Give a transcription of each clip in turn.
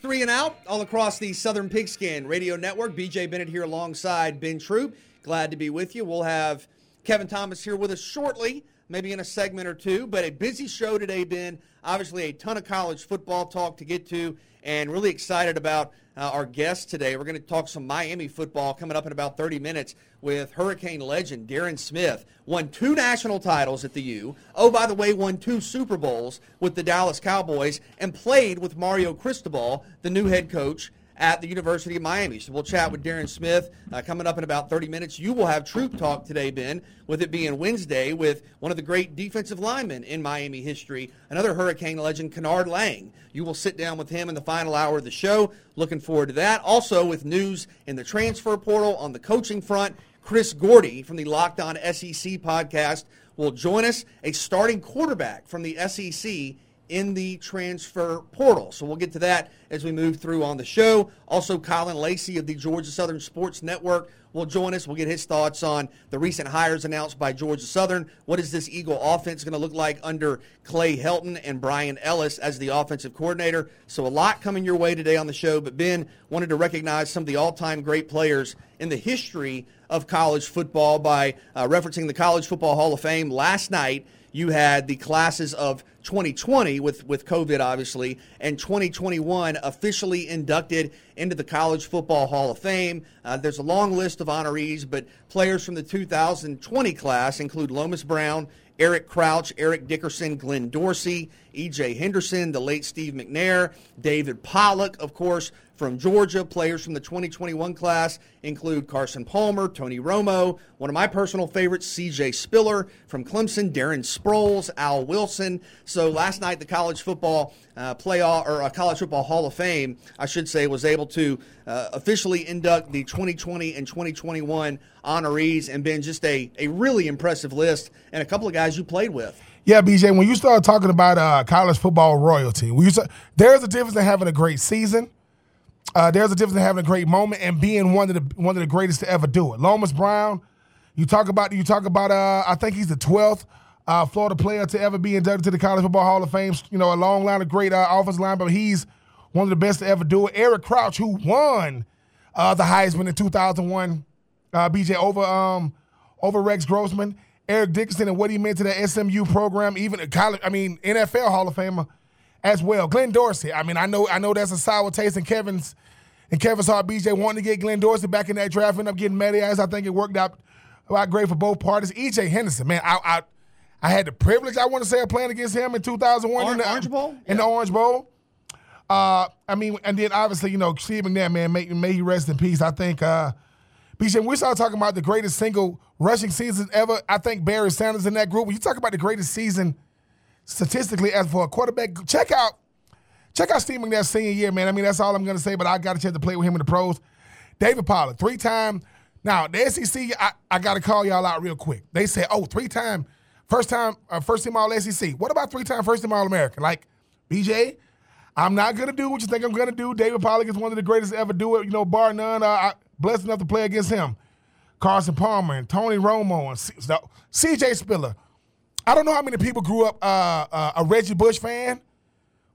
Three and out all across the Southern Pigskin Radio Network. BJ Bennett here alongside Ben Troop. Glad to be with you. We'll have Kevin Thomas here with us shortly, maybe in a segment or two. But a busy show today, Ben. Obviously, a ton of college football talk to get to, and really excited about uh, our guest today. We're going to talk some Miami football coming up in about 30 minutes with Hurricane legend Darrin Smith. Won two national titles at the U. Oh, by the way, won two Super Bowls with the Dallas Cowboys and played with Mario Cristobal, the new head coach at the University of Miami. So we'll chat with Darrin Smith uh, coming up in about 30 minutes. You will have Troop Talk today, Ben, with it being Wednesday with one of the great defensive linemen in Miami history, another Hurricane legend, Kenard Lang. You will sit down with him in the final hour of the show. Looking forward to that. Also with news in the transfer portal on the coaching front, Chris Gordy from the Locked On SEC podcast will join us, a starting quarterback from the SEC in the transfer portal. So we'll get to that as we move through on the show. Also, Colin Lacey of the Georgia Southern Sports Network will join us. We'll get his thoughts on the recent hires announced by Georgia Southern. What is this Eagle offense going to look like under Clay Helton and Brian Ellis as the offensive coordinator? So a lot coming your way today on the show. But Ben wanted to recognize some of the all-time great players in the history of college football by uh, referencing the College Football Hall of Fame last night you had the classes of 2020 with, with COVID, obviously, and 2021 officially inducted into the College Football Hall of Fame. Uh, there's a long list of honorees, but players from the 2020 class include Lomas Brown, Eric Crouch, Eric Dickerson, Glenn Dorsey, E.J. Henderson, the late Steve McNair, David Pollack, of course, from Georgia. Players from the 2021 class include Carson Palmer, Tony Romo, one of my personal favorites, C.J. Spiller from Clemson, Darren Sproles, Al Wilson. So last night, the college football uh, playoff or uh, college football Hall of Fame, I should say, was able to uh, officially induct the 2020 and 2021 honorees, and been just a a really impressive list, and a couple of guys you played with. Yeah, BJ. When you start talking about uh, college football royalty, when you start, there's a difference in having a great season uh, there's a difference in having a great moment and being one of the one of the greatest to ever do it. Lomas Brown, you talk about you talk about. Uh, I think he's the 12th uh, Florida player to ever be inducted to the College Football Hall of Fame. You know, a long line of great uh, offensive line, but he's one of the best to ever do it. Eric Crouch, who won uh, the Heisman in 2001, uh, BJ over um, over Rex Grossman. Eric Dickerson and what he meant to the SMU program, even college. I mean, NFL Hall of Famer as well. Glenn Dorsey. I mean, I know I know that's a sour taste in Kevin's in Kevin's heart. BJ wanting to get Glenn Dorsey back in that draft, ended up getting Matty Ice. I think it worked out about great for both parties. EJ Henderson, man, I, I I had the privilege, I want to say, of playing against him in 2001 Orange, in the Orange Bowl. In yeah. the Orange Bowl. Uh, I mean, and then obviously, you know, Steve McNair, man, may, may he rest in peace. I think, uh, BJ, we started talking about the greatest single rushing season ever. I think Barry Sanders in that group. When you talk about the greatest season statistically as for a quarterback, check out Check out Steve McNair's senior year, man. I mean, that's all I'm to say, but I got a chance to play with him in the pros. David Pollack, three time. Now, the SEC, I, I got to call y'all out real quick. They say, oh, three time, first time, uh, first team All SEC. What about three time first team All American? Like, BJ, I'm not to do what you think I'm to do. David Pollack is one of the greatest ever do it, you know, bar none. Uh, I, blessed enough to play against him. Carson Palmer and Tony Romo and C- CJ Spiller. I don't know how many people grew up uh, uh, a Reggie Bush fan.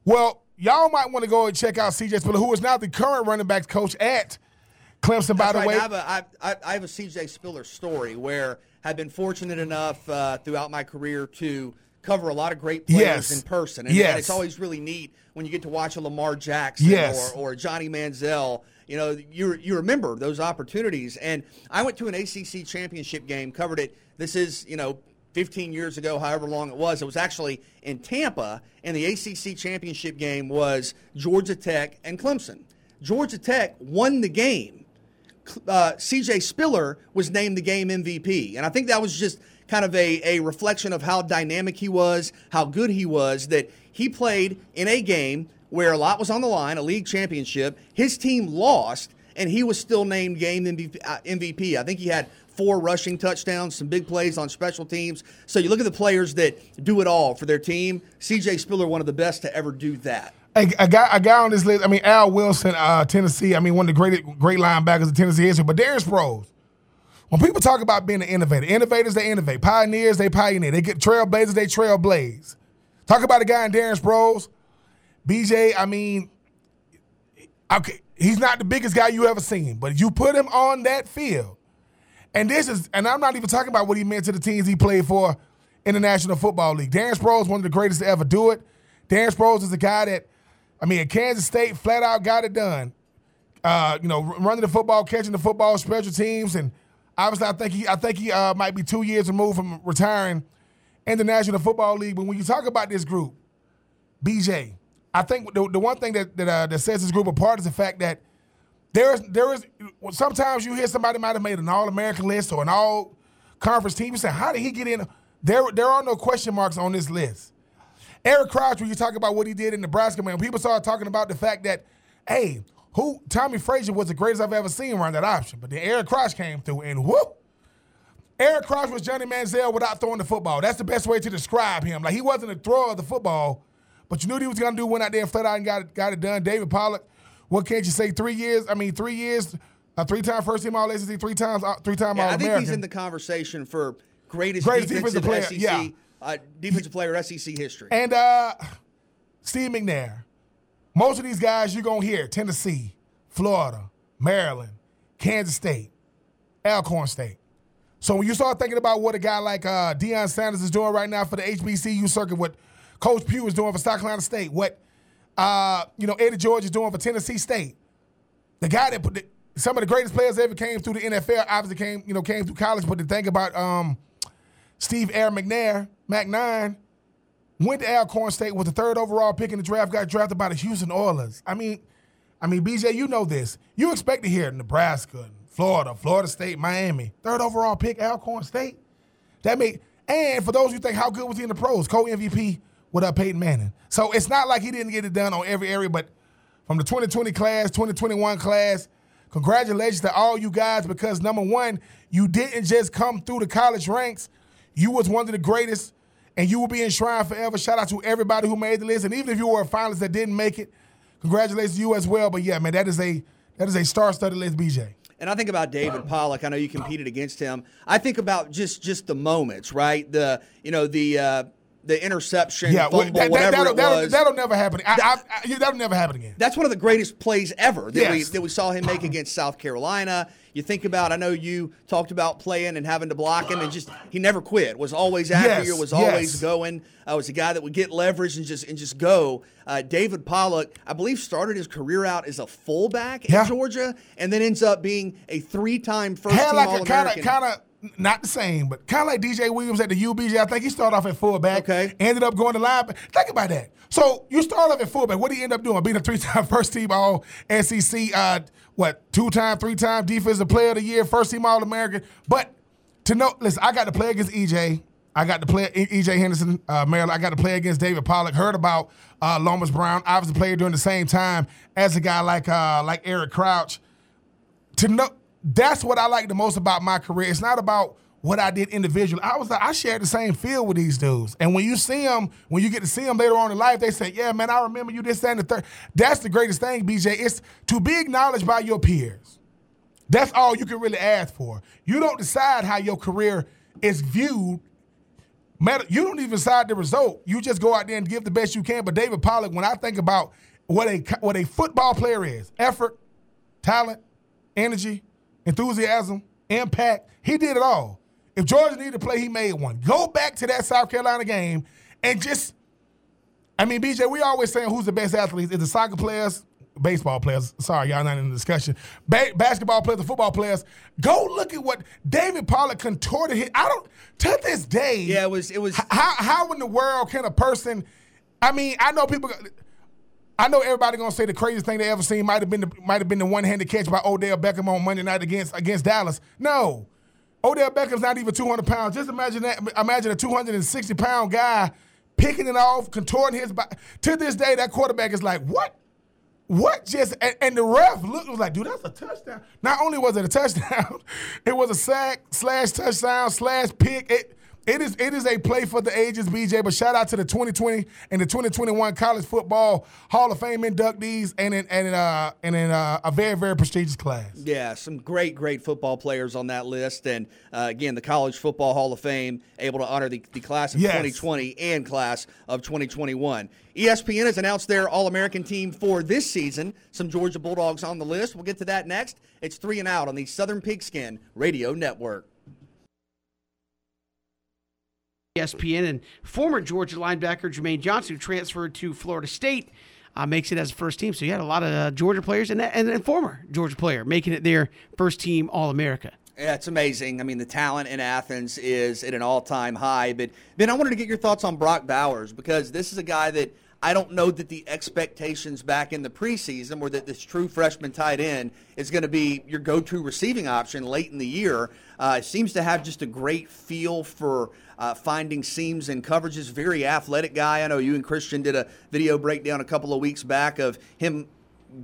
Well, y'all might want to go and check out CJ Spiller, who is now the current running backs coach at Clemson, by the right. way. I have, a, I, I have a CJ Spiller story where I've been fortunate enough uh, throughout my career to cover a lot of great players Yes. in person. And, Yes. and it's always really neat when you get to watch a Lamar Jackson Yes. or, or Johnny Manziel. You know, you, you remember those opportunities. And I went to an ACC championship game, covered it. This is, you know, 15 years ago, however long it was. It was actually in Tampa, and the ACC championship game was Georgia Tech and Clemson. Georgia Tech won the game. Uh, CJ Spiller was named the game MVP. And I think that was just kind of a, a reflection of how dynamic he was, how good he was, that he played in a game where a lot was on the line, a league championship. His team lost, and he was still named game MVP. uh, MVP. I think he had four rushing touchdowns, some big plays on special teams. So you look at the players that do it all for their team. CJ Spiller, one of the best to ever do that. a, guy, a guy on this list. I mean, Al Wilson, uh, Tennessee. I mean, one of the great, great linebackers of Tennessee history. But Darren Sproles. When people talk about being an innovator, innovators they innovate, pioneers they pioneer, they get trailblazers they trailblaze. Talk about a guy in Darren Sproles, BJ. I mean, Okay, he's not the biggest guy you ever seen, but you put him on that field, and this is, and I'm not even talking about what he meant to the teams he played for in the National Football League. Darren Sproles, one of the greatest to ever do it. Darren Sproles is a guy that, I mean, at Kansas State, flat out got it done. Uh, you know, running the football, catching the football, special teams, and obviously, I think he, I think he uh, might be two years removed from retiring in the National Football League. But when you talk about this group, BJ, I think the, the one thing that that, uh, that sets this group apart is the fact that there is there is sometimes you hear somebody might have made an All American list or an All Conference team. You say, how did he get in? There there are no question marks on this list. Eric Crouch, when you talk about what he did in Nebraska, man, people started talking about the fact that, hey, who Tommie Frazier was the greatest I've ever seen run that option. But then Eric Crouch came through and whoop. Eric Crouch was Johnny Manziel without throwing the football. That's the best way to describe him. Like he wasn't a thrower of the football, but you knew what he was gonna do. Went out there and flat out and got it, got it done. David Pollack, what can't you say? Three years. I mean, three years. A three-time first team All SEC, three times, uh, three-time yeah, All American. I think he's in the conversation for greatest, Greatest defensive, defensive player, SEC, yeah. uh, defensive player SEC history. And uh, Steve McNair. Most of these guys you're gonna hear Tennessee, Florida, Maryland, Kansas State, Alcorn State. So when you start thinking about what a guy like uh, Deion Sanders is doing right now for the HBCU circuit, what Coach Pugh is doing for South Carolina State, what uh, you know Eddie George is doing for Tennessee State, the guy that put the, some of the greatest players ever came through the NFL, obviously came you know came through college. But to think about um, Steve Air McNair, Mac Nine, went to Alcorn State with the third overall pick in the draft, got drafted by the Houston Oilers. I mean, I mean, BJ, you know this. You expect to hear Nebraska, Florida, Florida State, Miami, third overall pick, Alcorn State. That made and for those who think how good was he in the pros, co MVP with uh, Peyton Manning. So it's not like he didn't get it done on every area, but from the 2020 class, 2021 class, congratulations to all you guys because number one, you didn't just come through the college ranks. You was one of the greatest, and you will be enshrined forever. Shout out to everybody who made the list, and even if you were a finalist that didn't make it, congratulations to you as well. But yeah, man, that is a that is a star-studded list, BJ. And I think about David Pollack. I know you competed against him. I think about just just the moments, right? The you know the uh, the interception, Yeah, fumble, that, whatever that, it that'll, was. that'll never happen. I, I, I, that'll never happen again. That's one of the greatest plays ever that we that we saw him make against South Carolina. You think about, I know you talked about playing and having to block him, and just he never quit. Was always after Yes, you. Was always yes. going. Uh, was a guy that would get leverage and just and just go. Uh, David Pollack, I believe, started his career out as a fullback in Georgia, and then ends up being a three-time first-team like All a kind of American. kind of not the same, but kind of like DJ Williams at the UBJ. I think he started off at fullback. Okay. Ended up going to linebacker. Think about that. So you start off at fullback. What do you end up doing? Being a three-time first team All SEC. Uh, what two-time, three-time defensive player of the year, first team All American. But to know, listen, I got to play against EJ. I got to play EJ Henderson, uh, Maryland. I got to play against David Pollack. Heard about uh, Lomas Brown. Obviously played during the same time as a guy like uh, like Eric Crouch to know that's what I like the most about my career. It's not about what I did individually. I was like, I shared the same field with these dudes. And when you see them, when you get to see them later on in life, they say, Yeah, man, I remember you this, that, and the third. That's the greatest thing, BJ. It's to be acknowledged by your peers. That's all you can really ask for. You don't decide how your career is viewed. You don't even decide the result. You just go out there and give the best you can. But David Pollack, when I think about what a what a football player is, effort, talent, energy, enthusiasm, impact. He did it all. If Georgia needed to play, he made one. Go back to that South Carolina game and just, I mean, BJ, we always saying who's the best athletes. Is the soccer players, baseball players? Sorry, y'all not in the discussion. Ba- basketball players, the football players. Go look at what David Pollack contorted. His, I don't to this day. yeah, it was it was. How how in the world can a person? I mean, I know people. I know everybody gonna say the craziest thing they ever seen might have been the, might have been the one handed catch by Odell Beckham on Monday night against against Dallas. No, Odell Beckham's not even two hundred pounds. Just imagine that. Imagine a two hundred and sixty pound guy picking it off, contorting his body. To this day, that quarterback is like, what? What just and, and the ref looked was like, dude, that's a touchdown. Not only was it a touchdown, it was a sack slash touchdown slash pick. It it is it is a play for the ages, BJ. But shout out to the 2020 and the 2021 College Football Hall of Fame inductees, and in and in, uh, and in uh, a very very prestigious class. Yeah, some great great football players on that list, and uh, again, the College Football Hall of Fame able to honor the, the class of Yes. 2020 and class of 2021. ESPN has announced their All American team for this season. Some Georgia Bulldogs on the list. We'll get to that next. It's three and out on the Southern Pigskin Radio Network. ESPN and former Georgia linebacker Jermaine Johnson, who transferred to Florida State, uh, makes it as a first team. So you had a lot of uh, Georgia players and and a former Georgia player making it their first team All America. Yeah, it's amazing. I mean, the talent in Athens is at an all time high. But Ben, I wanted to get your thoughts on Brock Bowers because this is a guy that I don't know that the expectations back in the preseason were that this true freshman tight end is going to be your go to receiving option late in the year. Uh, seems to have just a great feel for uh, finding seams and coverages. Very athletic guy. I know you and Christian did a video breakdown a couple of weeks back of him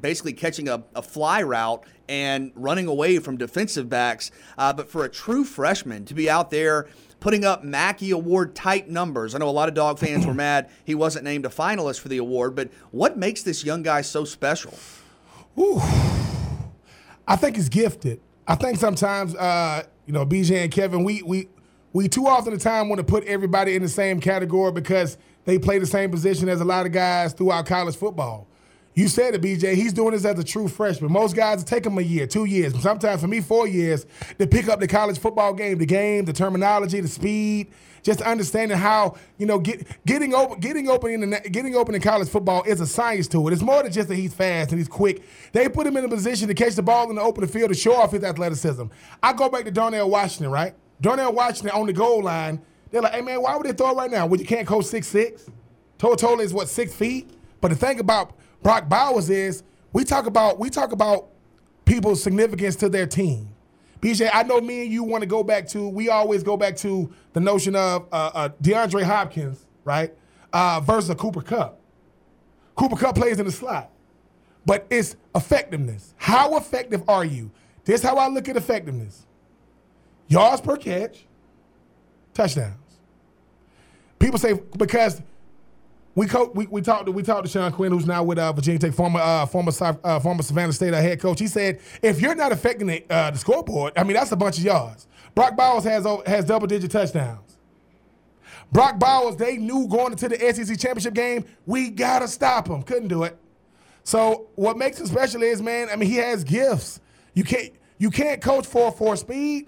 basically catching a, a fly route and running away from defensive backs. Uh, but for a true freshman to be out there putting up Mackey Award type numbers, I know a lot of dog fans were mad he wasn't named a finalist for the award, but what makes this young guy so special? I think he's gifted. I think sometimes, uh, you know, BJ and Kevin, we we we too often the time want to put everybody in the same category because they play the same position as a lot of guys throughout college football. You said it, BJ. He's doing this as a true freshman. Most guys take them a year, two years, sometimes for me four years to pick up the college football game, the game, the terminology, the speed, just understanding how you know get, getting open, getting open in the, getting open in college football is a science to it. It's more than just that he's fast and he's quick. They put him in a position to catch the ball in the open field to show off his athleticism. I go back to Darnell Washington, right? Darnell Washington on the goal line. They're like, hey man, why would they throw it right now? Well, you can't coach six six. Total is what six feet. But the thing about Brock Bowers is we talk about we talk about people's significance to their team. BJ, I know me and you want to go back to. We always go back to the notion of uh, uh, DeAndre Hopkins, right, uh, versus a Cooper Kupp. Cooper Kupp plays in the slot, but it's effectiveness. How effective are you? This is how I look at effectiveness: yards per catch, touchdowns. People say because we co- we, we talked to we talked to Sean Quinn, who's now with uh, Virginia Tech, former uh, former uh, former Savannah State uh, head coach. He said if you're not affecting the, uh, the scoreboard, I mean that's a bunch of yards. Brock Bowers has has double digit touchdowns. Brock Bowers, they knew going into the SEC championship game, we gotta stop him. Couldn't do it. So what makes him special is, man, I mean, he has gifts. You can't you can't coach for for speed.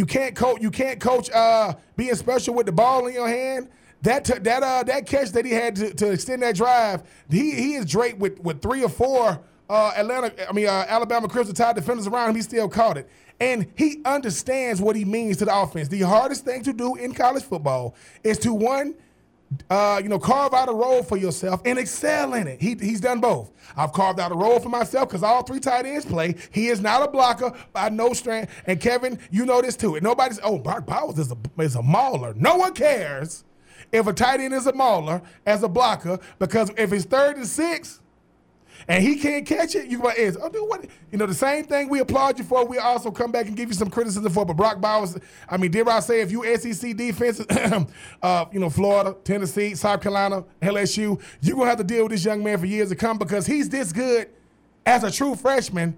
You can't coach you can't coach uh, being special with the ball in your hand. That t- that uh, that catch that he had to, to extend that drive, he he is draped with with three or four uh, Atlanta, I mean uh, Alabama Crimson Tide defenders around him. He still caught it, and he understands what he means to the offense. The hardest thing to do in college football is to one uh, you know, carve out a role for yourself and excel in it. He, he's done both. I've carved out a role for myself because all three tight ends play. He is not a blocker by no strand. And Kevin, you know this too. And nobody's, oh, Brock Bowers is a, is a mauler. No one cares if a tight end is a mauler as a blocker because if it's third and six, and he can't catch it, you go is oh dude what you know the same thing we applaud you for we also come back and give you some criticism for but Brock Bowers I mean dare I say if you SEC defense uh, you know Florida Tennessee South Carolina LSU you're gonna have to deal with this young man for years to come because he's this good as a true freshman.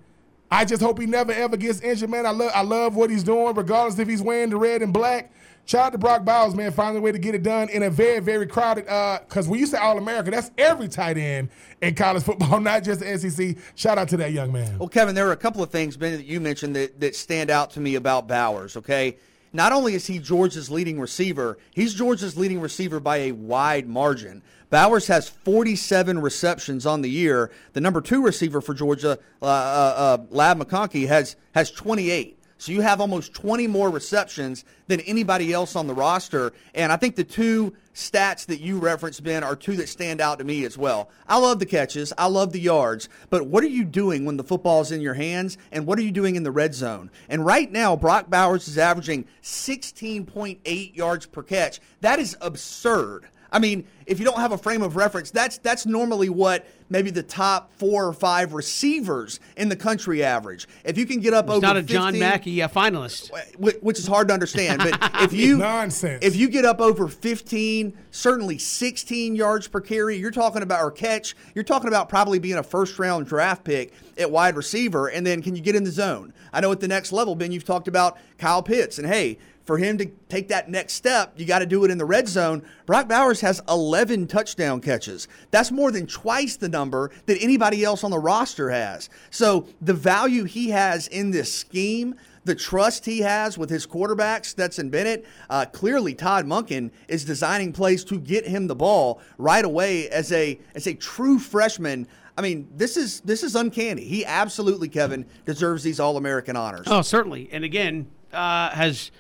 I just hope he never ever gets injured man. I love I love what he's doing regardless if he's wearing the red and black Shout out to Brock Bowers, man, finding a way to get it done in a very, very crowded. Uh because when you say All America, that's every tight end in college football, not just the SEC. Shout out to that young man. Well, Kevin, there are a couple of things, Ben, that you mentioned that, that stand out to me about Bowers, okay? Not only is he Georgia's leading receiver, he's Georgia's leading receiver by a wide margin. Bowers has 47 receptions on the year. The number two receiver for Georgia, uh, uh, uh, Ladd McConkey, has, has 28. So you have almost 20 more receptions than anybody else on the roster. And I think the two stats that you referenced, Ben, are two that stand out to me as well. I love the catches, I love the yards, but what are you doing when the football's in your hands? And what are you doing in the red zone? And right now, Brock Bowers is averaging 16.8 yards per catch. That is absurd. I mean, if you don't have a frame of reference, that's that's normally what maybe the top four or five receivers in the country average. If you can get up It's over not a 15, John Mackey uh, finalist. which is hard to understand. But if you Nonsense. if you get up over 15, certainly 16 yards per carry, you're talking about or catch, you're talking about probably being a first round draft pick at wide receiver. And then can you get in the zone? I know at the next level, Ben, you've talked about Kyle Pitts, and hey. For him to take that next step, you got to do it in the red zone. Brock Bowers has 11 touchdown catches. That's more than twice the number that anybody else on the roster has. So the value he has in this scheme, the trust he has with his quarterbacks, Stetson Bennett. Uh, clearly, Todd Monken is designing plays to get him the ball right away as a as a true freshman. I mean, this is this is uncanny. He absolutely, Kevin, deserves these All American honors. Oh, certainly. And again, uh, has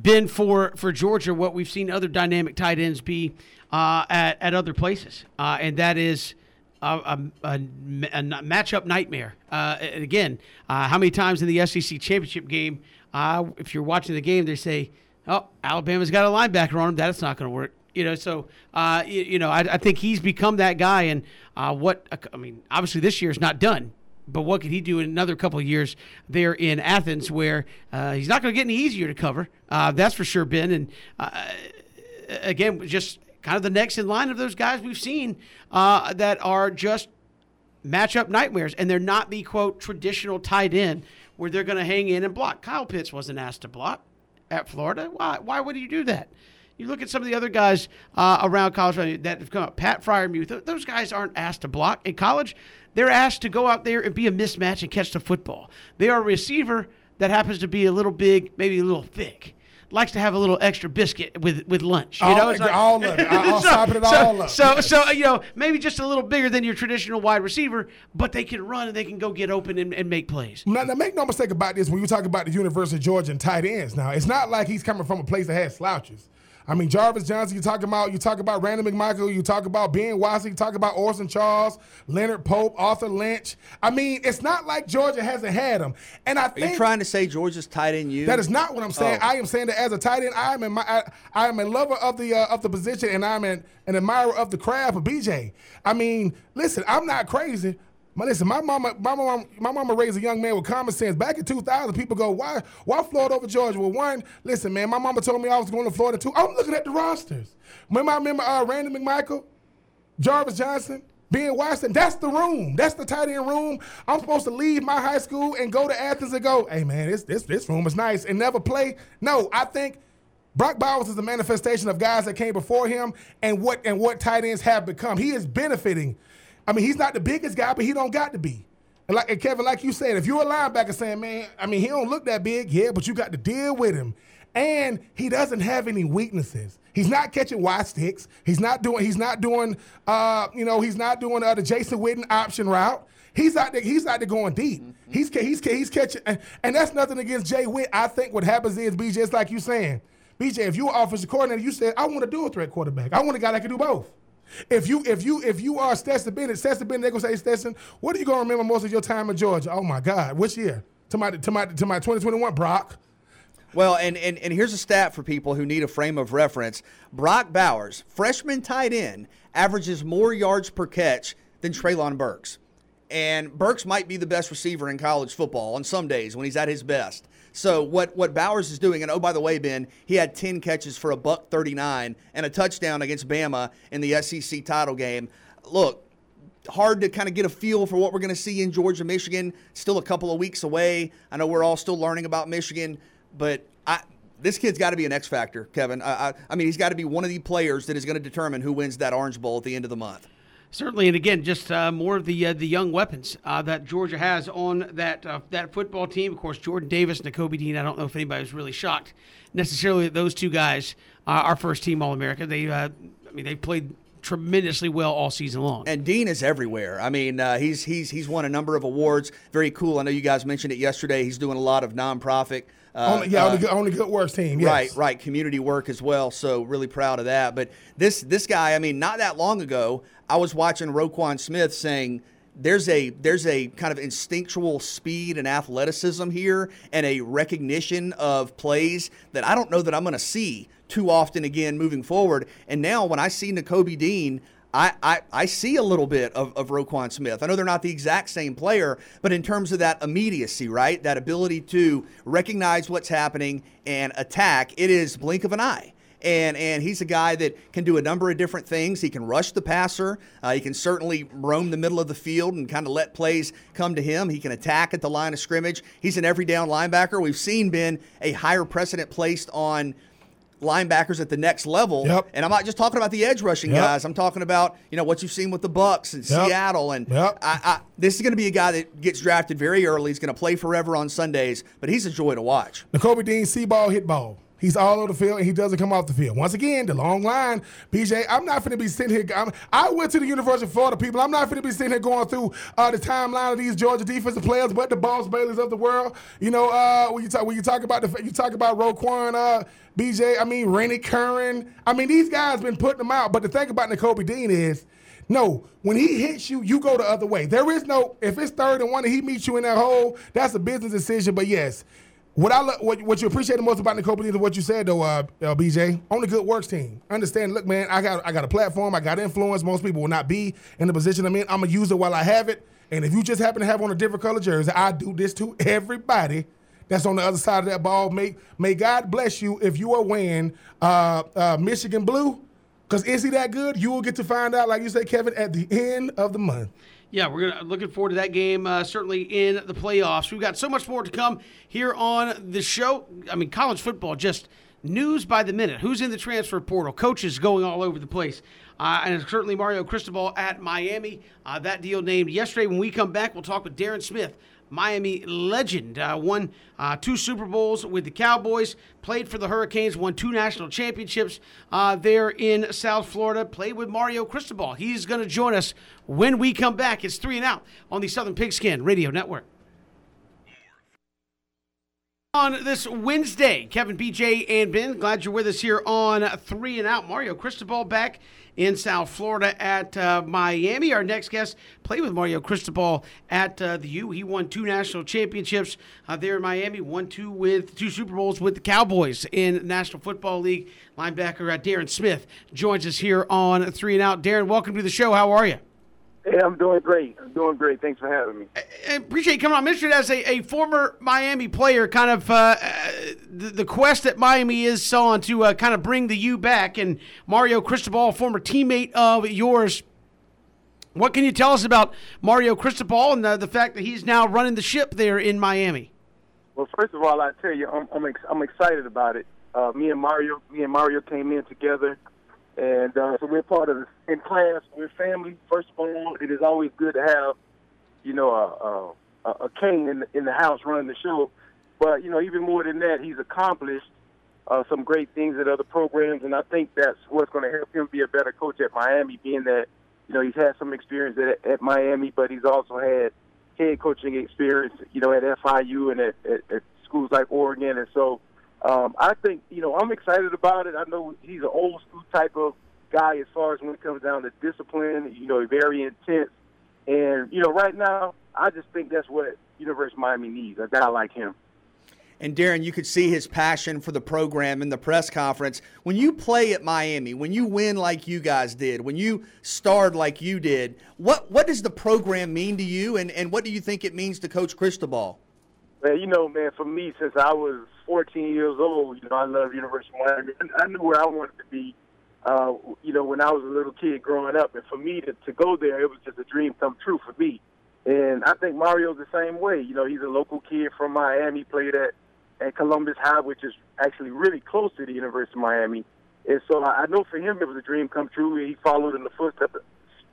been for for Georgia what we've seen other dynamic tight ends be uh, at at other places, uh, and that is. A, a, a, matchup nightmare. Uh, and again, uh, how many times in the SEC championship game, uh, if you're watching the game, they say, "Oh, Alabama's got a linebacker on him. That's not going to work." You know, so uh, you, you, know, I, I, think he's become that guy. And what I mean, obviously, this year is not done but what could he do in another couple of years there in Athens, where uh, he's not going to get any easier to cover? Uh, that's for sure, Ben. And uh, again, just kind of the next in line of those guys we've seen uh, that are just matchup nightmares, and they're not the quote traditional tight end where they're going to hang in and block. Kyle Pitts wasn't asked to block at Florida. Why? Why would you do that? You look at some of the other guys uh, around college that have come up. Pat Freiermuth, those guys aren't asked to block in college. They're asked to go out there and be a mismatch and catch the football. They are a receiver that happens to be a little big, maybe a little thick. Likes to have a little extra biscuit with, with lunch. You all, know, it's like, all of it. I'll so, stop it so, all up. So, so you know, maybe just a little bigger than your traditional wide receiver, but they can run and they can go get open and, and make plays. Now, now, make no mistake about this. When you talk about the University of Georgia and tight ends, now it's not like he's coming from a place that has slouches. I mean, Jarvis Johnson, you talk about, you talk about Randy McMichael, you talk about Ben Watson, you talk about Orson Charles, Leonard Pope, Arthur Lynch. I mean, it's not like Georgia hasn't had them. And I Are think you trying to say Georgia's tight end you? that is not what I'm saying. Oh. I am saying that as a tight end, I am in my, I, I am a lover of the uh, of the position, and I'm an, an admirer of the craft of BJ. I mean, listen, I'm not crazy. But listen, my mama, my mama, my mama raised a young man with common sense. Back in 2000, people go, "Why, why Florida over Georgia?" Well, one, listen, man, my mama told me I was going to Florida too. I'm looking at the rosters. Remember, I remember uh, Randy McMichael, Jarvis Johnson, Ben Watson. That's the room. That's the tight end room. I'm supposed to leave my high school and go to Athens and go, "Hey, man, this this this room is nice," and never play. No, I think. Brock Bowers is a manifestation of guys that came before him and what and what tight ends have become. He is benefiting. I mean, he's not the biggest guy, but he don't got to be. And like and Kevin, like you said, if you're a linebacker saying, man, I mean, he don't look that big, yeah, but you got to deal with him. And he doesn't have any weaknesses. He's not catching wide sticks. He's not doing. He's not doing. Uh, you know, he's not doing uh, the Jason Witten option route. He's out there. He's out there going deep. Mm-hmm. He's he's he's catching, and, and, that's nothing against Jay Witt. I think what happens is BJ, it's like you saying, BJ, if you are offensive coordinator, you said I want to do a threat quarterback. I want a guy that can do both. If you if you if you are Stetson Bennett, Stetson Bennett, they're gonna say Stetson, what are you gonna remember most of your time in Georgia? Oh my God, which year? To my to my to my 2021 Brock. Well, and, and, and here's a stat for people who need a frame of reference. Brock Bowers, freshman tight end, averages more yards per catch than Treylon Burks. And Burks might be the best receiver in college football on some days when he's at his best. So what what Bowers is doing, and oh by the way, Ben, he had 10 catches for a buck 39 and a touchdown against Bama in the SEC title game. Look, hard to kind of get a feel for what we're going to see in Georgia, Michigan. Still a couple of weeks away. I know we're all still learning about Michigan, but I this kid's got to be an X factor, Kevin. I, I, I mean, he's got to be one of the players that is going to determine who wins that Orange Bowl at the end of the month. Certainly, and again, just uh, more of the uh, the young weapons uh, that Georgia has on that uh, that football team. Of course, Jordan Davis, Nakobe Dean. I don't know if anybody was really shocked necessarily that those two guys are our first team All America. They, uh, I mean, they played tremendously well all season long. And Dean is everywhere. I mean, uh, he's he's he's won a number of awards. Very cool. I know you guys mentioned it yesterday. He's doing a lot of nonprofit. Uh, on the, yeah, uh, on, the good, on the good works team. Yes. Right, right. Community work as well. So really proud of that. But this this guy, I mean, not that long ago, I was watching Roquan Smith saying there's a there's a kind of instinctual speed and athleticism here and a recognition of plays that I don't know that I'm going to see too often again moving forward. And now when I see Nakobe Dean, I, I, I see a little bit of, of Roquan Smith. I know they're not the exact same player, but in terms of that immediacy, right? That ability to recognize what's happening and attack, it is blink of an eye and and he's a guy that can do a number of different things. He can rush the passer. Uh, he can certainly roam the middle of the field and kind of let plays come to him. He can attack at the line of scrimmage. He's an every down linebacker. We've seen been a higher precedent placed on linebackers at the next level. Yep. And I'm not just talking about the edge rushing Yep. guys. I'm talking about you know what you've seen with the Bucks and Yep. Seattle. And. I, I, this is going to be a guy that gets drafted very early. He's going to play forever on Sundays, but he's a joy to watch. Nakobe Dean, see ball, hit ball. He's all over the field and he doesn't come off the field. Once again, the long line. BJ, I'm not going to be sitting here. I'm, I went to the University of Florida, people. I'm not going to be sitting here going through uh, the timeline of these Georgia defensive players, but the Boss Baileys of the world. You know, uh, when you talk when you talk about the you talk about Roquan, uh, BJ. I mean, Rennie Curran. I mean, these guys been putting them out. But the thing about Nakobe Dean is. No, when he hits you, you go the other way. There is no if it's third and one and he meets you in that hole, that's a business decision. But yes, what I lo- what, what you appreciate the most about Nicole is what you said though, uh, uh, BJ, on the good works team. Understand? Look, man, I got I got a platform, I got influence. Most people will not be in the position I'm in. I'm gonna use it while I have it. And if you just happen to have on a different color jersey, I do this to everybody that's on the other side of that ball. May may God bless you if you are wearing uh, uh, Michigan blue. Because is he that good? You will get to find out, like you say, Kevin, at the end of the month. Yeah, we're gonna looking forward to that game. Uh, certainly in the playoffs, we've got so much more to come here on the show. I mean, college football just news by the minute. Who's in the transfer portal? Coaches going all over the place, uh, and certainly Mario Cristobal at Miami. Uh, that deal named yesterday. When we come back, we'll talk with Darrin Smith. Miami legend, uh, won uh, two Super Bowls with the Cowboys, played for the Hurricanes, won two national championships uh, there in South Florida, played with Mario Cristobal. He's going to join us when we come back. It's three and out on the Southern Pigskin Radio Network. On this Wednesday, Kevin, BJ, and Ben, glad you're with us here on Three and Out. Mario Cristobal back in South Florida at uh, Miami. Our next guest played with Mario Cristobal at uh, the U. He won two national championships uh, there in Miami, won two with two Super Bowls with the Cowboys in National Football League. Linebacker uh, Darrin Smith joins us here on Three and Out. Darrin, welcome to the show. How are you? Hey, I'm doing great. I'm doing great. Thanks for having me. I appreciate you coming on. I'm interested as a, a former Miami player, kind of uh, uh, the, the quest that Miami is on to uh, kind of bring the U back. And Mario Cristobal, former teammate of yours, what can you tell us about Mario Cristobal and the, the fact that he's now running the ship there in Miami? Well, first of all, I tell you, I'm I'm, ex- I'm excited about it. Uh, me and Mario, me and Mario came in together, and uh, so we're part of this in class. We're family. First of all, it is always good to have, you know, a a, a king in the, in the house running the show. But you know, even more than that, he's accomplished uh, some great things at other programs, and I think that's what's going to help him be a better coach at Miami. Being that you know he's had some experience at, at Miami, but he's also had head coaching experience, you know, at FIU and at, at, at schools like Oregon, and so um, I think you know I'm excited about it. I know he's an old school type of guy as far as when it comes down to discipline. You know, very intense, and you know, right now I just think that's what University of Miami needs a guy like him. And Darrin, you could see his passion for the program in the press conference. When you play at Miami, when you win like you guys did, when you starred like you did, what what does the program mean to you, and, and what do you think it means to Coach Cristobal? Man, you know, man, for me, since I was 14 years old, you know, I love University of Miami. And I knew where I wanted to be, uh, you know, when I was a little kid growing up. And for me to, to go there, it was just a dream come true for me. And I think Mario's the same way. You know, he's a local kid from Miami, played at, at Columbus High, which is actually really close to the University of Miami. And so I I know for him it was a dream come true. He followed in the footsteps,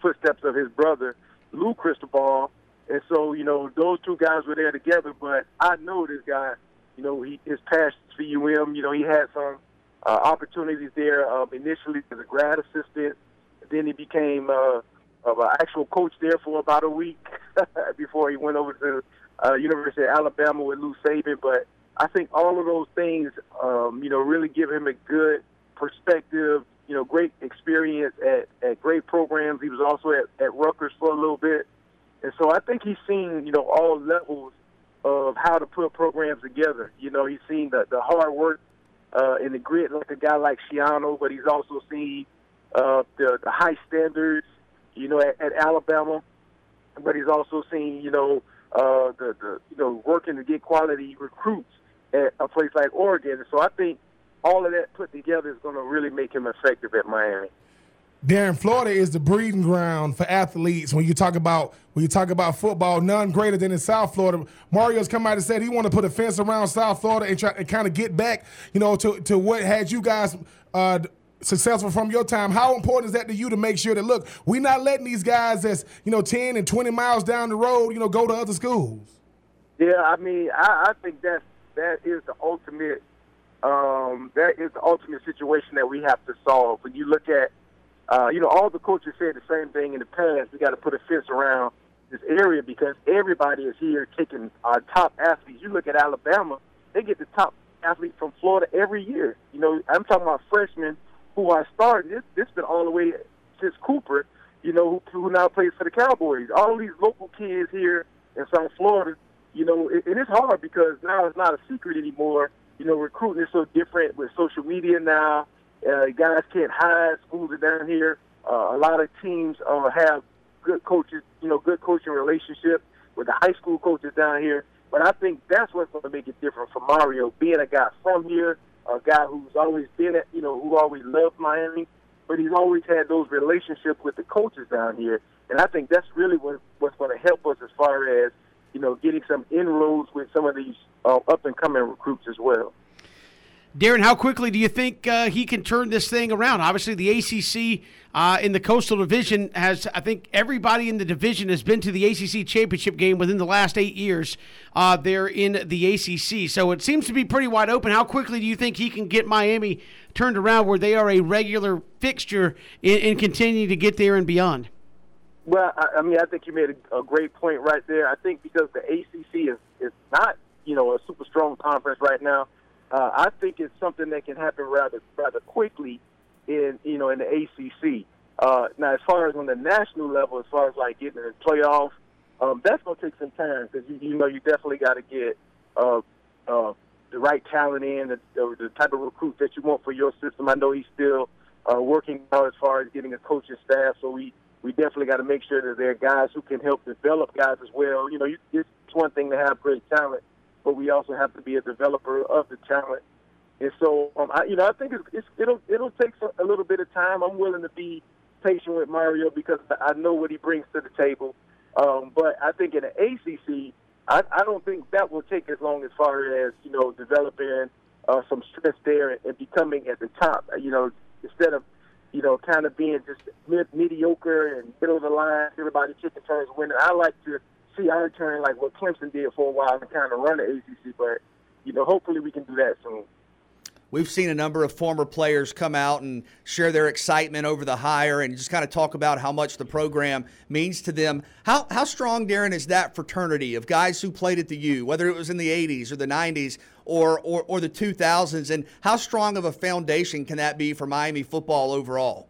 footsteps of his brother, Lou Cristobal. And so, you know, those two guys were there together. But I know this guy, you know, he, his passion for UM, you know, he had some uh, opportunities there um, initially as a grad assistant. Then he became uh, an actual coach there for about a week before he went over to uh, University of Alabama with Lou Saban. But I think all of those things, um, you know, really give him a good perspective. You know, great experience at, at great programs. He was also at, at Rutgers for a little bit, And so I think he's seen, you know, all levels of how to put programs together. You know, he's seen the, the hard work uh, in the grit like a guy like Schiano, but he's also seen uh, the, the high standards, you know, at, at Alabama. But he's also seen, you know, uh, the, the you know working to get quality recruits at a place like Oregon. And so I think all of that put together is going to really make him effective at Miami. Darrin, Florida is the breeding ground for athletes. When you talk about when you talk about football, none greater than in South Florida. Mario's come out and said he want to put a fence around South Florida and try and kind of get back, you know, to to what had you guys uh, successful from your time. How important is that to you to make sure that look, we're not letting these guys that's you know ten and twenty miles down the road, you know, go to other schools. Yeah, I mean, I, I think that that is the ultimate. Um, that is the ultimate situation that we have to solve. When you look at uh, you know, all the coaches said the same thing in the past. We got to put a fence around this area because everybody is here taking our top athletes. You look at Alabama; they get the top athlete from Florida every year. You know, I'm talking about freshmen who are starting. This this been all the way since Cooper. You know, who, who now plays for the Cowboys. All these local kids here in South Florida. You know, it, and it's hard because now it's not a secret anymore. You know, recruiting is so different with social media now uh, guys can't hide. Schools are down here. Uh, a lot of teams uh, have good coaches, you know, good coaching relationship with the high school coaches down here. But I think that's what's going to make it different for Mario, being a guy from here, a guy who's always been, at, you know, who always loved Miami, but he's always had those relationships with the coaches down here. And I think that's really what, what's going to help us as far as, you know, getting some inroads with some of these uh, up and coming recruits as well. Darrin, how quickly do you think uh, he can turn this thing around? Obviously, the ACC uh, in the Coastal Division has, I think, everybody in the division has been to the ACC championship game within the last eight years. Uh, they're in the ACC, so it seems to be pretty wide open. How quickly do you think he can get Miami turned around where they are a regular fixture and, and continue to get there and beyond? Well, I, I mean, I think you made a, a great point right there. I think because the ACC is is not, you know, a super strong conference right now uh, I think it's something that can happen rather rather quickly in you know in the ACC. Uh, now, as far as on the national level, as far as like getting in the playoff, um, that's going to take some time because you, you know you definitely got to get uh, uh, the right talent in, the, the type of recruit that you want for your system. I know he's still uh, working out as far as getting a coaching staff, so we we definitely got to make sure that there are guys who can help develop guys as well. You know, you, it's one thing to have great talent, but we also have to be a developer of the talent. And so, um, I, you know, I think it's, it's, it'll it'll take a little bit of time. I'm willing to be patient with Mario because I know what he brings to the table. Um, but I think in the ACC, I, I don't think that will take as long as far as you know developing uh, some strength there and, becoming at the top. You know, instead of you know kind of being just mid- mediocre and middle of the line, everybody chicken turns winning. I like to see our turn like what Clemson did for a while and kind of run the ACC. But you know, hopefully we can do that soon. We've seen a number of former players come out and share their excitement over the hire and just kind of talk about how much the program means to them. How, how strong, Darrin, is that fraternity of guys who played at the U, whether it was in the 80s or the 90s or, or, or the 2000s? And how strong of a foundation can that be for Miami football overall?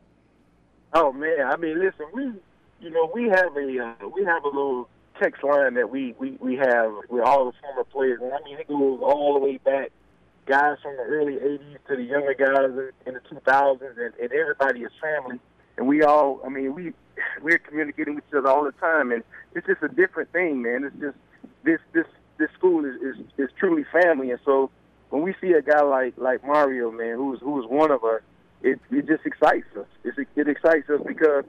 Oh, man. I mean, listen, we, you know, we have a, uh, we have a little text line that we, we, we have with all the former players. And I mean, it goes all the way back, guys from the early 80s to the younger guys in the 2000s, and, and everybody is family. And we all, I mean, we, we're communicating with each other all the time. And it's just a different thing, man. It's just, this, this, this school is, is, is truly family. And so when we see a guy like, like Mario, man, who's, who's one of us, it, it just excites us. It's, it excites us because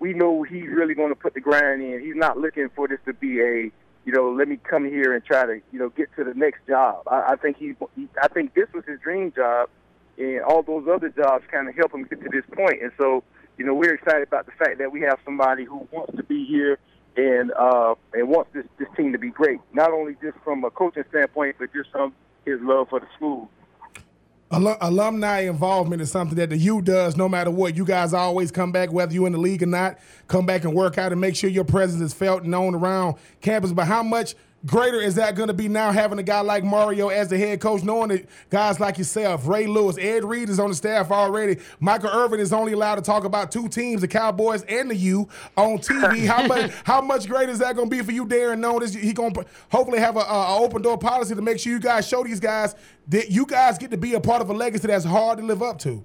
we know he's really going to put the grind in. He's not looking for this to be a, you know, let me come here and try to, you know, get to the next job. I, I think he, I think this was his dream job, and all those other jobs kind of help him get to this point. And so, you know, we're excited about the fact that we have somebody who wants to be here and uh, and wants this this team to be great. Not only just from a coaching standpoint, but just from his love for the school alumni involvement is something that the U does no matter what. You guys always come back, whether you're in the league or not, come back and work out and make sure your presence is felt and known around campus. But how much greater is that going to be now having a guy like Mario as the head coach, knowing that guys like yourself, Ray Lewis, Ed Reed is on the staff already. Michael Irvin is only allowed to talk about two teams, the Cowboys and the U, on TV. how much how much greater is that going to be for you, Darrin? Knowing this, he going to hopefully have a, a, open door policy to make sure you guys show these guys that you guys get to be a part of a legacy that's hard to live up to.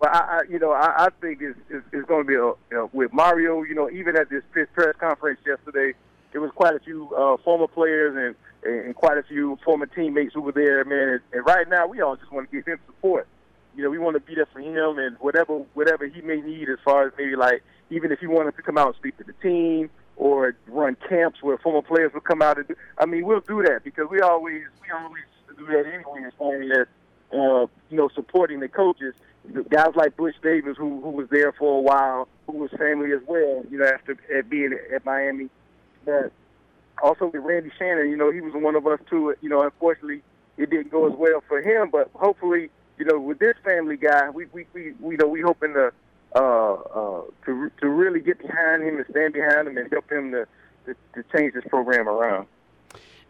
Well, I, I you know, I, I think it's, it's, it's going to be a, you know, with Mario. You know, even at this press conference yesterday, there was quite a few uh, former players and and quite a few former teammates who were there, man. And, and right now, we all just want to give him support. You know, we want to be there for him and whatever whatever he may need as far as maybe like even if he wanted to come out and speak to the team or run camps where former players would come out and do. I mean, we'll do that because we always we always do that anyway as far as uh, you know supporting the coaches. Guys like Butch Davis, who who was there for a while, who was family as well. You know, after at being at Miami but also with Randy Shannon, you know, he was one of us too. You know, unfortunately, it didn't go as well for him. But hopefully, you know, with this family guy, we we we, we you know we hoping to uh, uh, to to really get behind him and stand behind him and help him to to, to change this program around.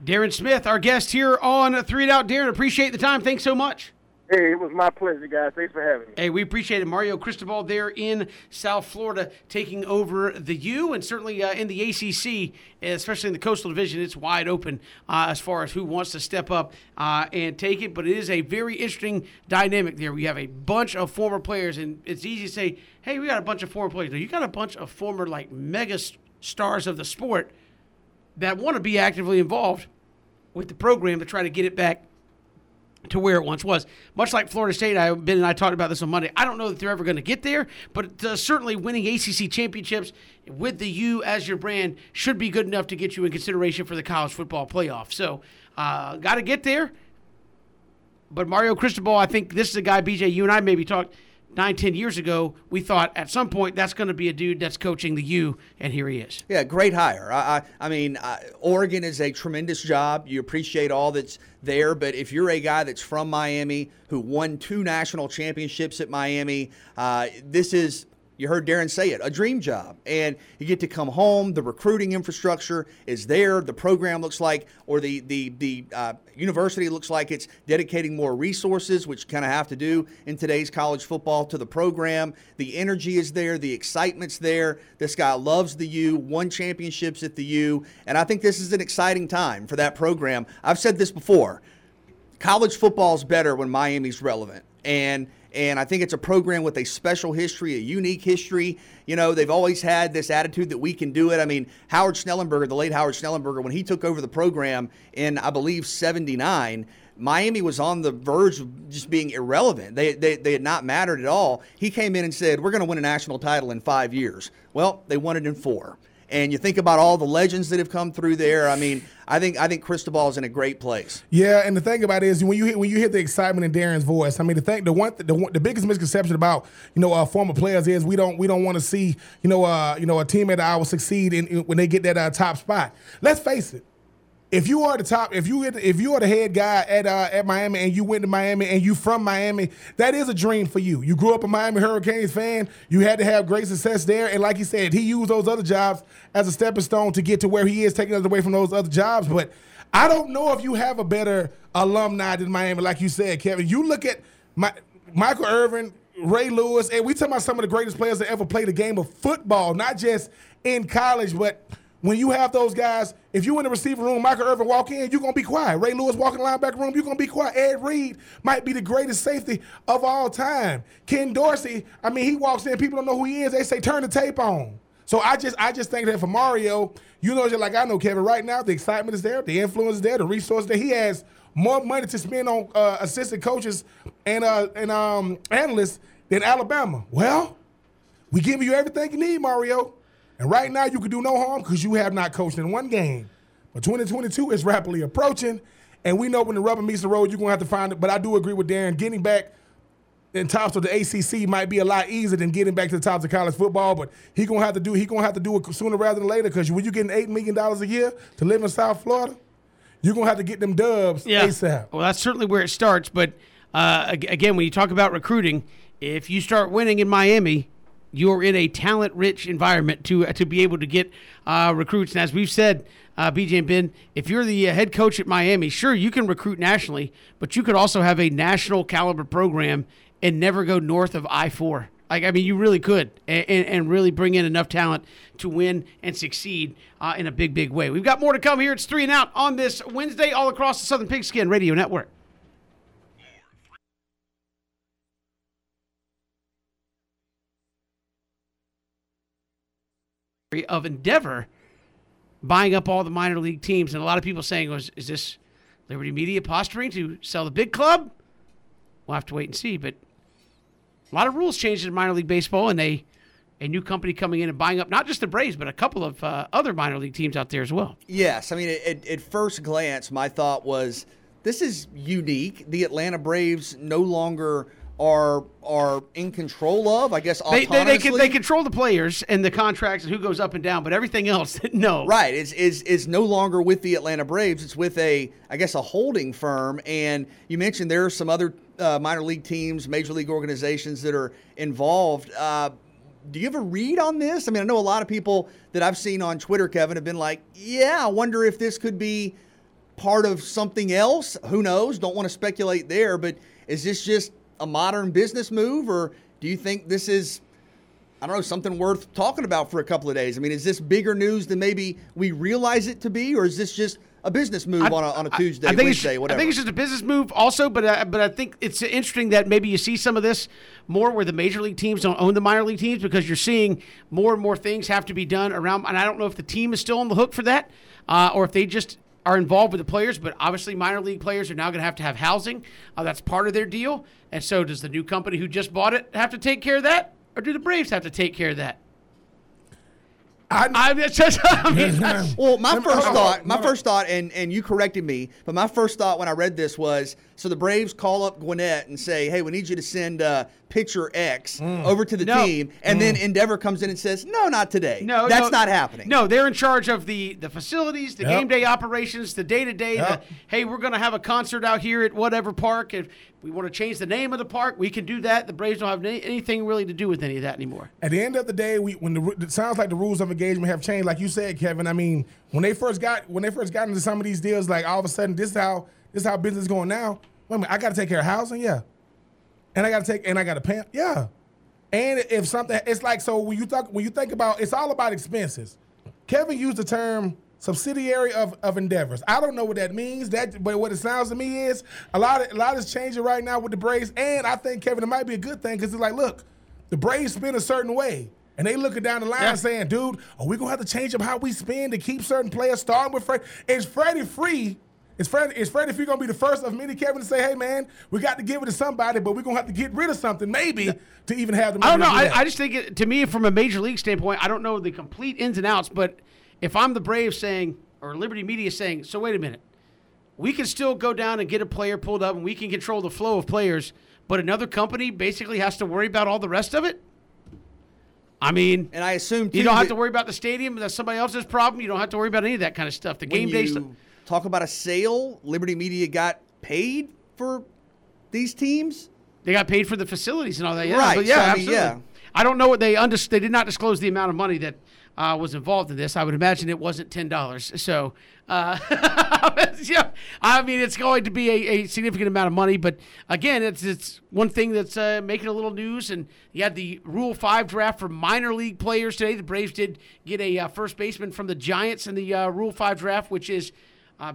Darrin Smith, our guest here on Three and Out. Darrin, appreciate the time. Thanks so much. Hey, it was my pleasure, guys. Thanks for having me. Hey, we appreciate it. Mario Cristobal there in South Florida taking over the U, and certainly uh, in the ACC, especially in the Coastal Division, it's wide open uh, as far as who wants to step up uh, and take it. But it is a very interesting dynamic there. We have a bunch of former players, and it's easy to say, hey, we got a bunch of former players. No, you got a bunch of former, like, mega stars of the sport that want to be actively involved with the program to try to get it back to where it once was. Much like Florida State, I Ben and I talked about this on Monday. I don't know that they're ever going to get there, but uh, certainly winning ACC championships with the U as your brand should be good enough to get you in consideration for the college football playoff. So, uh, got to get there. But Mario Cristobal, I think this is a guy, BJ, you and I maybe talked – nine, ten years ago, we thought at some point that's going to be a dude that's coaching the U, and here he is. Yeah, great hire. I, I, I mean, I, Oregon is a tremendous job. You appreciate all that's there, but if you're a guy that's from Miami who won two national championships at Miami, uh, this is you heard Darrin say it, a dream job. And you get to come home. The recruiting infrastructure is there. The program looks like, or the the the uh, university looks like it's dedicating more resources, which kind of have to do in today's college football to the program. The energy is there. The excitement's there. This guy loves the U. Won championships at the U, and I think this is an exciting time for that program. I've said this before. College football is better when Miami's relevant, and and I think it's a program with a special history, a unique history. You know, they've always had this attitude that we can do it. I mean, Howard Schnellenberger, the late Howard Schnellenberger, when he took over the program in, I believe, 79, Miami was on the verge of just being irrelevant. They, they, they had not mattered at all. He came in and said, We're going to win a national title in five years. Well, they won it in four and you think about all the legends that have come through there. I mean, I think I think Cristobal is in a great place. Yeah, and the thing about it is when you hear, when you hear the excitement in Darrin's voice, I mean, the thing, the one, the, the biggest misconception about you know uh, former players is we don't we don't want to see you know uh, you know a team at our succeed in, in, when they get that uh, top spot. Let's face it, if you are the top, if you if you are the head guy at uh, at Miami and you went to Miami and you from Miami, that is a dream for you. You grew up a Miami Hurricanes fan. You had to have great success there, and like he said, he used those other jobs as a stepping stone to get to where he is, taking us away from those other jobs. But I don't know if you have a better alumni than Miami, like you said, Kevin. You look at my, Michael Irvin, Ray Lewis, and we talk about some of the greatest players that ever played the game of football, not just in college, but when you have those guys, if you in the receiver room, Michael Irvin walk in, you're gonna be quiet. Ray Lewis walk in the linebacker room, you're gonna be quiet. Ed Reed might be the greatest safety of all time. Ken Dorsey, I mean, he walks in, people don't know who he is. They say turn the tape on. So I just I just think that for Mario, you know, just like I know Kevin, right now the excitement is there, the influence is there, the resources that he has more money to spend on uh, assistant coaches and uh, and um, analysts than Alabama. Well, we give you everything you need, Mario. And right now, you can do no harm because you have not coached in one game. But 2022 is rapidly approaching, and we know when the rubber meets the road, you're going to have to find it. But I do agree with Darrin. Getting back in tops of the ACC might be a lot easier than getting back to the tops of college football. But he gonna have to do he gonna have to do it sooner rather than later because when you're getting eight million dollars a year to live in South Florida, you're gonna have to get them dubs yeah. ASAP. Well, that's certainly where it starts. But uh, again, when you talk about recruiting, if you start winning in Miami you're in a talent rich environment to to be able to get uh, recruits. And as we've said, uh, BJ and Ben, if you're the uh, head coach at Miami, sure you can recruit nationally, but you could also have a national caliber program and never go north of I four. Like I mean, you really could, and, and really bring in enough talent to win and succeed uh, in a big, big way. We've got more to come here. It's three and out on this Wednesday, all across the Southern Pigskin Radio Network. Of Endeavor buying up all the minor league teams, and a lot of people saying, "Was is this Liberty Media posturing to sell the big club?" We'll have to wait and see, but a lot of rules changed in minor league baseball, and they a new company coming in and buying up not just the Braves, but a couple of uh, other minor league teams out there as well. Yes, I mean, at, at first glance, my thought was this is unique. The Atlanta Braves no longer are are in control of. I guess they they, they, can, they control the players and the contracts and who goes up and down, but everything else, no. Right, is is is no longer with the Atlanta Braves. It's with a I guess a holding firm. And you mentioned there are some other uh, minor league teams, major league organizations that are involved. Uh, do you have a read on this? I mean, I know a lot of people that I've seen on Twitter, Kevin, have been like, "Yeah, I wonder if this could be part of something else." Who knows? Don't want to speculate there, but is this just a modern business move, or do you think this is, I don't know, something worth talking about for a couple of days? I mean, is this bigger news than maybe we realize it to be, or is this just a business move I, on a, on a Tuesday, I, I think Wednesday, whatever. I think it's just a business move, also. But uh, but I think it's interesting that maybe you see some of this more where the major league teams don't own the minor league teams because you're seeing more and more things have to be done around. And I don't know if the team is still on the hook for that, uh, or if they just are involved with the players. But obviously, minor league players are now going to have to have housing. Uh, that's part of their deal. And so, does the new company who just bought it have to take care of that, or do the Braves have to take care of that? I, I, just, I mean, well, my first thought, my first thought, and and you corrected me, but my first thought when I read this was, so the Braves call up Gwinnett and say, "Hey, we need you to send uh, pitcher X mm. over to the no. team," and mm. then Endeavor comes in and says, "No, not today. No, that's no, not happening." No, they're in charge of the the facilities, the yep. game day operations, the day to day. Hey, we're going to have a concert out here at whatever park, If we want to change the name of the park. We can do that. The Braves don't have any, anything really to do with any of that anymore. At the end of the day, we when the it sounds like the rules of engagement have changed, like you said, Kevin. I mean, when they first got when they first got into some of these deals, like all of a sudden, this is how this is how business is going now. Wait a minute, I got to take care of housing, yeah, and I got to take and I got to pay, yeah. And if something, it's like so when you talk when you think about, it's all about expenses. Kevin used the term subsidiary of, of endeavors. I don't know what that means. That but what it sounds to me is a lot of a lot is changing right now with the Braves, and I think Kevin it might be a good thing because it's like, look, the Braves spin a certain way. And they looking down the line yeah. saying, dude, are we gonna have to change up how we spend to keep certain players starting with Freddie? Is Freddie free? It's Fred is Freddie, is Freddie free gonna be the first of many Kevin to say, hey man, we got to give it to somebody, but we're gonna have to get rid of something, maybe, yeah. to even have the I don't know. Do I, I, just think it, to me, from a major league standpoint, I don't know the complete ins and outs, but if I'm the Braves saying, or Liberty Media saying, so wait a minute, we can still go down and get a player pulled up and we can control the flow of players, but another company basically has to worry about all the rest of it? I mean, and I assume you don't have to worry about the stadium. That's somebody else's problem. You don't have to worry about any of that kind of stuff. The game day stuff. Talk about a sale. Liberty Media got paid for these teams. They got paid for the facilities and all that. Yeah, right. But yeah, so, I mean, absolutely. Yeah. I don't know what they under, They did not disclose the amount of money that uh, was involved in this. I would imagine it wasn't ten dollars. So, uh, yeah, I mean, it's going to be a, a, significant amount of money. But again, it's it's one thing that's uh, making a little news. And you had the Rule Five draft for minor league players today. The Braves did get a uh, first baseman from the Giants in the uh, Rule Five draft, which is uh,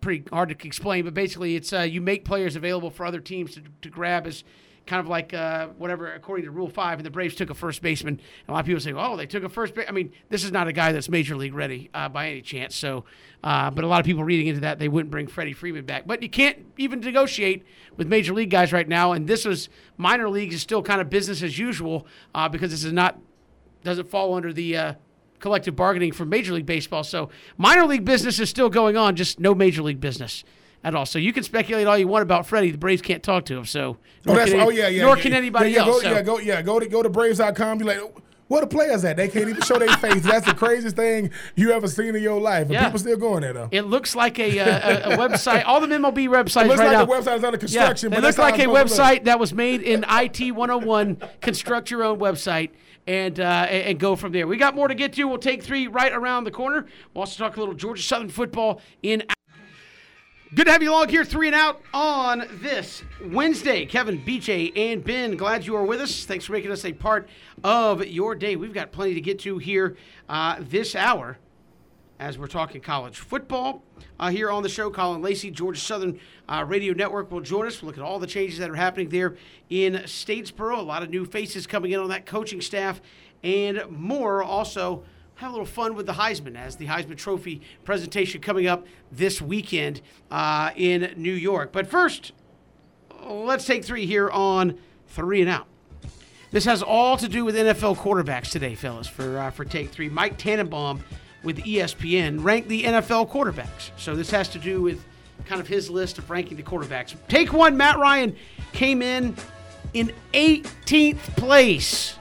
pretty hard to explain, but basically it's uh, you make players available for other teams to, to grab as kind of like uh, whatever, according to Rule 5, and the Braves took a first baseman. A lot of people say, oh, they took a first. I mean, this is not a guy that's major league ready uh, by any chance. So, uh, but a lot of people reading into that, they wouldn't bring Freddie Freeman back. But you can't even negotiate with major league guys right now. And this is minor leagues is still kind of business as usual uh, because this is not, doesn't fall under the uh, collective bargaining for Major League Baseball. So minor league business is still going on, just no major league business at all. So you can speculate all you want about Freddie. The Braves can't talk to him. So oh, that's, any, oh yeah, yeah. Nor yeah, can anybody yeah, else. Go, so. Yeah, go yeah, go to go to Braves.com. Be like, Where the players at? They can't even show their face. That's the craziest thing you ever seen in your life. And Yeah. people still going there though. It looks like a, uh, a, a website. All the MLB websites It looks right like now. the website is under construction. they but look like a website that was made in IT 101. Construct your own website and, uh, and go from there. We got more to get to. We'll take three right around the corner. We'll also talk a little Georgia Southern football in. Good to have you along here, three and out on this Wednesday. Kevin, BJ, and Ben, glad you are with us. Thanks for making us a part of your day. We've got plenty to get to here uh, this hour as we're talking college football. Uh, here on the show, Colin Lacey, Georgia Southern uh, Radio Network will join us. We'll look at all the changes that are happening there in Statesboro. A lot of new faces coming in on that coaching staff and more. Also, have a little fun with the Heisman as the Heisman Trophy presentation coming up this weekend uh, in New York. But first, let's take three here on Three and Out. This has all to do with NFL quarterbacks today, fellas. For uh, for take three, Mike Tannenbaum with ESPN ranked the NFL quarterbacks. So this has to do with kind of his list of ranking the quarterbacks. Take one, Matt Ryan came in in 18th place.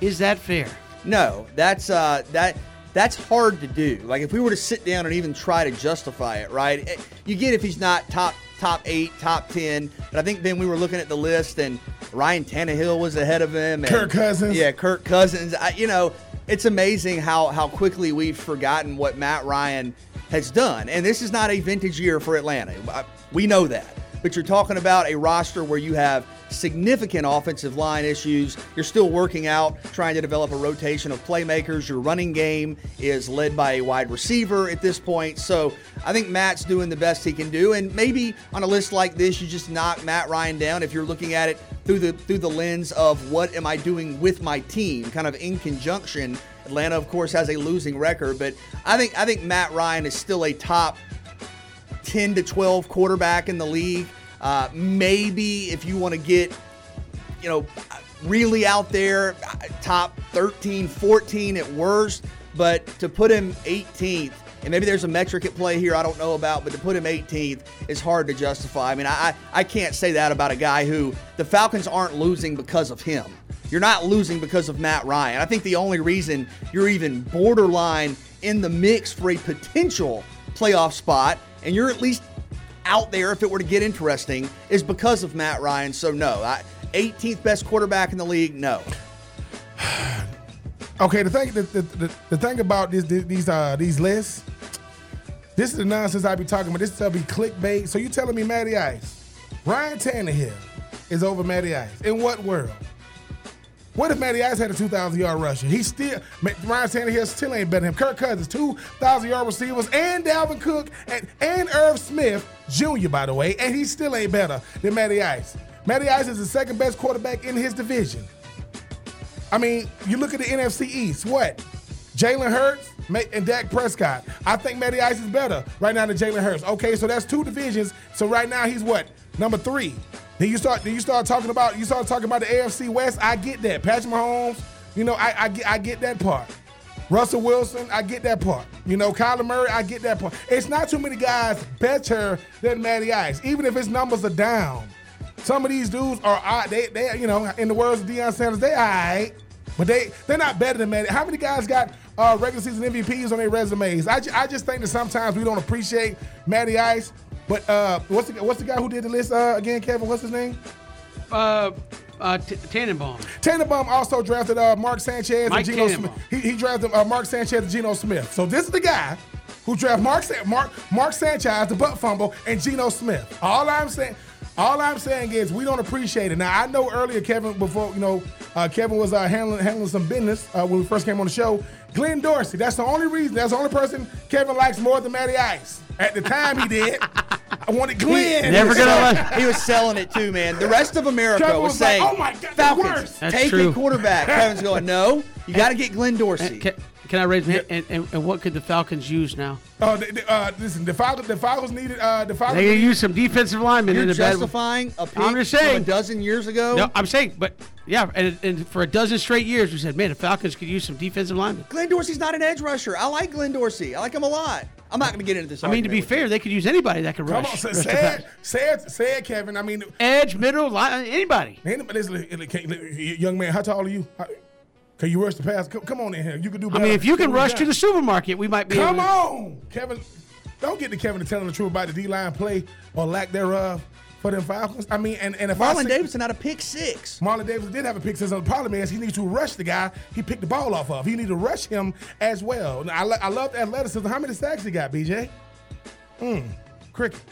Is that fair? No, that's uh, that that's hard to do. Like if we were to sit down and even try to justify it, right? Eh, You get if he's not top top eight, top ten. But I think then we were looking at the list and Ryan Tannehill was ahead of him. And, Kirk Cousins. Yeah, Kirk Cousins. I, you know, it's amazing how how quickly we've forgotten what Matt Ryan has done. And this is not a vintage year for Atlanta. We know that. But you're talking about a roster where you have significant offensive line issues. You're still working out, trying to develop a rotation of playmakers. Your running game is led by a wide receiver at this point. So I think Matt's doing the best he can do. And maybe on a list like this, you just knock Matt Ryan down if you're looking at it through the through the lens of what am I doing with my team, kind of in conjunction. Atlanta, of course, has a losing record, but I think I think Matt Ryan is still a top 10 to 12 quarterback in the league. Uh, maybe if you want to get, you know, really out there, uh, top 13, 14 at worst. But to put him 18th, and maybe there's a metric at play here I don't know about, but to put him 18th is hard to justify. I mean, I, I can't say that about a guy who the Falcons aren't losing because of him. You're not losing because of Matt Ryan. I think the only reason you're even borderline in the mix for a potential playoff spot, and you're at least out there if it were to get interesting, is because of Matt Ryan. So, no. I, 18th best quarterback in the league, no. Okay, the thing the, the, the, the thing about this, these uh these lists, this is the nonsense I be talking about. This will be clickbait. So you telling me Matty Ice, Ryan Tannehill is over Matty Ice? In what world? What if Matty Ice had a 2,000 yard rusher? He still Ryan Tannehill still ain't better than him. Kirk Cousins, 2,000 yard receivers, and Dalvin Cook and and Irv Smith Jr. By the way, and he still ain't better than Matty Ice. Matty Ice is the second best quarterback in his division. I mean, you look at the NFC East. What? Jalen Hurts and Dak Prescott. I think Matty Ice is better right now than Jalen Hurts. Okay, so that's two divisions. So right now he's what? Number three. Then you start. Then you start talking about. You start talking about the AFC West. I get that. Patrick Mahomes. You know, I, I get. I get that part. Russell Wilson, I get that part. You know, Kyler Murray, I get that part. It's not too many guys better than Matty Ice, even if his numbers are down. Some of these dudes are all- they they you know in the words of Deion Sanders they all right, but they they're not better than Matty. How many guys got uh, regular season MVPs on their resumes? I, ju- I just think that sometimes we don't appreciate Matty Ice. But uh, what's the what's the guy who did the list uh, again? Kevin, what's his name? Uh, uh, T- Tannenbaum. Tannenbaum also drafted uh, Mark Sanchez Mike and Geno Tannenbaum. Smith. He, he drafted uh, Mark Sanchez and Geno Smith. So this is the guy who drafted Mark Sa- Mark Mark Sanchez, the butt fumble, and Geno Smith. All I'm saying, all I'm saying is we don't appreciate it. Now I know earlier Kevin, before you know, uh, Kevin was uh, handling handling some business uh, when we first came on the show. Glenn Dorsey. That's the only reason. That's the only person Kevin likes more than Matty Ice. At the time he did. I wanted Glenn. Never gonna Selling- he was selling it too, man. The rest of America Kevin was, was like, saying, "Oh my God, the Falcons, worst." Take true. a quarterback." Kevin's going, "No, you got to get Glenn Dorsey." Can, can I raise my hand? And, and, and what could the Falcons use now? Oh, the, the, uh, listen, the Falcons, the Falcons needed. Uh, the Falcons. They could use some defensive linemen You're in a bad justifying a pick I'm just from saying. a dozen years ago. No, I'm saying, but yeah, and, and for a dozen straight years, we said, man, the Falcons could use some defensive linemen. Glenn Dorsey's not an edge rusher. I like Glenn Dorsey. I like him a lot. I'm not going to get into this. I mean, to be argument with fair, they could use anybody that could Come rush. on, say, rush say it, say it, say it, Kevin. I mean, Edge, middle, line, anybody. anybody, listen, listen, young man, how tall are you? How- Can you rush the pass? Come, come on in here. You can do I mean, if you can rush to the supermarket, we might be. Come able on, Kevin. Don't get to Kevin to telling the truth about the D line play or lack thereof for them Falcons. I mean, and, and if I Marlon see- Davidson had a pick six. Marlon Davidson did have a pick six. The problem is he needs to rush the guy he picked the ball off of. He need to rush him as well. Now, I, lo- I love the athleticism. How many sacks he got, BJ? Mm, crickets.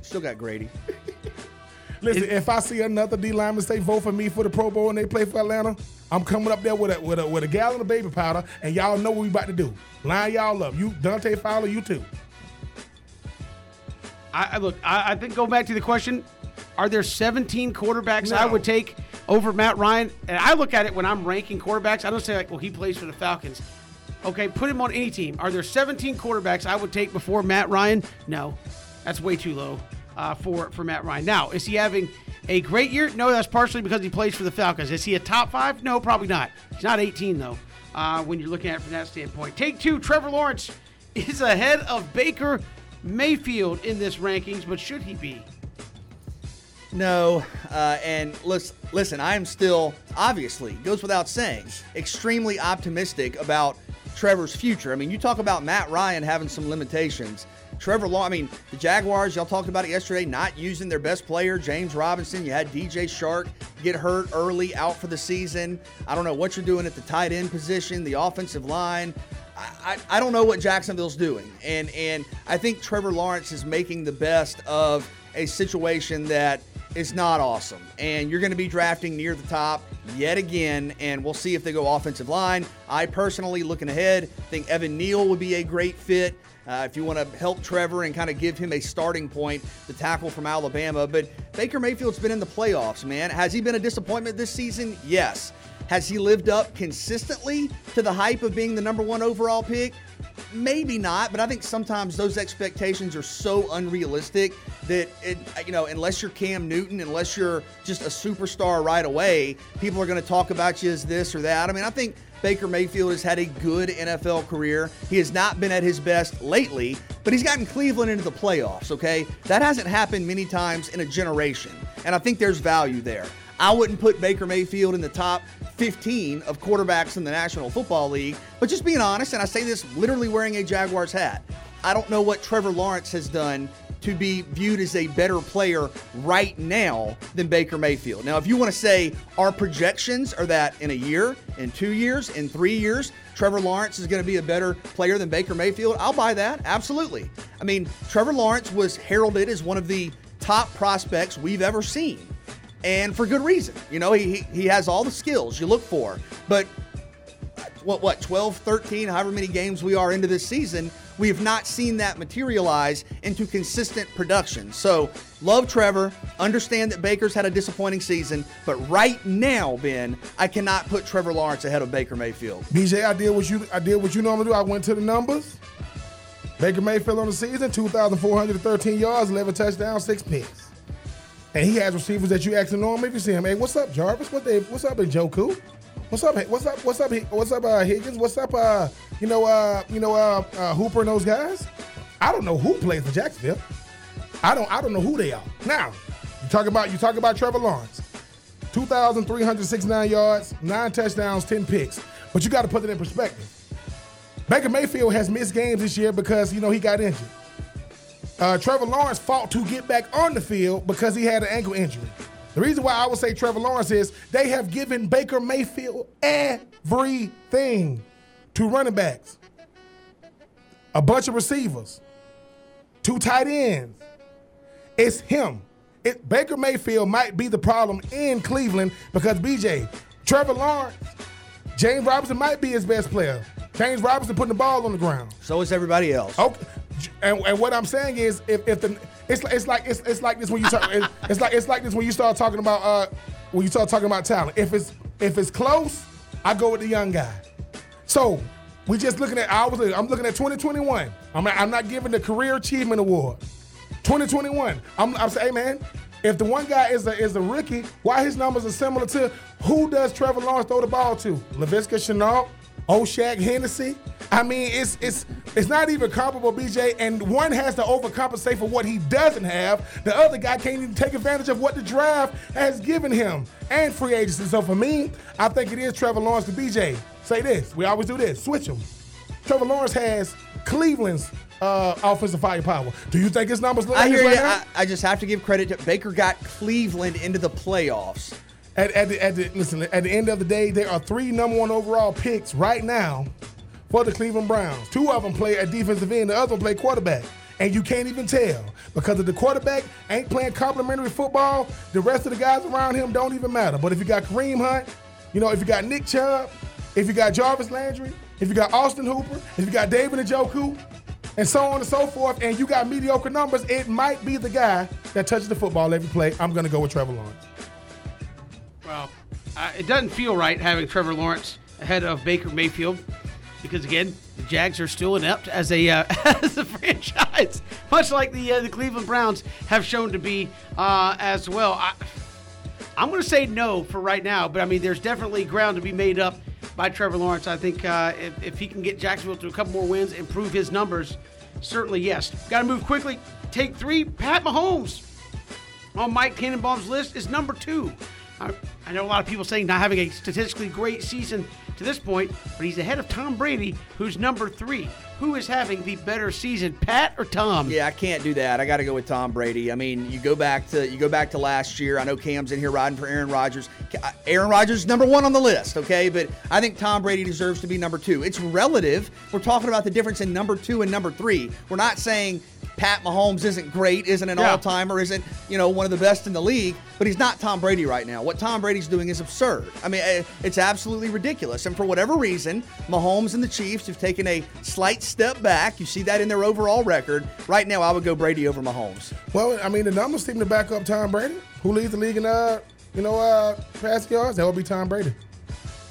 Still got Grady. Listen, if I see another D lineman say vote for me for the Pro Bowl and they play for Atlanta, I'm coming up there with a with a with a gallon of baby powder, and y'all know what we about to do. Line y'all up. You Dante Fowler, you too. I, I look. I, I think go back to the question: Are there 17 quarterbacks I would take over Matt Ryan? And I look at it when I'm ranking quarterbacks. I don't say like, well, he plays for the Falcons. Okay, put him on any team. Are there 17 quarterbacks I would take before Matt Ryan? No, that's way too low uh, for for Matt Ryan. Now, is he having a great year? No, that's partially because he plays for the Falcons. Is he a top five? No, probably not. He's not 18 though. Uh, when you're looking at it from that standpoint, take two. Trevor Lawrence is ahead of Baker Mayfield in this rankings, but should he be? No, uh, and listen, listen, I am still obviously goes without saying extremely optimistic about Trevor's future. I mean, you talk about Matt Ryan having some limitations. Trevor Law, I mean, the Jaguars, y'all talked about it yesterday, not using their best player, James Robinson. You had DJ Chark get hurt early, out for the season. I don't know what you're doing at the tight end position, the offensive line. I, I, I don't know what Jacksonville's doing. And and I think Trevor Lawrence is making the best of a situation that is not awesome. And you're going to be drafting near the top yet again, and we'll see if they go offensive line. I personally, looking ahead, think Evan Neal would be a great fit. Uh, if you want to help Trevor and kind of give him a starting point, the tackle from Alabama. But Baker Mayfield's been in the playoffs, man. Has he been a disappointment this season? Yes. Has he lived up consistently to the hype of being the number one overall pick? Maybe not, but I think sometimes those expectations are so unrealistic that it, you know, unless you're Cam Newton, unless you're just a superstar right away, people are going to talk about you as this or that. I mean, I think Baker Mayfield has had a good NFL career. He has not been at his best lately, but he's gotten Cleveland into the playoffs, okay? That hasn't happened many times in a generation, and I think there's value there. I wouldn't put Baker Mayfield in the top 15 of quarterbacks in the National Football League, but just being honest, and I say this literally wearing a Jaguars hat, I don't know what Trevor Lawrence has done to be viewed as a better player right now than Baker Mayfield. Now, if you want to say our projections are that in a year, in two years, in three years, Trevor Lawrence is going to be a better player than Baker Mayfield, I'll buy that. Absolutely. I mean, Trevor Lawrence was heralded as one of the top prospects we've ever seen. And for good reason. You know, he, he has all the skills you look for. But what what 12 13 however many games we are into this season we have not seen that materialize into consistent production so love trevor understand that baker's had a disappointing season but right now ben i cannot put trevor lawrence ahead of baker mayfield BJ, I did what you I did what you normally do. I went to the numbers. Baker Mayfield on the season, 2,413 yards, 11 touchdowns, six picks. And he has receivers that you actually know him if you see him. Hey, what's up, Jarvis? What they, what's up, Njoku? What's up? What's up? What's up? What's up, uh, Higgins? What's up? Uh, you know, uh, you know, uh, uh, Hooper and those guys. I don't know who plays for Jacksonville. I don't. I don't know who they are. Now, you talk about you talk about Trevor Lawrence. 2,369 yards, nine touchdowns, 10 picks. But you got to put it in perspective. Baker Mayfield has missed games this year because, you know, he got injured. Uh, Trevor Lawrence fought to get back on the field because he had an ankle injury. The reason why I would say Trevor Lawrence is they have given Baker Mayfield everything two running backs, a bunch of receivers, two tight ends. It's him. It, Baker Mayfield might be the problem in Cleveland because BJ, Trevor Lawrence, James Robinson might be his best player. James Robinson putting the ball on the ground. so is everybody else Okay, and, and what I'm saying is, if, if the it's it's like it's, it's like this when you talk, it's, it's like it's like this when you start talking about uh when you start talking about talent. If it's if it's close, I go with the young guy. So we just looking at I was I'm looking at 2021. I'm I'm not giving the career achievement award. 2021. I'm I'm saying, hey man, if the one guy is a is a rookie, why his numbers are similar to who does Trevor Lawrence throw the ball to? Laviska Shenault, Oshag Hennessy. I mean, it's it's it's not even comparable, BJ. And one has to overcompensate for what he doesn't have. The other guy can't even take advantage of what the draft has given him and free agency. So for me, I think it is Trevor Lawrence to BJ. Say this. We always do this. Switch them. Trevor Lawrence has Cleveland's uh, offensive firepower. Do you think his numbers look I like hear this you. now? I, I just have to give credit to Baker. Got Cleveland into the playoffs. At, at, the, at the listen, at the end of the day, there are three number one overall picks right now for the Cleveland Browns. Two of them play at defensive end, the other one play quarterback. And you can't even tell because if the quarterback ain't playing complimentary football, the rest of the guys around him don't even matter. But if you got Kareem Hunt, you know, if you got Nick Chubb, if you got Jarvis Landry, if you got Austin Hooper, if you got David and Njoku, and so on and so forth, and you got mediocre numbers, it might be the guy that touches the football every play. I'm going to go with Trevor Lawrence. Well, uh, it doesn't feel right having Trevor Lawrence ahead of Baker Mayfield because again, the Jags are still inept as a uh, as a franchise, much like the uh, the Cleveland Browns have shown to be uh, as well. I, I'm going to say no for right now, but I mean, there's definitely ground to be made up by Trevor Lawrence. I think uh, if, if he can get Jacksonville to a couple more wins, improve his numbers, certainly yes. Got to move quickly. Take three, Pat Mahomes on Mike Tannenbaum's list is number two. I, I know a lot of people saying not having a statistically great season to this point, but he's ahead of Tom Brady, who's number three. Who is having the better season, Pat or Tom? Yeah, I can't do that. I got to go with Tom Brady. I mean, you go back to you go back to last year. I know Cam's in here riding for Aaron Rodgers. uh, Aaron Rodgers is number one on the list, okay? But I think Tom Brady deserves to be number two. It's relative. We're talking about the difference in number two and number three. We're not saying Pat Mahomes isn't great, isn't an Yeah. all-timer, isn't you know one of the best in the league, but he's not Tom Brady right now. What Tom Brady's doing is absurd. I mean, eh, it's absolutely ridiculous. And for whatever reason, Mahomes and the Chiefs have taken a slight step back. You see that in their overall record. Right now, I would go Brady over Mahomes. Well, I mean, the numbers seem to back up Tom Brady. Who leads the league in, uh, you know, uh, pass yards? That would be Tom Brady.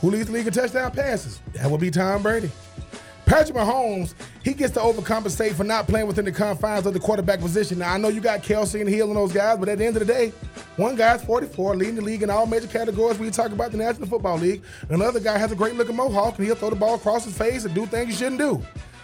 Who leads the league in touchdown passes? That would be Tom Brady. Patrick Mahomes, he gets to overcompensate for not playing within the confines of the quarterback position. Now, I know you got Kelce and Hill and those guys, but at the end of the day, one guy's 44, leading the league in all major categories when you talk about the National Football League. Another guy has a great looking mohawk, and he'll throw the ball across his face and do things he shouldn't do.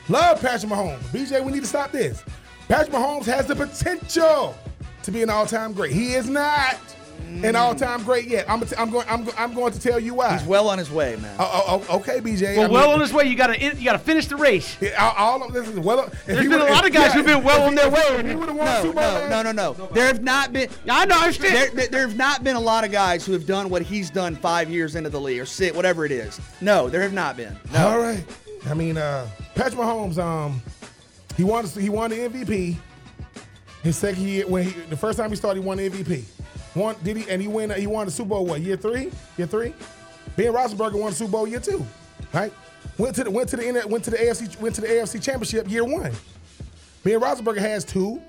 Love Patrick Mahomes. BJ, we need to stop this. Patrick Mahomes has the potential to be an all-time great. He is not an mm. all-time great yet. I'm, I'm going. I'm, go- I'm going to tell you why. He's well on his way, man. Oh, oh, oh, okay, BJ. Well, I mean, well on his way. You got to you got to finish the race. yeah, all, all of this is well. if There's he been a lot of guys yeah, who've been well on their way. he- if he would've won the no, no, no, no, no. There have not been. I know. I understand. There, there, there have not been a lot of guys who have done what he's done five years into the league or sit, whatever it is. No, there have not been. No. All right. I mean, uh, Patrick Mahomes, um, he won. He won the MVP. His second year, when he, the first time he started, he won the MVP. Won, did he? And he win. He won the Super Bowl. What year three? Year three. Ben Roethlisberger won the Super Bowl year two. Right. Went to the went to the went to the AFC went to the AFC Championship year one. Ben Roethlisberger has two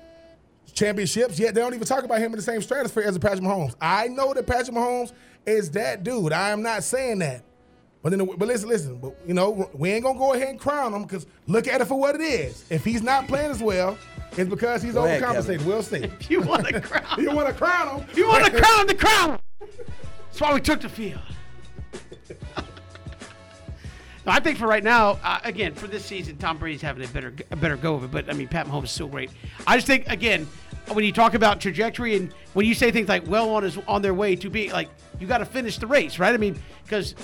championships, yet they don't even talk about him in the same stratosphere as Patrick Mahomes. I know that Patrick Mahomes is that dude. I am not saying that. But then, but listen, listen. But you know, we ain't gonna go ahead and crown him because look at it for what it is. If he's not playing as well, it's because he's Go ahead, overcompensated. Kevin. We'll see. If you want to crown, You want to crown him? you want to crown the crown. That's why we took the field. No, I think for right now, uh, again, for this season, Tom Brady's having a better a better go of it. But I mean, Pat Mahomes is still great. I just think again, when you talk about trajectory and when you say things like well on is on their way to be like you got to finish the race, right? I mean, because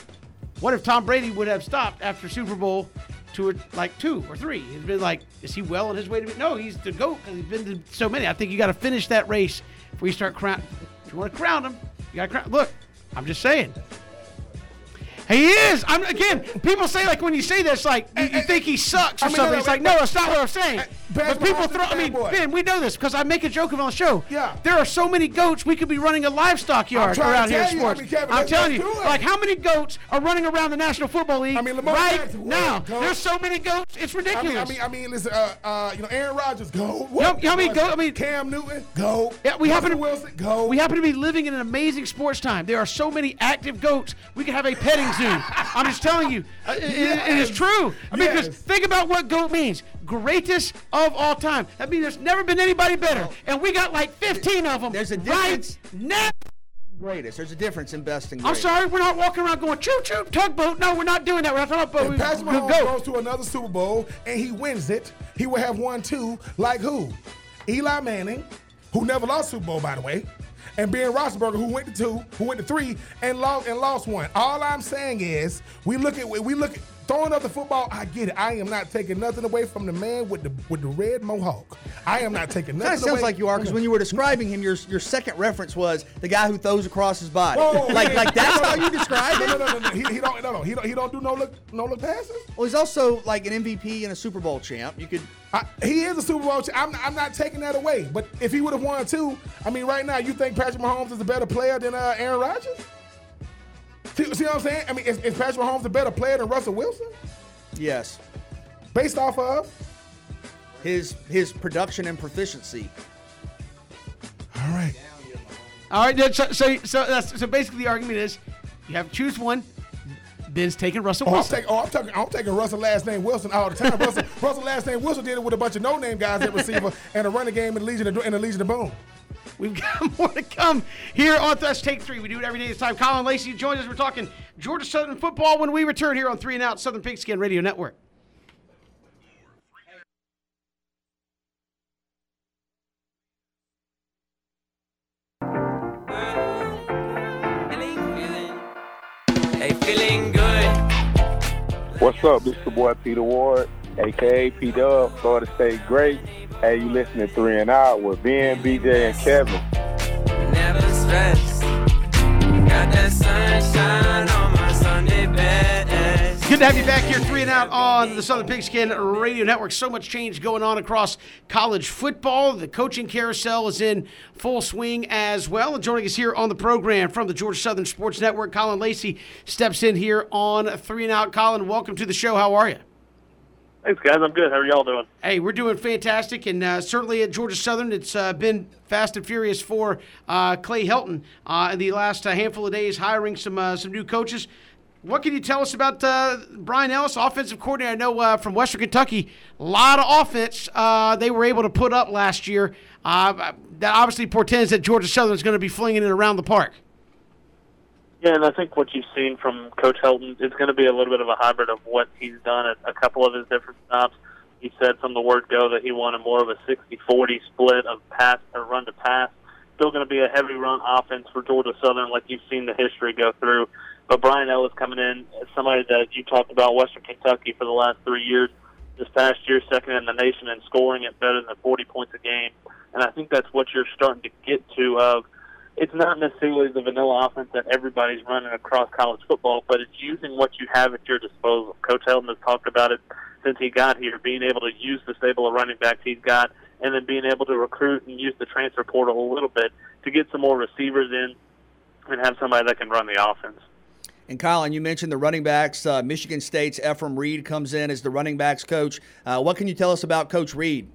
what if Tom Brady would have stopped after Super Bowl two or like two or three? It's been like, is he well on his way to be? No, he's the goat because he's been to so many. I think you got to finish that race before you start crown. If you want to crown him, you got to crown. Look, I'm just saying. He is. I'm again. People say like when you say this, like you, you think he sucks or I mean, something. no, no, it's like no, that's not what I'm saying. Bad But people throw. I mean. Ben, we know this because I make a joke of on the show. Yeah. There are so many goats. We could be running a livestock yard around here in you, I sports. mean, Kevin, I'm let's- telling let's you, like how many goats are running around the National Football League I mean, Lamar right now? goat. There's so many goats. It's I ridiculous. mean, I mean, I mean, listen. Uh, uh, you know, Aaron Rodgers, go. You know- how many go- I mean- Cam Newton, go. Yeah, we happen to Wilson, go. We happen to be living in an amazing sports time. There are so many active goats. We could have a petting I'm just telling you, uh, it- it- it is true. I mean, because Yes. think about what goat means: greatest of all time. That means there's never been anybody better, and we got like 15 of them. There's a right difference. now. greatest. There's a difference in best and I'm sorry, we're not walking around going choo choo tugboat. No, we're not doing that. We're not talking about If Patrick. Mahomes go. goes to another Super Bowl and he wins it, he will have won two. Like who? Eli Manning, who never lost Super Bowl, by the way, and Ben Roethlisberger, who went to two, who went to three, and lost and lost one. All I'm saying is, we look at we look at throwing up the football. I get it. I am not taking nothing away from the man with the with the red mohawk. I am not taking nothing of sounds away. like you are because when you were describing him, your your second reference was the guy who throws across his body. Whoa, like yeah. like that's how you describe him. no, no, no, no. He, he don't, no, no. He don't, he don't do no look, no look passes. Well, he's also like an MVP and a Super Bowl champ. You could. I, he is a Super Bowl. Ch- I'm, I'm not taking that away. But if he would have won two, I mean, right now, you think Patrick Mahomes is a better player than uh, Aaron Rodgers? See, see what I'm saying? I mean, is, is Patrick Mahomes a better player than Russell Wilson? Yes, Based off of? his his production and proficiency. All right. All right, so so so, that's, so basically the argument is you have to choose one. Ben's taking Russell Oh, I'm Wilson. taking, oh, I'm taking, I'm taking Russell last name Wilson all the time. Russell, Russell last name Wilson did it with a bunch of no name guys at receiver and a running game in the Legion of, in the Legion of Boom. We've got more to come here on Let's Take Three. We do it every day this time. Colin Lacey joins us. We're talking Georgia Southern football when we return here on Three and Out Southern Pigskin Radio Network. Hey, feeling good. What's up? This is the boy Peter Ward, aka P Dub, Florida State great. Hey, you listening to Three and Out with Ben, BJ, and Kevin. Never stressed. Got that sunshine on my Sunday best. Good to have you back here, three and out on the Southern Pigskin Radio Network. So much change going on across college football. The coaching carousel is in full swing as well. And joining us here on the program from the Georgia Southern Sports Network, Colin Lacey steps in here on three and out. Colin, welcome to the show. How are you? Thanks, guys. I'm good. How are y'all doing? Hey, we're doing fantastic, and uh, certainly at Georgia Southern, it's uh, been fast and furious for uh, Clay Helton uh, in the last uh, handful of days, hiring some uh, some new coaches. What can you tell us about Brian Ellis, offensive coordinator? I know from Western Kentucky, a lot of offense they were able to put up last year. That obviously portends that Georgia Southern is going to be flinging it around the park. Yeah, and I think what you've seen from Coach Helton is going to be a little bit of a hybrid of what he's done at a couple of his different stops. He said from the word go that he wanted more of a 60-40 split of pass or run to pass. Still going to be a heavy run offense for Georgia Southern, like you've seen the history go through. But Brian Ellis coming in somebody that you talked about Western Kentucky for the last three years. This past year, second in the nation in scoring at better than 40 points a game. And I think that's what you're starting to get to of it's not necessarily the vanilla offense that everybody's running across college football, but it's using what you have at your disposal. Coach Helton has talked about it since he got here, being able to use the stable of running backs he's got, and then being able to recruit and use the transfer portal a little bit to get some more receivers in and have somebody that can run the offense. And Colin, you mentioned the running backs. Uh, Michigan State's Effrem Reed comes in as the running backs coach. Uh, what can you tell us about Coach Reed?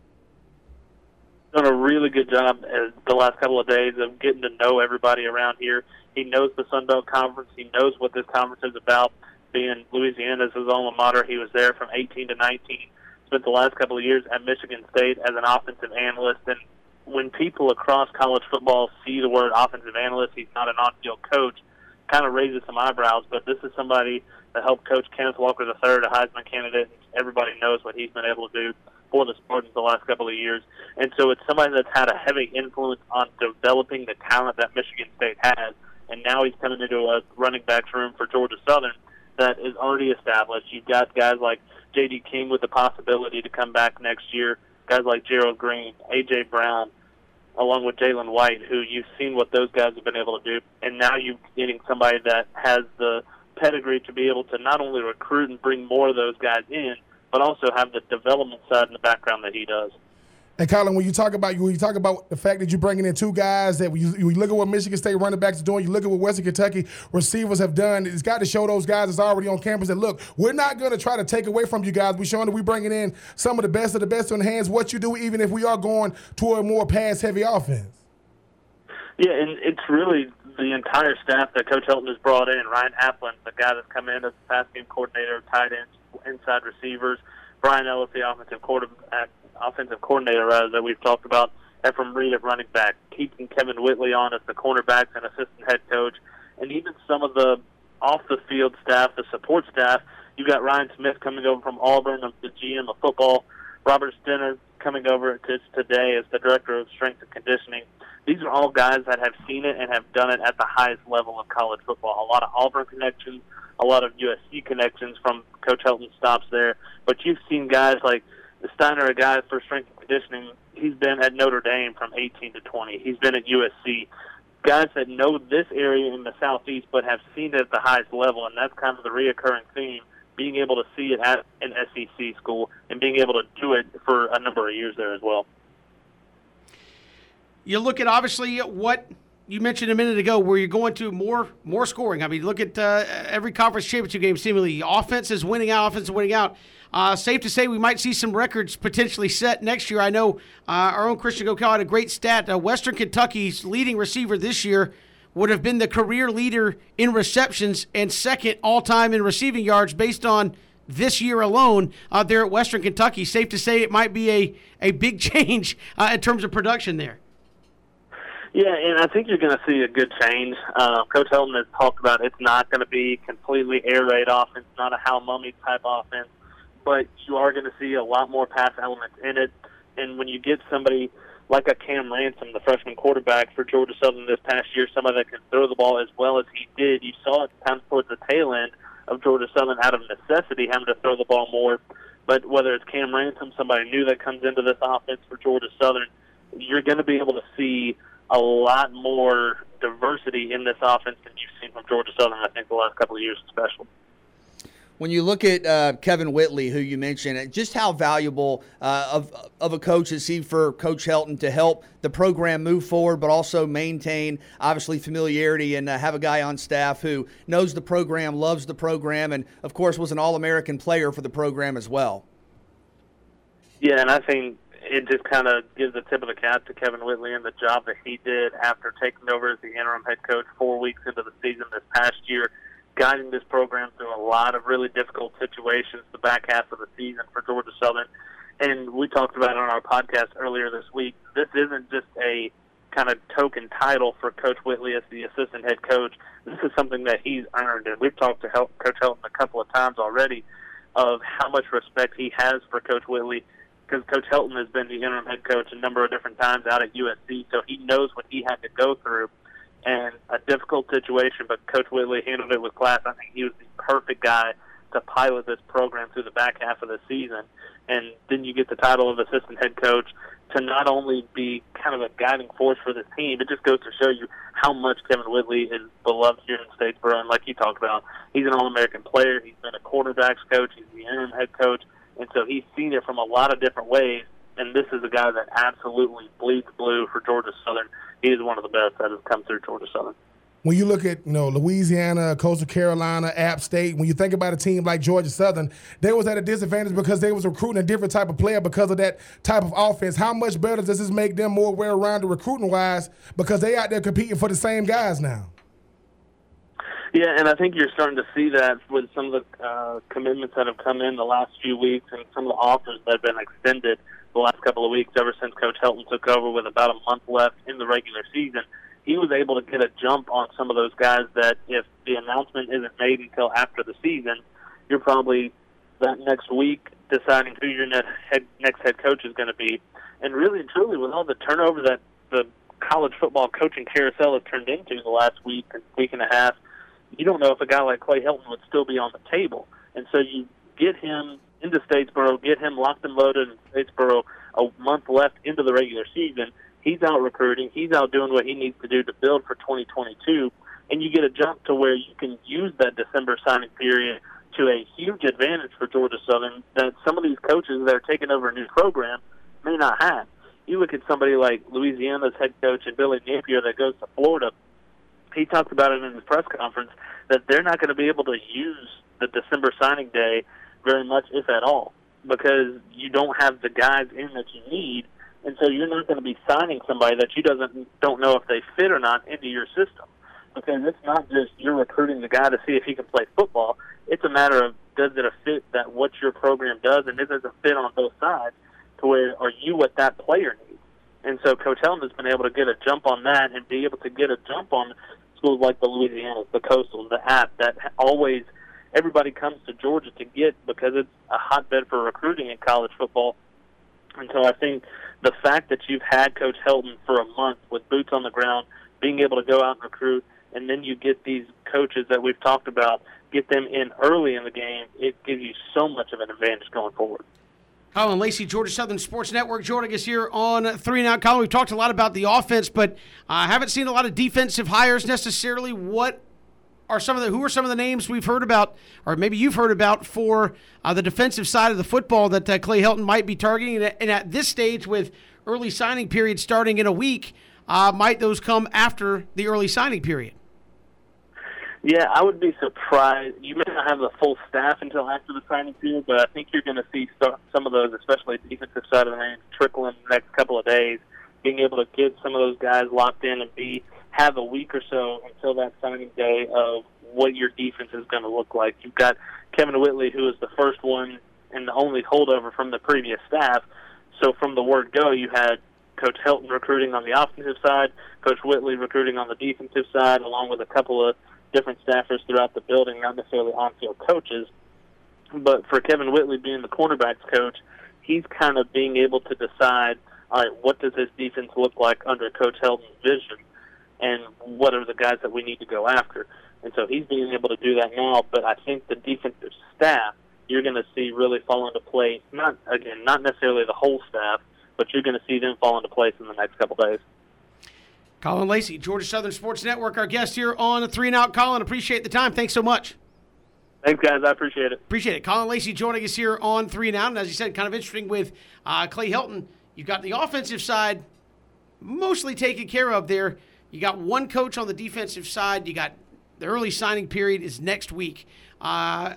Done a really good job the last couple of days of getting to know everybody around here. He knows the Sun Belt Conference. He knows what this conference is about. Being Louisiana's his alma mater, he was there from 18 to 19. Spent the last couple of years at Michigan State as an offensive analyst. And when people across college football see the word offensive analyst, he's not an on-field coach. Kind of raises some eyebrows. But this is somebody that helped coach Kenneth Walker III, a Heisman candidate. Everybody knows what he's been able to do for the Spartans the last couple of years. And so it's somebody that's had a heavy influence on developing the talent that Michigan State has. And now he's coming into a running backs room for Georgia Southern that is already established. You've got guys like J.D. King with the possibility to come back next year, guys like Gerald Green, A.J. Brown, along with Jalen White, who you've seen what those guys have been able to do. And now you're getting somebody that has the pedigree to be able to not only recruit and bring more of those guys in, but also have the development side in the background that he does. And Colin, when you talk about when you talk about the fact that you're bringing in two guys that you, you look at what Michigan State running backs are doing, you look at what Western Kentucky receivers have done. It's got to show those guys that's already on campus that look, we're not going to try to take away from you guys. We're showing that we're bringing in some of the best of the best to enhance what you do, even if we are going toward more pass-heavy offense. Yeah, and it's really the entire staff that Coach Helton has brought in. Ryan Aplin, the guy that's come in as the pass game coordinator, tight ends, inside receivers. Brian Ellis, the offensive quarterback, uh, offensive coordinator, rather that we've talked about, Effrem Reed at running back, keeping Kevin Whitley on as the cornerbacks and assistant head coach, and even some of the off the field staff, the support staff. You've got Ryan Smith coming over from Auburn, the GM of football. Robert Stinner coming over to today as the director of strength and conditioning. These are all guys that have seen it and have done it at the highest level of college football. A lot of Auburn connections, a lot of USC connections from Coach Helton stops there. But you've seen guys like Steiner, a guy for strength and conditioning. He's been at Notre Dame from 18 to 20. He's been at USC. Guys that know this area in the southeast, but have seen it at the highest level, and that's kind of the reoccurring theme. Being able to see it at an SEC school and being able to do it for a number of years there as well. You look at obviously what you mentioned a minute ago, where you're going to more more scoring. I mean, look at uh, every conference championship game. Seemingly, offense is winning out, offense is winning out. Uh, safe to say we might see some records potentially set next year. I know uh, our own Christian Gocal had a great stat. Uh, Western Kentucky's leading receiver this year would have been the career leader in receptions and second all time in receiving yards based on this year alone out there at Western Kentucky. Safe to say it might be a, a big change uh, in terms of production there. Yeah, and I think you're going to see a good change. Uh, Coach Helton has talked about it's not going to be completely air raid offense, not a Hal Mumme type offense, but you are going to see a lot more pass elements in it. And when you get somebody like a Cam Ransom, the freshman quarterback for Georgia Southern this past year, somebody that can throw the ball as well as he did, you saw it kind of towards the tail end of Georgia Southern out of necessity having to throw the ball more. But whether it's Cam Ransom, somebody new that comes into this offense for Georgia Southern, you're going to be able to see a lot more diversity in this offense than you've seen from Georgia Southern. I think the last couple of years, especially. When you look at uh, Kevin Whitley, who you mentioned, just how valuable uh, of of a coach is he for Coach Helton to help the program move forward, but also maintain obviously familiarity and uh, have a guy on staff who knows the program, loves the program, and of course was an All American player for the program as well. Yeah, and I think it just kind of gives a tip of the cap to Kevin Whitley and the job that he did after taking over as the interim head coach four weeks into the season this past year, guiding this program through a lot of really difficult situations the back half of the season for Georgia Southern. And we talked about it on our podcast earlier this week. This isn't just a kind of token title for Coach Whitley as the assistant head coach. This is something that he's earned, and we've talked to Coach Helton a couple of times already of how much respect he has for Coach Whitley because Coach Helton has been the interim head coach a number of different times out at USC, so he knows what he had to go through. And a difficult situation, but Coach Whitley handled it with class. I think he was the perfect guy to pilot this program through the back half of the season. And then you get the title of assistant head coach to not only be kind of a guiding force for this team, it just goes to show you how much Kevin Whitley is beloved here in Statesboro. And like you talked about, he's an All American player. He's been a quarterbacks coach. He's the interim head coach and so he's seen it from a lot of different ways. And this is a guy that absolutely bleeds blue for Georgia Southern. He is one of the best that has come through Georgia Southern. When you look at you know Louisiana, Coastal Carolina, App State, when you think about a team like Georgia Southern, they was at a disadvantage because they was recruiting a different type of player because of that type of offense. How much better does this make them more well-rounded recruiting wise because they out there competing for the same guys now? Yeah, and I think you're starting to see that with some of the uh, commitments that have come in the last few weeks and some of the offers that have been extended the last couple of weeks ever since Coach Helton took over with about a month left in the regular season. He was able to get a jump on some of those guys that if the announcement isn't made until after the season, you're probably that next week deciding who your next head, next head coach is going to be. And really and truly, with all the turnover that the college football coaching carousel has turned into the last week and week and a half – you don't know if a guy like Clay Helton would still be on the table. And so you get him into Statesboro, get him locked and loaded in Statesboro a month left into the regular season. He's out recruiting. He's out doing what he needs to do to build for 2022. And you get a jump to where you can use that December signing period to a huge advantage for Georgia Southern that some of these coaches that are taking over a new program may not have. You look at somebody like Louisiana's head coach and Billy Napier that goes to Florida he talked about it in his press conference that they're not going to be able to use the December signing day very much, if at all, because you don't have the guys in that you need, and so you're not going to be signing somebody that you doesn't don't know if they fit or not into your system. Because it's not just you're recruiting the guy to see if he can play football. It's a matter of does it a fit that what your program does, and is it a fit on both sides to where are you what that player needs? And so Coach Helton has been able to get a jump on that and be able to get a jump on schools like the Louisianas, the Coastal, the App that always everybody comes to Georgia to get because it's a hotbed for recruiting in college football. And so I think the fact that you've had Coach Helton for a month with boots on the ground, being able to go out and recruit, and then you get these coaches that we've talked about, get them in early in the game, it gives you so much of an advantage going forward. Colin Lacey, Georgia Southern Sports Network, joining is here on Three and Out. Colin, we've talked a lot about the offense, but I uh, haven't seen a lot of defensive hires necessarily. What are some of the who are some of the names we've heard about, or maybe you've heard about for uh, the defensive side of the football that uh, Clay Helton might be targeting? And at this stage, with early signing period starting in a week, uh, might those come after the early signing period? Yeah, I would be surprised. You may not have the full staff until after the signing period, but I think you're going to see some of those, especially defensive side of the range, trickle in the next couple of days. Being able to get some of those guys locked in and be have a week or so until that signing day of what your defense is going to look like. You've got Kevin Whitley, who is the first one and the only holdover from the previous staff. So from the word go, you had Coach Helton recruiting on the offensive side, Coach Whitley recruiting on the defensive side, along with a couple of different staffers throughout the building, not necessarily on-field coaches. But for Kevin Whitley being the cornerbacks coach, he's kind of being able to decide, all right, what does this defense look like under Coach Helton's vision, and what are the guys that we need to go after. And so he's being able to do that now. But I think the defensive staff you're going to see really fall into place. Not again, not necessarily the whole staff, but you're going to see them fall into place in the next couple days. Colin Lacey, Georgia Southern Sports Network, our guest here on the Three and Out. Colin, appreciate the time. Thanks so much. Thanks, guys. I appreciate it. Appreciate it. Colin Lacey joining us here on Three and Out. And as you said, kind of interesting with uh, Clay Helton. You've got the offensive side mostly taken care of there. You got one coach on the defensive side. You got the early signing period is next week. Uh,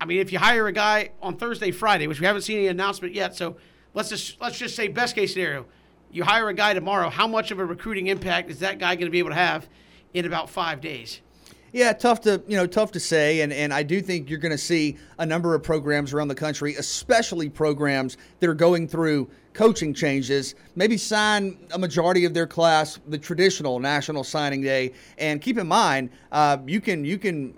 I mean, if you hire a guy on Thursday, Friday, which we haven't seen any announcement yet, so let's just let's just say best case scenario you hire a guy tomorrow, how much of a recruiting impact is that guy going to be able to have in about five days? Yeah, tough to you know, tough to say, and and I do think you're going to see a number of programs around the country, especially programs that are going through coaching changes, maybe sign a majority of their class the traditional national signing day, and keep in mind, uh, you can you can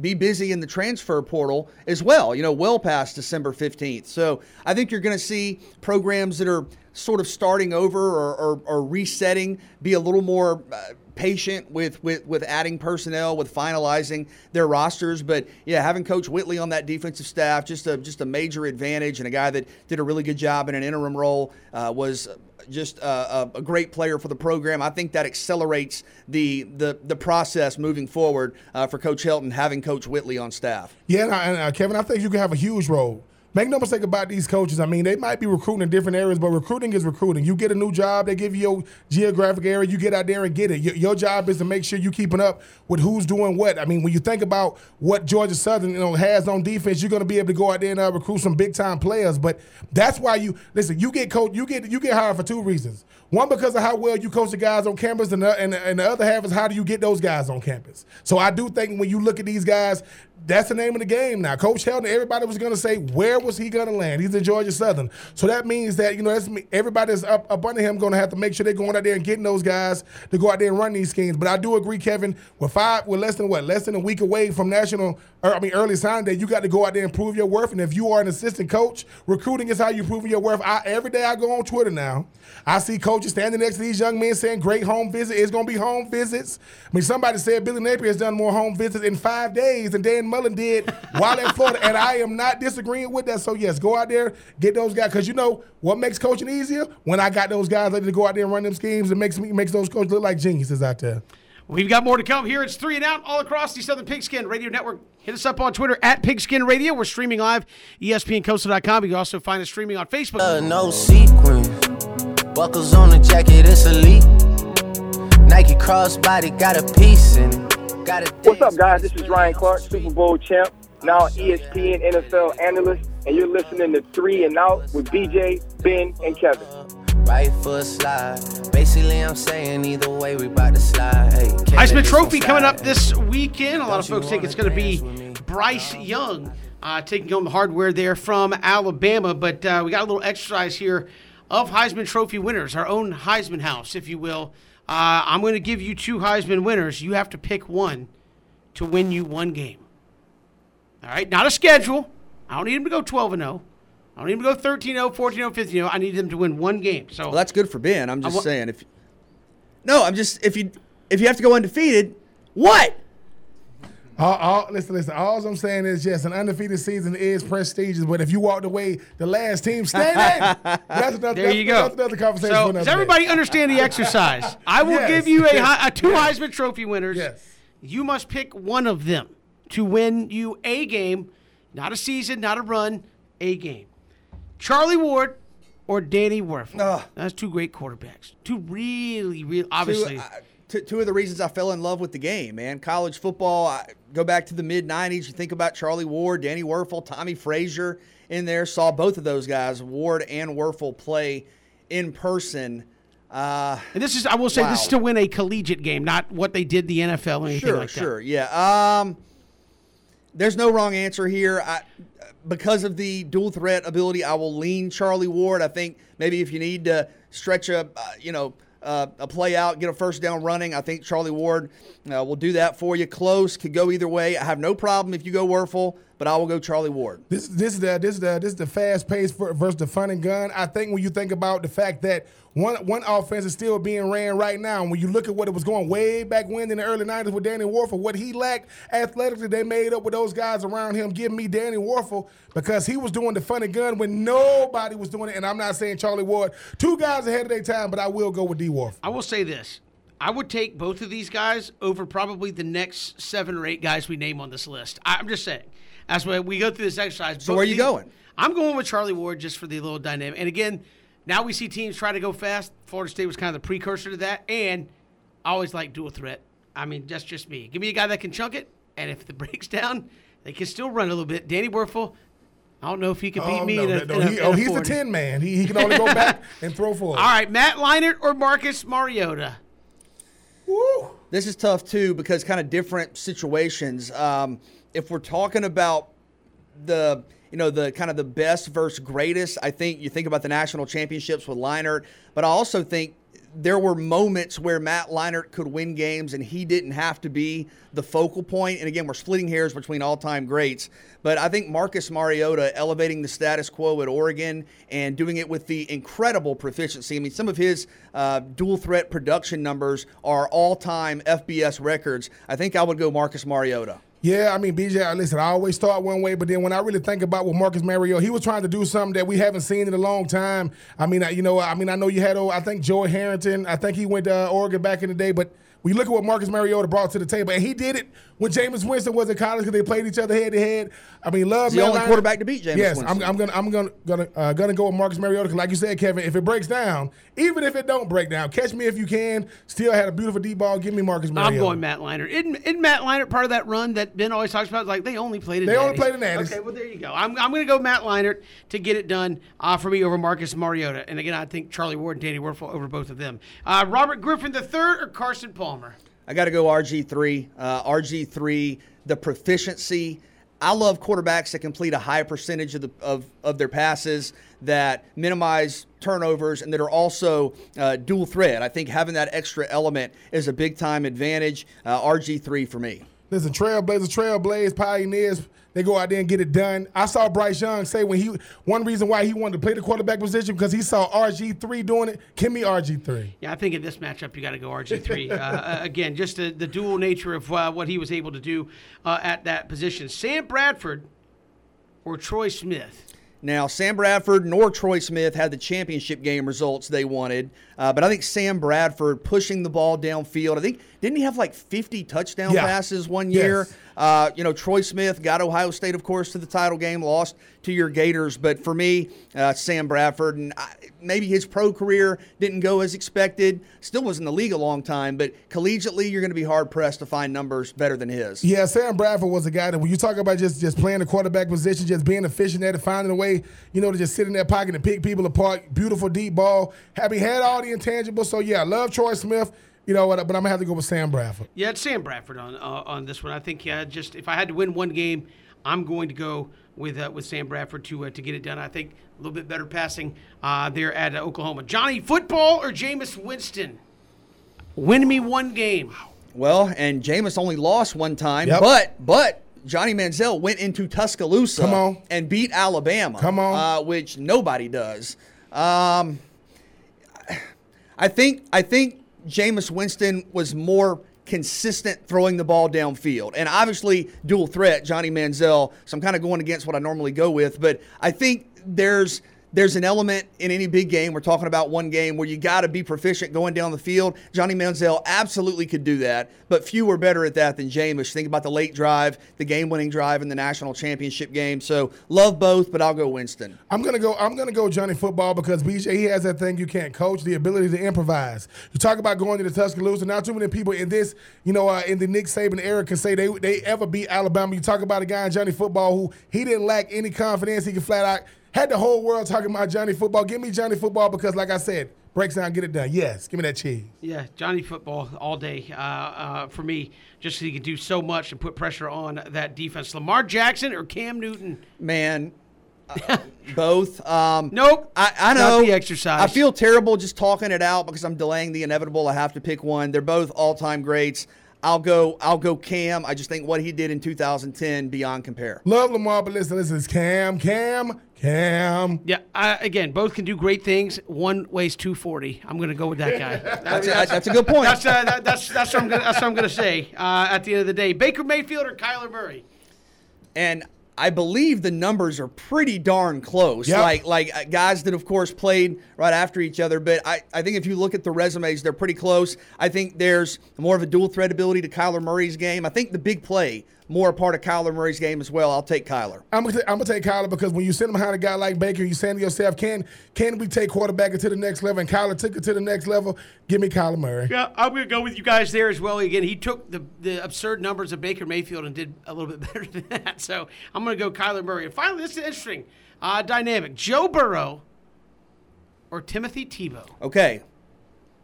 be busy in the transfer portal as well, you know, well past December 15th. So I think you're going to see programs that are sort of starting over or, or, or resetting be a little more uh, patient with, with, with adding personnel, with finalizing their rosters. But yeah, having Coach Whitley on that defensive staff, just a, just a major advantage, and a guy that did a really good job in an interim role uh, was just a, a, great player for the program. I think that accelerates the the, the process moving forward uh, for Coach Helton having Coach Whitley on staff. Yeah, and, and uh, Kevin, I think you can have a huge role Make no mistake about these coaches. I mean, they might be recruiting in different areas, but recruiting is recruiting. You get a new job, they give you your geographic area, you get out there and get it. Your, your job is to make sure you're keeping up with who's doing what. I mean, when you think about what Georgia Southern you know has on defense, you're going to be able to go out there and uh, recruit some big time players. But that's why you listen. You get coach. You get you get hired for two reasons. One because of how well you coach the guys on campus, and the, and, and the other half is how do you get those guys on campus. So I do think when you look at these guys, that's the name of the game now. Coach Helton, everybody was going to say, where was he going to land? He's in Georgia Southern. So that means that, you know, that's everybody's up, up under him going to have to make sure they're going out there and getting those guys to go out there and run these schemes. But I do agree, Kevin, with five, we're less than what, less than a week away from national, or I mean, early sign day, you got to go out there and prove your worth. And if you are an assistant coach, recruiting is how you prove your worth. I, every day I go on Twitter now, I see coaches standing next to these young men saying, great home visit. It's going to be home visits. I mean, somebody said Billy Napier has done more home visits in five days than Dan Mullen did while in Florida, and I am not disagreeing with that. So yes, go out there, get those guys, because you know what makes coaching easier when I got those guys ready to go out there and run them schemes. It makes me makes those coaches look like geniuses out there. We've got more to come here. It's three and out all across the Southern Pigskin Radio Network. Hit us up on Twitter at Pigskin Radio. We're streaming live, ESPNCoastal.com. You can also find us streaming on Facebook. Uh, no sequence. Buckles on the jacket, it's elite. Nike crossbody got a piece in it. What's up, guys? This is Ryan Clark, Super Bowl champ, now ESPN NFL analyst, and you're listening to Three and Out with BJ, Ben, and Kevin. Right foot slide. Basically, I'm saying either way, we about to slide. Hey, Heisman Trophy coming up this weekend. A lot of folks think it's going to be Bryce Young uh, taking home the hardware there from Alabama, but uh, we got a little exercise here of Heisman Trophy winners, our own Heisman house, if you will. Uh, I'm going to give you two Heisman winners. You have to pick one to win you one game. All right, not a schedule. I don't need him to go 12 and 0. I don't even go 13 0, 14 0, 15 0. I need them to win one game. So Well, that's good for Ben. I'm just wa- saying if. No, I'm just if you if you have to go undefeated, what? All, all, listen, listen. All I'm saying is, yes, an undefeated season is prestigious, but if you walked away the last team standing, that's another, there that's, you go. That's another conversation So for another does day. everybody understand the exercise? I will Yes. give you a, Yes. a two Yes. Heisman Trophy winners. Yes. You must pick one of them to win you a game, not a season, not a run, a game. Charlie Ward or Danny Wuerffel. Ugh. That's two great quarterbacks. Two really, really Two, obviously. uh, two, two of the reasons I fell in love with the game, man. College football, I go back to the mid 90s. You think about Charlie Ward, Danny Wuerffel, Tommie Frazier in there. Saw both of those guys, Ward and Wuerffel, play in person. Uh, and this is, I will say, this is to win a collegiate game, not what they did the NFL or anything sure, like that. sure. Yeah. Um, there's no wrong answer here. I, because of the dual threat ability, I will lean Charlie Ward. I think maybe if you need to stretch a, uh, you know, uh, a play out, get a first down running, I think Charlie Ward uh, will do that for you. Close could go either way. I have no problem if you go Wuerffel, but I will go Charlie Ward. This this is the this is the this is the fast pace versus the fun and gun. I think when you think about the fact that one one offense is still being ran right now, and when you look at what it was going way back when in the early '90s with Danny Wuerffel, what he lacked athletically, they made up with those guys around him. Give me Danny Wuerffel because he was doing the fun and gun when nobody was doing it. And I'm not saying Charlie Ward, two guys ahead of their time, but I will go with D Wuerffel. I will say this. I would take both of these guys over probably the next seven or eight guys we name on this list. I- I'm just saying. As we we go through this exercise. So both where are you these- going? I'm going with Charlie Ward just for the little dynamic. And again, now we see teams try to go fast. Florida State was kind of the precursor to that. And I always like dual threat. I mean, that's just me. Give me a guy that can chunk it, and if the breaks down, they can still run a little bit. Danny Wuerffel, I don't know if he can beat Oh, me. no, in a, no, in a- he- in oh, a he's the 40. 10 man. He, he can only go back and throw forward. All right, Matt Leinart or Marcus Mariota? Woo. This is tough too because kind of different situations. Um, if we're talking about the you know the kind of the best versus greatest, I think you think about the national championships with Leinart, but I also think there were moments where Matt Leinart could win games and he didn't have to be the focal point. And again, we're splitting hairs between all-time greats, but I think Marcus Mariota elevating the status quo at Oregon and doing it with the incredible proficiency. I mean, some of his uh, dual threat production numbers are all-time FBS records. I think I would go Marcus Mariota. Yeah, I mean, BJ, listen, I always start one way, but then when I really think about what Marcus Mariota, he was trying to do something that we haven't seen in a long time. I mean, I- you know, I mean, I know you had, oh, I think Joey Harrington, I think he went to Oregon back in the day, but we look at what Marcus Mariota brought to the table, and he did it when Jameis Winston was in college because they played each other head to head. I mean, love He's the only Leinart. quarterback to beat Jameis Yes, Winston. I'm, I'm gonna, I'm gonna, gonna, uh, gonna go with Marcus Mariota because, like you said, Kevin, if it breaks down, even if it don't break down, catch me if you can. Still had a beautiful deep ball. Give me Marcus Mariota. I'm going Matt Leinart. Isn't, isn't Matt Leinart part of that run that Ben always talks about? Like they only played in They only played in Natties. Okay, well there you go. I'm, I'm going to go Matt Leinart to get it done uh, for me over Marcus Mariota. And again, I think Charlie Ward and Danny Wuerffel over both of them. Uh, Robert Griffin III or Carson Palmer? I got to go RG3. Uh, RG3, the proficiency. I love quarterbacks that complete a high percentage of, the, of, of their passes, that minimize turnovers, and that are also uh, dual threat. I think having that extra element is a big time advantage. Uh, RG3 for me. Listen, trailblazers, trailblaze, pioneers, they go out there and get it done. I saw Bryce Young say when he one reason why he wanted to play the quarterback position because he saw RG3 doing it. Give me RG3. Yeah, I think in this matchup you got to go RG3. uh, again, just the, the dual nature of uh, what he was able to do uh, at that position. Sam Bradford or Troy Smith? Now, Sam Bradford nor Troy Smith had the championship game results they wanted, uh, but I think Sam Bradford pushing the ball downfield. I think didn't he have like 50 touchdown Yeah. passes one Yes. year? Uh, you know, Troy Smith got Ohio State, of course, to the title game, lost to your Gators. But for me, uh, Sam Bradford, and I, maybe his pro career didn't go as expected. Still was in the league a long time, but collegiately, you're going to be hard pressed to find numbers better than his. Yeah, Sam Bradford was a guy that when you talk about just just playing the quarterback position, just being efficient at it, finding a way, you know, to just sit in that pocket and pick people apart. Beautiful deep ball. Having had all the intangibles. So yeah, I love Troy Smith. You know what? But I'm gonna have to go with Sam Bradford. Yeah, it's Sam Bradford on uh, on this one. I think yeah, just if I had to win one game, I'm going to go with uh, with Sam Bradford to uh, to get it done. I think a little bit better passing uh, there at uh, Oklahoma. Johnny Football or Jameis Winston? Win me one game. Well, and Jameis only lost one time, Yep. but but Johnny Manziel went into Tuscaloosa Come on. and beat Alabama. Come on. uh, which nobody does. Um, I think I think Jameis Winston was more consistent throwing the ball downfield, and obviously dual threat Johnny Manziel. So I'm kind of going against what I normally go with, but I think there's there's an element in any big game. We're talking about one game where you got to be proficient going down the field. Johnny Manziel absolutely could do that, but few are better at that than Jameis. Think about the late drive, the game-winning drive in the national championship game. So love both, but I'll go Winston. I'm gonna go. I'm gonna go Johnny Football because BJ he has that thing you can't coach, the ability to improvise. You talk about going to the Tuscaloosa. Not too many people in this, you know, uh, in the Nick Saban era can say they they ever beat Alabama. You talk about a guy in Johnny Football who he didn't lack any confidence. He could flat out had the whole world talking about Johnny Football. Give me Johnny Football because, like I said, breaks down, get it done. Yes, give me that cheese. Yeah, Johnny football all day uh, uh, for me. Just so he can do so much and put pressure on that defense. Lamar Jackson or Cam Newton? Man, uh, both. Um, Nope. I, I Not know. the exercise. I feel terrible just talking it out because I'm delaying the inevitable. I have to pick one. They're both all-time greats. I'll go. I'll go Cam. I just think what he did in 2010 beyond compare. Love Lamar, but listen, listen, it's Cam, Cam, Cam. Yeah, I, again, both can do great things. One weighs 240. I'm going to go with that guy. That's a, that's a good point. That's, uh, that, that's, that's what I'm gonna, that's what I'm going to say uh, at the end of the day. Baker Mayfield or Kyler Murray? and I believe the numbers are pretty darn close. Yep. Like like uh, guys that of course played right after each other, but I, I think if you look at the resumes, they're pretty close. I think there's more of a dual threat ability to Kyler Murray's game. I think the big play more a part of Kyler Murray's game as well. I'll take Kyler. I'm gonna, I'm gonna take Kyler because when you sit behind a guy like Baker, you saying to yourself, "Can can we take quarterback to the next level?" And Kyler took it to the next level. Give me Kyler Murray. Yeah, I'm going to go with you guys there as well. Again, he took the, the absurd numbers of Baker Mayfield and did a little bit better than that. So I'm going to go Kyler Murray. And finally, this is interesting uh, dynamic: Joe Burrow or Timothy Tebow. Okay.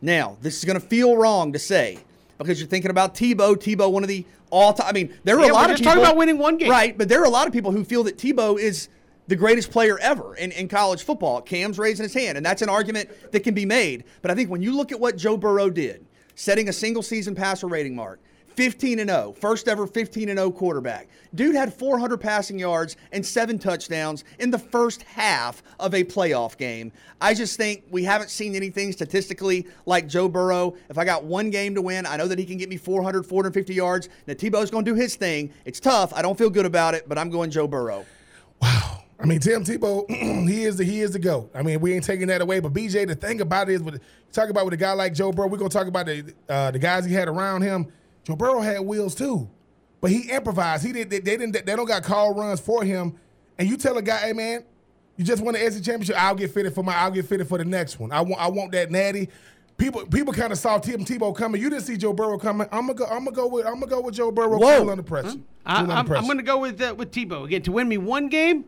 Now, this is going to feel wrong to say because you're thinking about Tebow. Tebow, one of the all time. I mean, there are Yeah, a lot of people. talking about winning one game. Right, but there are a lot of people who feel that Tebow is the greatest player ever in, in college football. Cam's raising his hand, and that's an argument that can be made. But I think when you look at what Joe Burrow did, setting a single season passer rating mark, 15 and 0, first ever 15 and 0 quarterback. Dude had 400 passing yards and seven touchdowns in the first half of a playoff game. I just think we haven't seen anything statistically like Joe Burrow. If I got one game to win, I know that he can get me 400, 450 yards. Now Tebow's going to do his thing. It's tough. I don't feel good about it, but I'm going Joe Burrow. Wow. I mean, Tim Tebow, he is the he is the goat. I mean, we ain't taking that away. But BJ, the thing about it is, with talk about with a guy like Joe Burrow, we're gonna talk about the uh, the guys he had around him. Joe Burrow had wheels too, but he improvised. He did. They, they didn't. They don't got call runs for him. And you tell a guy, hey man, you just won the SEC championship. I'll get fitted for my. I'll get fitted for the next one. I want. I want that natty. People, people kind of saw Tim Tebow coming. You didn't see Joe Burrow coming. I'm gonna go. I'm gonna go with. I'm gonna go with Joe Burrow. Whoa. Cool under pressure. I, Cool under I'm, pressure. I'm going to go with uh, with Tebow again to win me one game.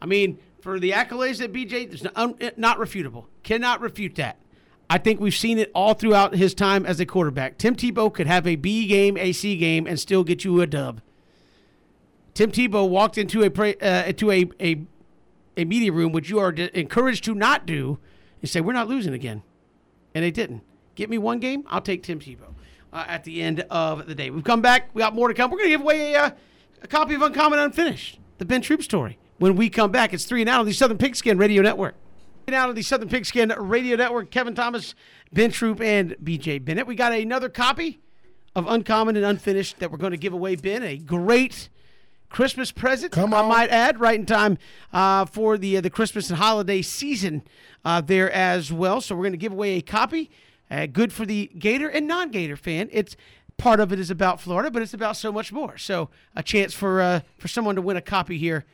I mean, for the accolades that BJ, it's no, un, not refutable. Cannot refute that. I think we've seen it all throughout his time as a quarterback. Tim Tebow could have a B game, a C game, and still get you a dub. Tim Tebow walked into a uh, a, a a media room, which you are encouraged to not do, and say we're not losing again, and they didn't. Get me one game, I'll take Tim Tebow uh, at the end of the day. We've come back. We got more to come. We're going to give away a, uh, a copy of Uncommon Unfinished, the Ben Troupe story. When we come back, it's three and out on the Southern Pigskin Radio Network. Out on the Southern Pigskin Radio Network. Kevin Thomas, Ben Troupe, and BJ Bennett. We got another copy of Uncommon and Unfinished that we're going to give away. Ben, a great Christmas present. Come on. I might add, right in time uh, for the uh, the Christmas and holiday season uh, there as well. So we're going to give away a copy. Uh, good for the Gator and non-Gator fan. It's part of it is about Florida, but it's about so much more. So a chance for uh, for someone to win a copy here,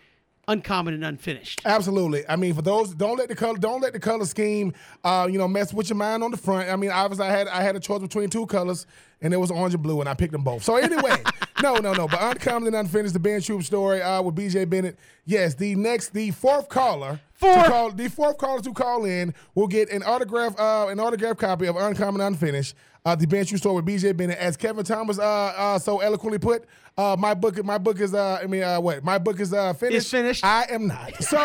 uncommon and unfinished. Absolutely. I mean, for those, don't let the color, don't let the color scheme, uh, you know, mess with your mind on the front. I mean, obviously, I had I had a choice between two colors, and it was orange and blue, and I picked them both. So anyway, no, no, no. But uncommon and unfinished, the Ben Troupe story uh, with BJ Bennett. Yes, the next, the fourth caller. Four. To call, the fourth caller to call in will get an autograph, uh, an autograph copy of Uncommon and Unfinished. Uh, the Ben Troupe story with BJ Bennett, as Kevin Thomas uh, uh, so eloquently put. Uh, my book, my book is, uh, I mean, uh, what? My book is uh, finished. Is finished. I am not. So,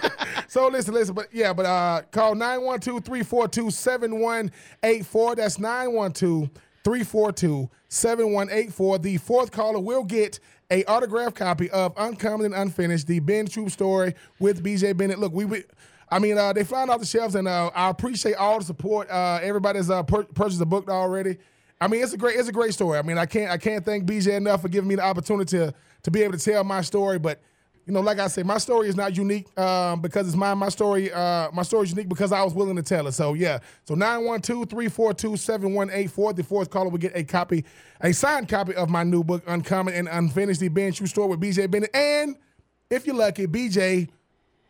so listen, listen, but yeah, but uh, call 912-342-7184. That's 912-342-7184. The fourth caller will get a autographed copy of Uncommon and Unfinished, the Ben Troupe story with BJ Bennett. Look, we, we I mean, uh, they flying off the shelves, and uh, I appreciate all the support. Uh, everybody's uh, pur- purchased the book already. I mean, it's a great, it's a great story. I mean, I can't, I can't thank BJ enough for giving me the opportunity to, to be able to tell my story. But you know, like I said, my story is not unique um, because it's mine. My story, uh, my story is unique because I was willing to tell it. So yeah. So 912-342-7184. The fourth caller will get a copy, a signed copy of my new book, Uncommon and Unfinished, the Ben True Story with BJ Bennett. And if you're lucky, BJ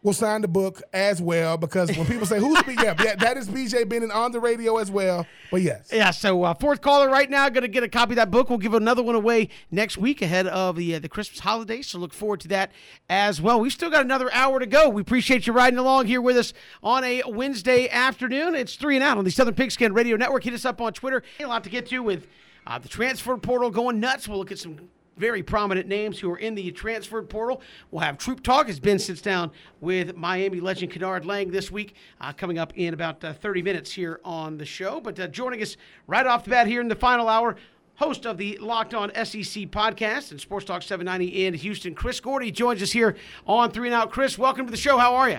will sign the book as well because when people say who's B, yeah, that is BJ Bennett on the radio as well. But yes, Yeah, so uh, fourth caller right now going to get a copy of that book. We'll give another one away next week ahead of the uh, the Christmas holidays. So look forward to that as well. We've still got another hour to go. We appreciate you riding along here with us on a Wednesday afternoon. It's three and out on the Southern Pigskin Radio Network. Hit us up on Twitter. A lot to get to with uh, the transfer portal going nuts. We'll look at some very prominent names who are in the transfer portal. We'll have Troupe Talk as Ben sits down with Miami legend Kenard Lang this week, uh, coming up in about uh, 30 minutes here on the show. But uh, joining us right off the bat here in the final hour, host of the Locked On SEC podcast and Sports Talk 790 in Houston, Chris Gordy joins us here on Three and Out. Chris, welcome to the show. How are you?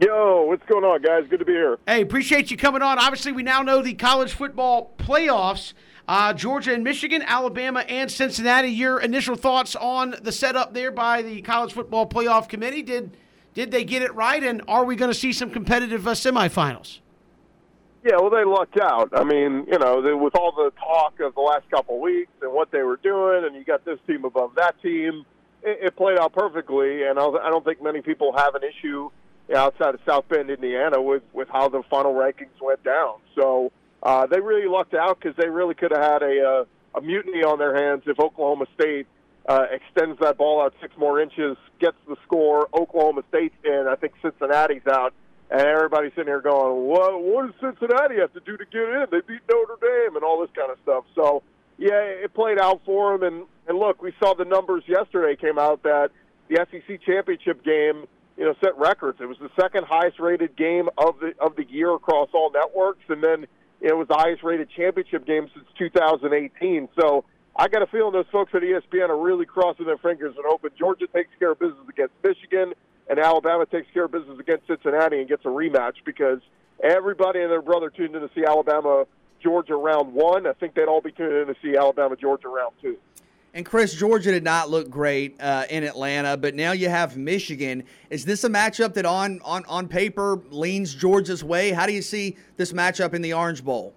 Yo, what's going on, guys? Good to be here. Hey, appreciate you coming on. Obviously, we now know the college football playoffs. Uh, Georgia and Michigan, Alabama and Cincinnati. Your initial thoughts on the setup there by the college football playoff committee? Did did they get it right, and are we going to see some competitive uh, semifinals? Yeah, well, they lucked out. I mean, you know, they, with all the talk of the last couple of weeks and what they were doing, and you got this team above that team, it, it played out perfectly. And I don't- I don't think many people have an issue outside of South Bend, Indiana, with with how the final rankings went down. So uh, they really lucked out because they really could have had a uh, a mutiny on their hands if Oklahoma State uh, extends that ball out six more inches, gets the score. Oklahoma State's in. I think Cincinnati's out. And everybody's sitting here going, "What? What does Cincinnati have to do to get in? They beat Notre Dame and all this kind of stuff." So, yeah, it played out for them. And and look, we saw the numbers yesterday came out that the SEC championship game, you know, set records. It was the second highest rated game of the of the year across all networks, and then it was the highest rated championship game since 2018. So. I got a feeling those folks at ESPN are really crossing their fingers and hoping Georgia takes care of business against Michigan and Alabama takes care of business against Cincinnati and gets a rematch because everybody and their brother tuned in to see Alabama Georgia round one. I think they'd all be tuned in to see Alabama Georgia round two. And Chris, Georgia did not look great uh, in Atlanta, but now you have Michigan. Is this a matchup that on, on, on paper leans Georgia's way? How do you see this matchup in the Orange Bowl?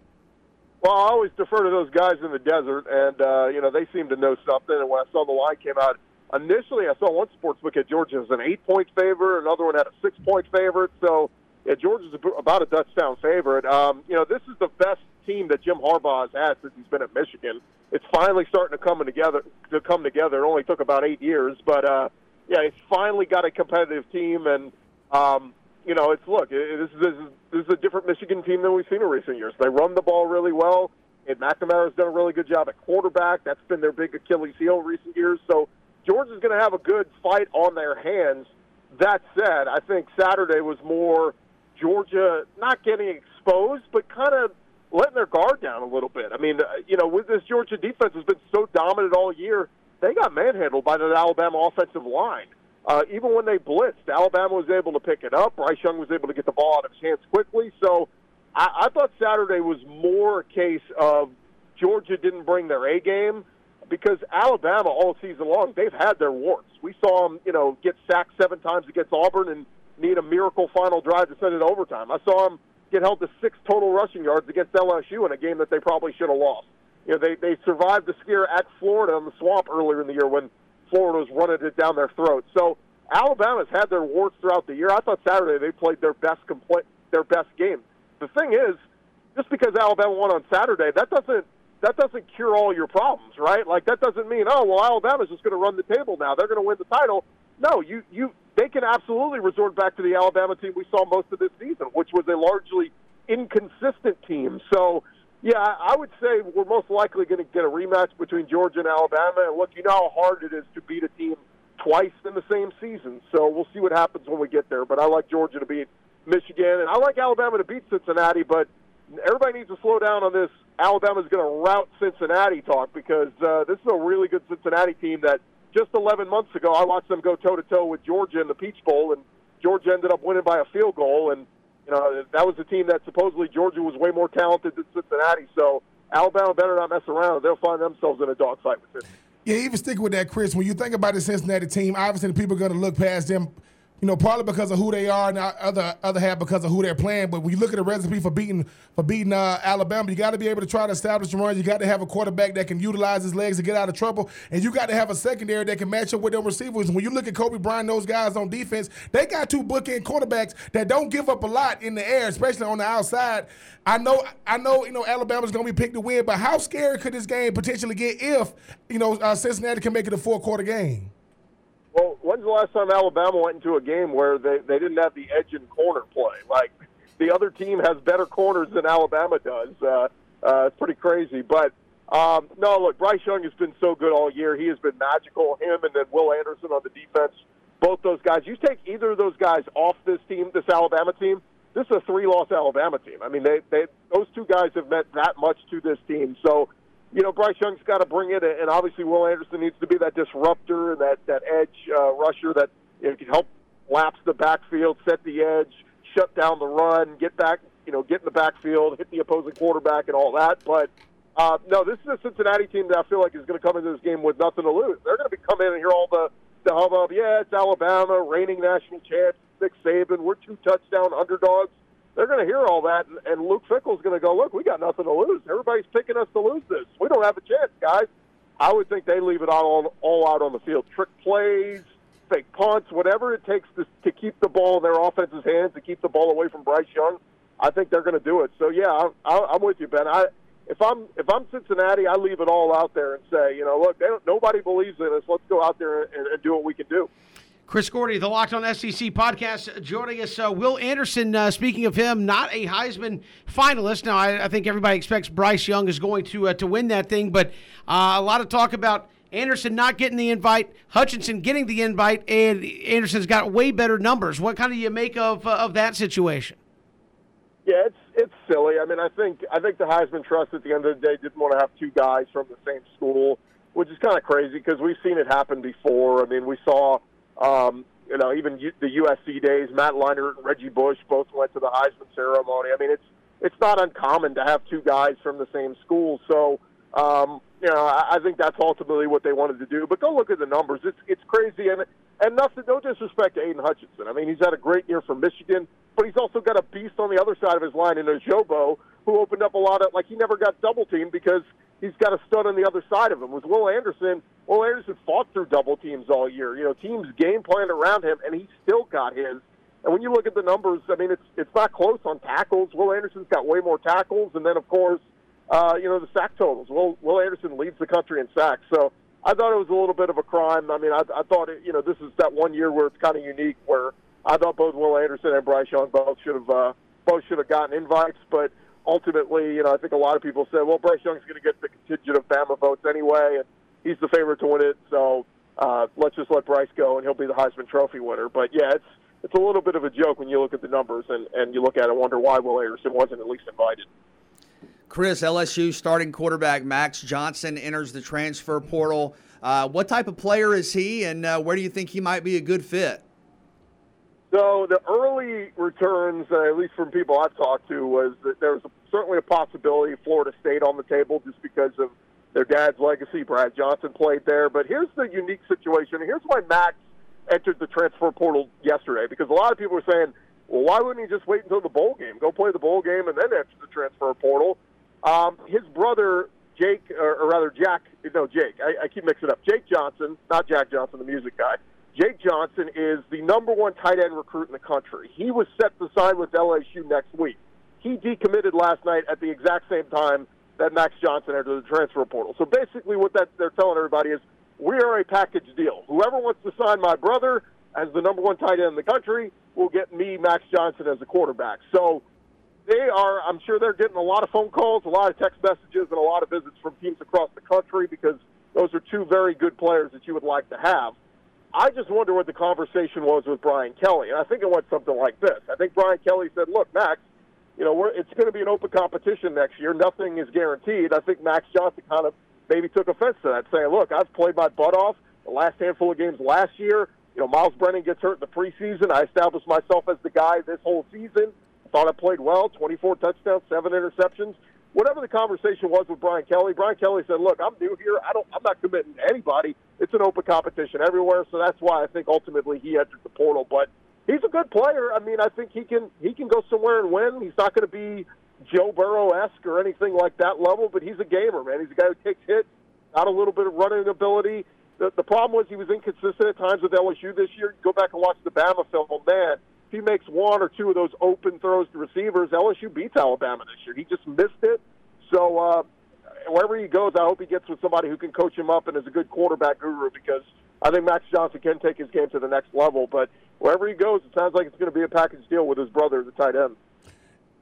Well, I always defer to those guys in the desert, and uh, you know they seem to know something. And when I saw the line came out, initially I saw one sports book at Georgia as an eight-point favorite, another one had a six-point favorite. So yeah, Georgia's about a touchdown favorite. Um, you know, this is the best team that Jim Harbaugh has had since he's been at Michigan. It's finally starting to come together. To come together, it only took about eight years, but uh, yeah, it's finally got a competitive team, and um, you know, it's look, it, this, is, this is this is a different Michigan team than we've seen in recent years. They run the ball really well, and McNamara's done a really good job at quarterback. That's been their big Achilles heel in recent years. So Georgia's going to have a good fight on their hands. That said, I think Saturday was more Georgia not getting exposed, but kind of letting their guard down a little bit. I mean, uh, you know, with this Georgia defense has been so dominant all year, they got manhandled by the Alabama offensive line. Uh, even when they blitzed, Alabama was able to pick it up. Bryce Young was able to get the ball out of his hands quickly. So I, I thought Saturday was more a case of Georgia didn't bring their A game because Alabama all season long they've had their warts. We saw them, you know, get sacked seven times against Auburn and need a miracle final drive to send it overtime. I saw them get held to six total rushing yards against LSU in a game that they probably should have lost. You know, they they survived the scare at Florida in the swamp earlier in the year when Florida was running it down their throat. So Alabama's had their warts throughout the year. I thought Saturday they played their best compl- their best game. The thing is, just because Alabama won on Saturday, that doesn't that doesn't cure all your problems, right? Like that doesn't mean oh well Alabama's just going to run the table now. They're going to win the title. No, you you they can absolutely resort back to the Alabama team we saw most of this season, which was a largely inconsistent team. So yeah, I would say we're most likely going to get a rematch between Georgia and Alabama. And look, you know how hard it is to beat a team twice in the same season. So we'll see what happens when we get there. But I like Georgia to beat Michigan, and I like Alabama to beat Cincinnati. But everybody needs to slow down on this. Alabama's going to rout Cincinnati talk because uh, this is a really good Cincinnati team that just 11 months ago I watched them go toe to toe with Georgia in the Peach Bowl, and Georgia ended up winning by a field goal. And you know that was a team that supposedly Georgia was way more talented than Cincinnati. So Alabama better not mess around; they'll find themselves in a dogfight with this. Yeah, even sticking with that, Chris, when you think about the Cincinnati team, obviously the people are going to look past them you know, partly because of who they are, and the other other half because of who they're playing. But when you look at the recipe for beating for beating uh, Alabama, you got to be able to try to establish the run. You got to have a quarterback that can utilize his legs to get out of trouble, and you got to have a secondary that can match up with them receivers. When you look at Coby Bryant, those guys on defense, they got two bookend quarterbacks that don't give up a lot in the air, especially on the outside. I know, I know, you know, Alabama's going to be picked to win, but how scary could this game potentially get if you know uh, Cincinnati can make it a four quarter game? Well, when's the last time Alabama went into a game where they, they didn't have the edge and corner play? Like the other team has better corners than Alabama does. Uh, uh, it's pretty crazy. But um, no, look, Bryce Young has been so good all year. He has been magical. Him and then Will Anderson on the defense. Both those guys. You take either of those guys off this team, this Alabama team. This is a three-loss Alabama team. I mean, they, they those two guys have meant that much to this team. So you know, Bryce Young's got to bring it, and obviously Will Anderson needs to be that disruptor and that that edge uh, rusher that you know, can help lapse the backfield, set the edge, shut down the run, get back, you know, get in the backfield, hit the opposing quarterback, and all that. But uh, no, this is a Cincinnati team that I feel like is going to come into this game with nothing to lose. They're going to be coming in and hear all the the hubbub. Yeah, it's Alabama, reigning national champs, Nick Saban. We're two touchdown underdogs they're going to hear all that, and, and Luke Fickell's going to go, look, we got nothing to lose. Everybody's picking us to lose this. We don't have a chance, guys. I would think they leave it all, on, all out on the field. Trick plays, fake punts, whatever it takes to, to keep the ball in their offense's hands, to keep the ball away from Bryce Young. I think they're going to do it. So yeah, I, I, I'm with you, Ben. I if I'm if I'm Cincinnati, I leave it all out there and say, you know, look, they don't, nobody believes in us. Let's go out there and, and do what we can do. Chris Gordy, the Locked On SEC podcast, joining us. Uh, Will Anderson, uh, speaking of him, not a Heisman finalist. Now, I, I think everybody expects Bryce Young is going to uh, to win that thing, but uh, a lot of talk about Anderson not getting the invite, Hutchinson getting the invite, and Anderson's got way better numbers. What kind of you make of uh, of that situation? Yeah, it's it's silly. I mean, I think I think the Heisman Trust at the end of the day didn't want to have two guys from the same school, which is kind of crazy because we've seen it happen before. I mean, we saw um, you know, even U- the USC days, Matt Leinart and Reggie Bush both went to the Heisman ceremony. I mean, it's it's not uncommon to have two guys from the same school. So, um, you know, I, I think that's ultimately what they wanted to do. But go look at the numbers; it's it's crazy, and and nothing, no disrespect to Aidan Hutchinson. I mean, he's had a great year for Michigan, but he's also got a beast on the other side of his line in Ojabo, who opened up a lot of like he never got double teamed because he's got a stud on the other side of him. With Will Anderson, Will Anderson fought through double teams all year. You know, teams game planned around him, and he still got his. And when you look at the numbers, I mean, it's it's not close on tackles. Will Anderson's got way more tackles, and then of course, uh, you know, the sack totals. Will Will Anderson leads the country in sacks. So I thought it was a little bit of a crime. I mean, I, I thought it, you know this is that one year where it's kind of unique, where I thought both Will Anderson and Bryce Young both should have uh, both should have gotten invites, but ultimately, you know, I think a lot of people said, well, Bryce Young's going to get the contingent of Bama votes anyway, and he's the favorite to win it. So uh, let's just let Bryce go, and he'll be the Heisman Trophy winner. But yeah, it's it's a little bit of a joke when you look at the numbers and, and you look at it and wonder why Will Anderson wasn't at least invited. Chris, LSU starting quarterback Max Johnson enters the transfer portal. Uh, what type of player is he, and uh, where do you think he might be a good fit? So the early returns, uh, at least from people I've talked to, was that there was a, certainly a possibility Florida State on the table just because of their dad's legacy. Brad Johnson played there, but here's the unique situation. Here's why Max entered the transfer portal yesterday because a lot of people were saying, "Well, why wouldn't he just wait until the bowl game, go play the bowl game, and then enter the transfer portal?" Um, his brother Jake, or, or rather Jack, no Jake. I, I keep mixing up. Jake Johnson, not Jack Johnson, the music guy. Jake Johnson is the number one tight end recruit in the country. He was set to sign with LSU next week. He decommitted last night at the exact same time that Max Johnson entered the transfer portal. So basically, what that they're telling everybody is, we are a package deal. Whoever wants to sign my brother as the number one tight end in the country will get me, Max Johnson, as a quarterback. So they are, I'm sure they're getting a lot of phone calls, a lot of text messages, and a lot of visits from teams across the country because those are two very good players that you would like to have. I just wonder what the conversation was with Brian Kelly. And I think it went something like this. I think Brian Kelly said, look, Max, you know, we're, it's going to be an open competition next year. Nothing is guaranteed. I think Max Johnson kind of maybe took offense to that, saying, look, I've played my butt off the last handful of games last year. You know, Myles Brennan gets hurt in the preseason. I established myself as the guy this whole season. Thought I played well, 24 touchdowns, seven interceptions. Whatever the conversation was with Brian Kelly, Brian Kelly said, "Look, I'm new here. I don't. I'm not committing to anybody. It's an open competition everywhere. So that's why I think ultimately he entered the portal. But he's a good player. I mean, I think he can he can go somewhere and win. He's not going to be Joe Burrow esque or anything like that level, but he's a gamer, man. He's a guy who takes hits, got a little bit of running ability. The, the problem was he was inconsistent at times with LSU this year. Go back and watch the Bama film. Oh, man, he makes one or two of those open throws to receivers, LSU beats Alabama this year. He just missed it. So uh, wherever he goes, I hope he gets with somebody who can coach him up and is a good quarterback guru because I think Max Johnson can take his game to the next level. But wherever he goes, it sounds like it's going to be a package deal with his brother, the tight end.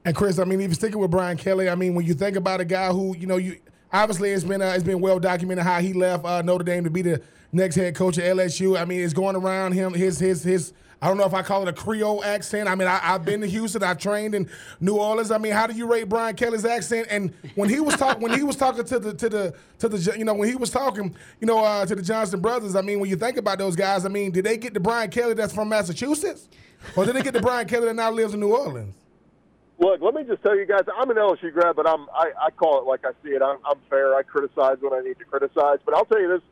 And Chris, I mean, even sticking with Brian Kelly, I mean, when you think about a guy who, you know, you obviously it's been uh, it's been well documented how he left uh, Notre Dame to be the next head coach at LSU. I mean, it's going around him his his his. I don't know if I call it a Creole accent. I mean, I, have been to Houston. I've trained in New Orleans. I mean, how do you rate Brian Kelly's accent? And when he was talking, when he was talking to the to the to the you know when he was talking, you know, uh, to the Johnson brothers. I mean, when you think about those guys, I mean, did they get the Brian Kelly that's from Massachusetts, or did they get the Brian Kelly that now lives in New Orleans? Look, let me just tell you guys, I'm an LSU grad, but I'm I, I call it like I see it. I'm, I'm fair. I criticize when I need to criticize. But I'll tell you this: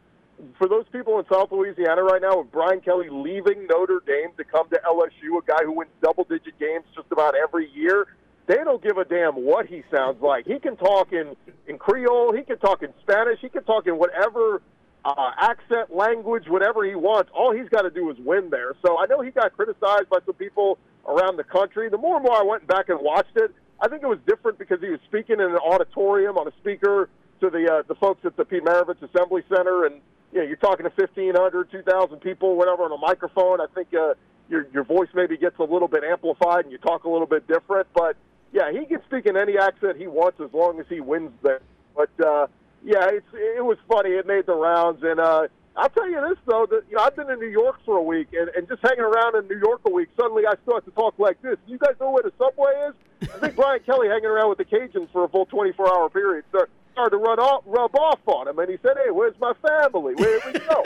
for those people in South Louisiana right now, with Brian Kelly leaving Notre Dame to come to LSU, a guy who wins double-digit games just about every year, they don't give a damn what he sounds like. He can talk in in Creole, he can talk in Spanish, he can talk in whatever uh, accent, language, whatever he wants. All he's got to do is win there. So I know he got criticized by some people around the country. The more and more I went back and watched it, I think it was different because he was speaking in an auditorium on a speaker to the uh, the folks at the Pete Maravich Assembly Center, and you know you're talking to 1,500, 2,000 people, whatever, on a microphone. I think uh, your your voice maybe gets a little bit amplified and you talk a little bit different. But yeah, he can speak in any accent he wants as long as he wins there. But uh, yeah, it's it was funny. It made the rounds, and uh, I'll tell you this though, that you know I've been in New York for a week, and, and just hanging around in New York a week, suddenly I start to talk like this. You guys know where the subway is? I think Brian Kelly hanging around with the Cajuns for a full 24 hour period start, started to run off, rub off on him, and he said, "Hey, where's my family? Where we go?"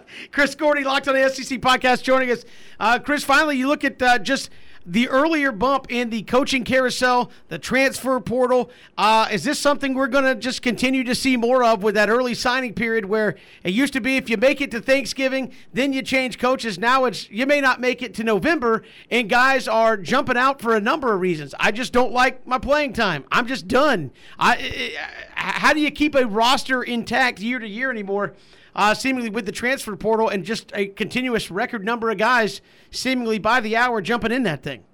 Chris Gordy, locked on the SEC podcast, joining us. Uh, Chris, finally, you look at uh, just the earlier bump in the coaching carousel, the transfer portal. Uh, is this something we're going to just continue to see more of with that early signing period where it used to be if you make it to Thanksgiving, then you change coaches. Now it's you may not make it to November, and guys are jumping out for a number of reasons. I just don't like my playing time. I'm just done. I, how do you keep a roster intact year to year anymore? Uh, seemingly with the transfer portal and just a continuous record number of guys seemingly by the hour jumping in that thing.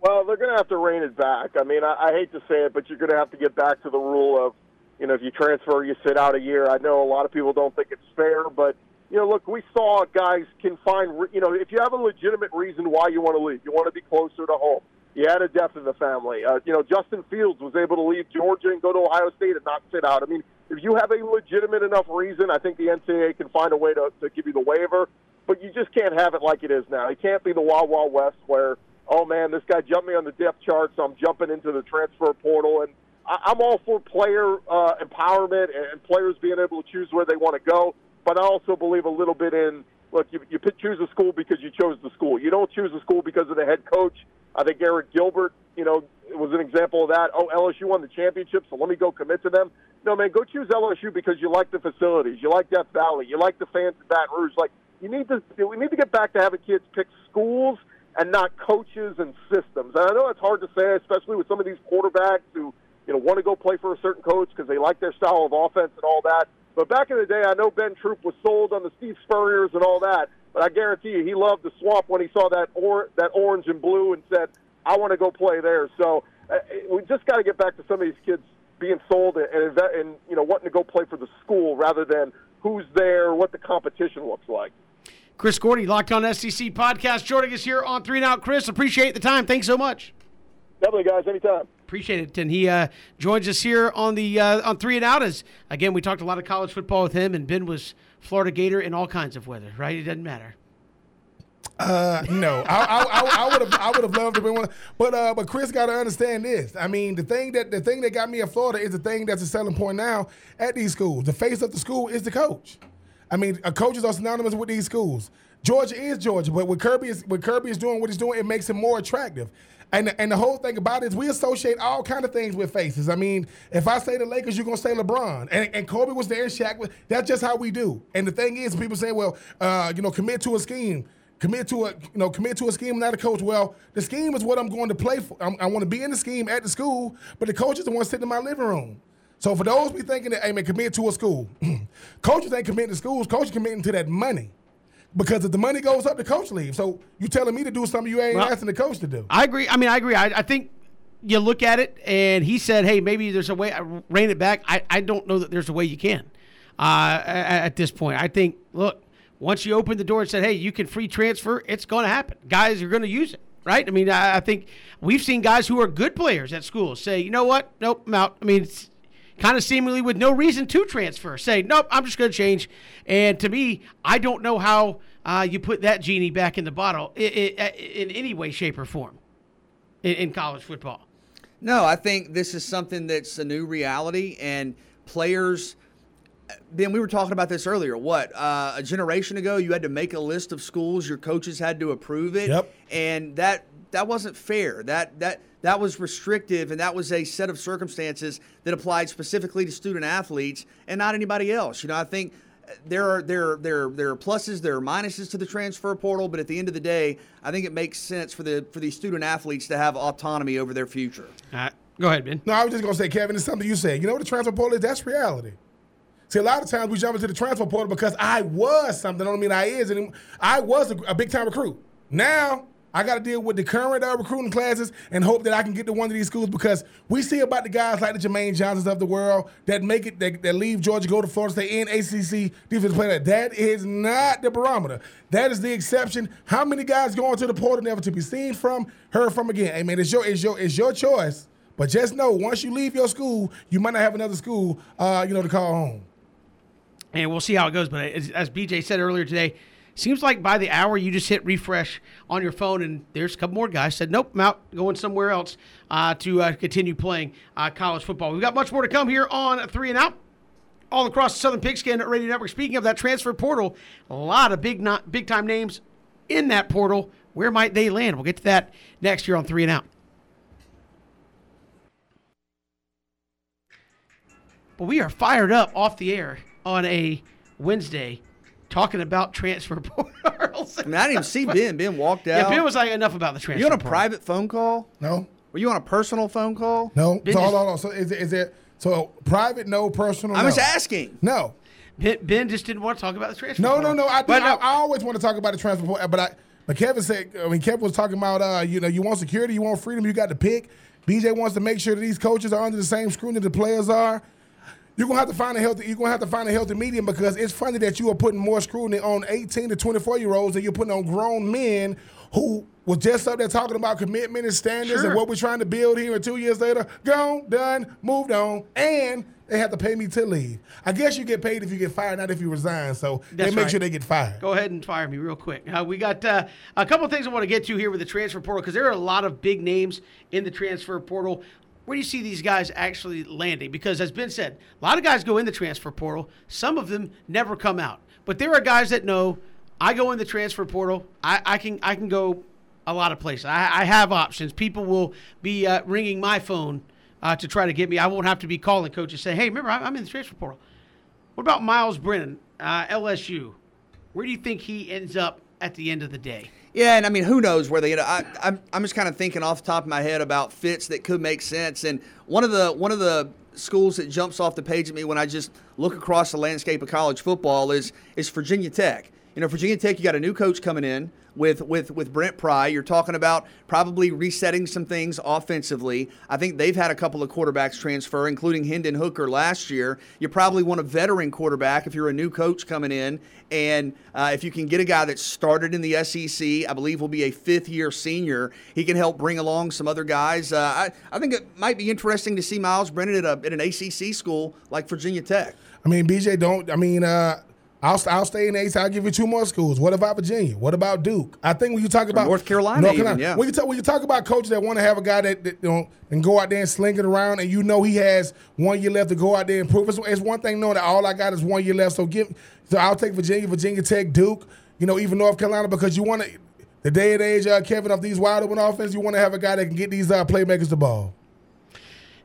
Well, they're going to have to rein it back. I mean, I, I hate to say it, but you're going to have to get back to the rule of, you know, if you transfer, you sit out a year. I know a lot of people don't think it's fair, but you know, look, we saw guys can find, re- you know, if you have a legitimate reason why you want to leave, you want to be closer to home. You had a death in the family. Uh, you know, Justin Fields was able to leave Georgia and go to Ohio State and not sit out. I mean, if you have a legitimate enough reason, I think the NCAA can find a way to, to give you the waiver. But you just can't have it like it is now. It can't be the Wild Wild West where, oh man, this guy jumped me on the depth chart, so I'm jumping into the transfer portal. And I, I'm all for player uh, empowerment and players being able to choose where they want to go. But I also believe a little bit in look, you, you choose a school because you chose the school. You don't choose a school because of the head coach. I think Arik Gilbert, you know, was an example of that. Oh, LSU won the championship, so let me go commit to them. No, man, go choose LSU because you like the facilities, you like Death Valley, you like the fans in Baton Rouge. Like, you need to, we need to get back to having kids pick schools and not coaches and systems. And I know it's hard to say, especially with some of these quarterbacks who, you know, want to go play for a certain coach because they like their style of offense and all that. But back in the day, I know Ben Troupe was sold on the Steve Spurriers and all that. But I guarantee you, he loved the swamp when he saw that or that orange and blue and said, "I want to go play there." So uh, we just got to get back to some of these kids being sold and and, and you know wanting to go play for the school rather than who's there, what the competition looks like. Chris Gordy, Locked On SEC podcast, joining us here on Three and Out. Chris, appreciate the time. Thanks so much. Definitely, guys, anytime. Appreciate it, and he uh, joins us here on the uh, on Three and Out. As again, we talked a lot of college football with him, and Ben was Florida Gator in all kinds of weather. Right? It doesn't matter. Uh, no, I, I, I, I would have, I would have loved to be one. But, uh, but Chris got to understand this. I mean, the thing that the thing that got me at Florida is the thing that's a selling point now at these schools. The face of the school is the coach. I mean, uh, coaches are synonymous with these schools. Georgia is Georgia, but what Kirby is, what Kirby is doing, what he's doing, it makes him more attractive. And and the whole thing about it is we associate all kind of things with faces. I mean, if I say the Lakers, you're gonna say LeBron, and, and Kobe was there, and Shaq. was- That's just how we do. And the thing is, people say, well, uh, you know, commit to a scheme, commit to a, you know, commit to a scheme, not a coach. Well, the scheme is what I'm going to play for. I'm, I want to be in the scheme at the school, but the coach is the one sitting in my living room. So for those be thinking that, hey man, commit to a school, coaches ain't committing to schools. Coaches committing to that money. Because if the money goes up, the coach leaves. So you telling me to do something you ain't Well, asking the coach to do. I agree. I mean, I agree. I, I think you look at it, and he said, "Hey, maybe there's a way. I rein it back." I, I don't know that there's a way you can uh, at, at this point. I think, look, once you open the door and said, "Hey, you can free transfer," it's going to happen. Guys are going to use it, right? I mean, I, I think we've seen guys who are good players at school say, "You know what? Nope, I'm out." I mean, it's kind of seemingly with no reason to transfer. Say, "Nope, I'm just going to change." And to me, I don't know how uh, you put that genie back in the bottle i i in any way, shape, or form in, in college football. No, I think this is something that's a new reality, and players. Ben, we were talking about this earlier. What uh, a generation ago, you had to make a list of schools. Your coaches had to approve it, Yep. and that that wasn't fair. That that that was restrictive, and that was a set of circumstances that applied specifically to student athletes and not anybody else. You know, I think there are there there there are pluses, there are minuses to the transfer portal, but at the end of the day, I think it makes sense for the for these student athletes to have autonomy over their future. Uh, go ahead, Ben. No, I was just gonna say, Kevin, it's something you said. You know what the transfer portal is? That's reality. See, a lot of times we jump into the transfer portal because I was something. I don't mean I is anymore. I was a, a big time recruit. Now I got to deal with the current uh, recruiting classes and hope that I can get to one of these schools because we see about the guys like the Jermaine Johnsons of the world that make it, that, that leave Georgia, go to Florida State in ACC defensive player. That is not the barometer. That is the exception. How many guys going to the portal never to be seen from, heard from again? Hey man, it's your, it's your, it's your choice. But just know, once you leave your school, you might not have another school, uh, you know, to call home. And we'll see how it goes. But as, as BJ said earlier today, seems like by the hour you just hit refresh on your phone, and there's a couple more guys said, "Nope, I'm out, going somewhere else uh, to uh, continue playing uh, college football." We've got much more to come here on Three and Out. All across the Southern Pigskin Radio Network. Speaking of that transfer portal, a lot of big not big time names in that portal. Where might they land? We'll get to that next year on Three and Out. But we are fired up off the air on a Wednesday talking about transfer portals. I mean, I didn't even see Ben. Ben walked out. Yeah, Ben was like enough about the transfer. you on a portal. private phone call? No, Were you on a personal phone call? no. Ben so just- hold on. So is it, is it so private? No personal. I no. was asking. No, Ben, ben just didn't want to talk about the transfer. no, portal. no, no. I, do, But I, I always want to talk about the transfer portal, but I. But Kevin said, I mean, Kevin was talking about, uh, you know, you want security, you want freedom, you got to pick. BJ wants to make sure that these coaches are under the same scrutiny the players are. You're gonna have to find a healthy. You're gonna have to find a healthy medium because it's funny that you are putting more scrutiny on 18 to 24 year olds than you're putting on grown men who was just up there talking about commitment and standards Sure. and what we're trying to build here. And two years later, gone, done, moved on, and they have to pay me to leave. I guess you get paid if you get fired, not if you resign. So That's they make right. sure they get fired. Go ahead and fire me real quick. Uh, we got uh, a couple of things I want to get to here with the transfer portal because there are a lot of big names in the transfer portal. Where do you see these guys actually landing? Because as Ben said, a lot of guys go in the transfer portal. Some of them never come out. But there are guys that know I go in the transfer portal. I, I can I can go a lot of places. I, I have options. People will be uh, ringing my phone uh, to try to get me. I won't have to be calling coaches saying, "Hey, remember I'm in the transfer portal." What about Myles Brennan, uh, LSU? Where do you think he ends up at the end of the day? Yeah, and I mean, who knows where they get? I, I'm, I'm just kind of thinking off the top of my head about fits that could make sense. And one of the one of the schools that jumps off the page at me when I just look across the landscape of college football is is Virginia Tech. You know, Virginia Tech, you got a new coach coming in, with with with Brent Pry. You're talking about probably resetting some things offensively. I think they've had a couple of quarterbacks transfer, including Hendon Hooker last year. You probably want a veteran quarterback if you're a new coach coming in, and uh, if you can get a guy that started in the SEC, I believe will be a fifth year senior. He can help bring along some other guys. Uh, I I think it might be interesting to see Myles Brennan at, a, at an ACC school like Virginia Tech. I mean, BJ, don't. I mean, uh, I'll, I'll stay in the East. I'll give you two more schools. What about Virginia? What about Duke? I think when you talk about North Carolina even, yeah. When you talk when you talk about coaches that want to have a guy that, that you know and go out there and sling it around, and you know he has one year left to go out there and prove. It's, it's one thing knowing that all I got is one year left. So give. So I'll take Virginia, Virginia Tech, Duke. You know, even North Carolina because you want to. The day and age, uh, Kevin, of these wide open offense, you want to have a guy that can get these uh, playmakers the ball.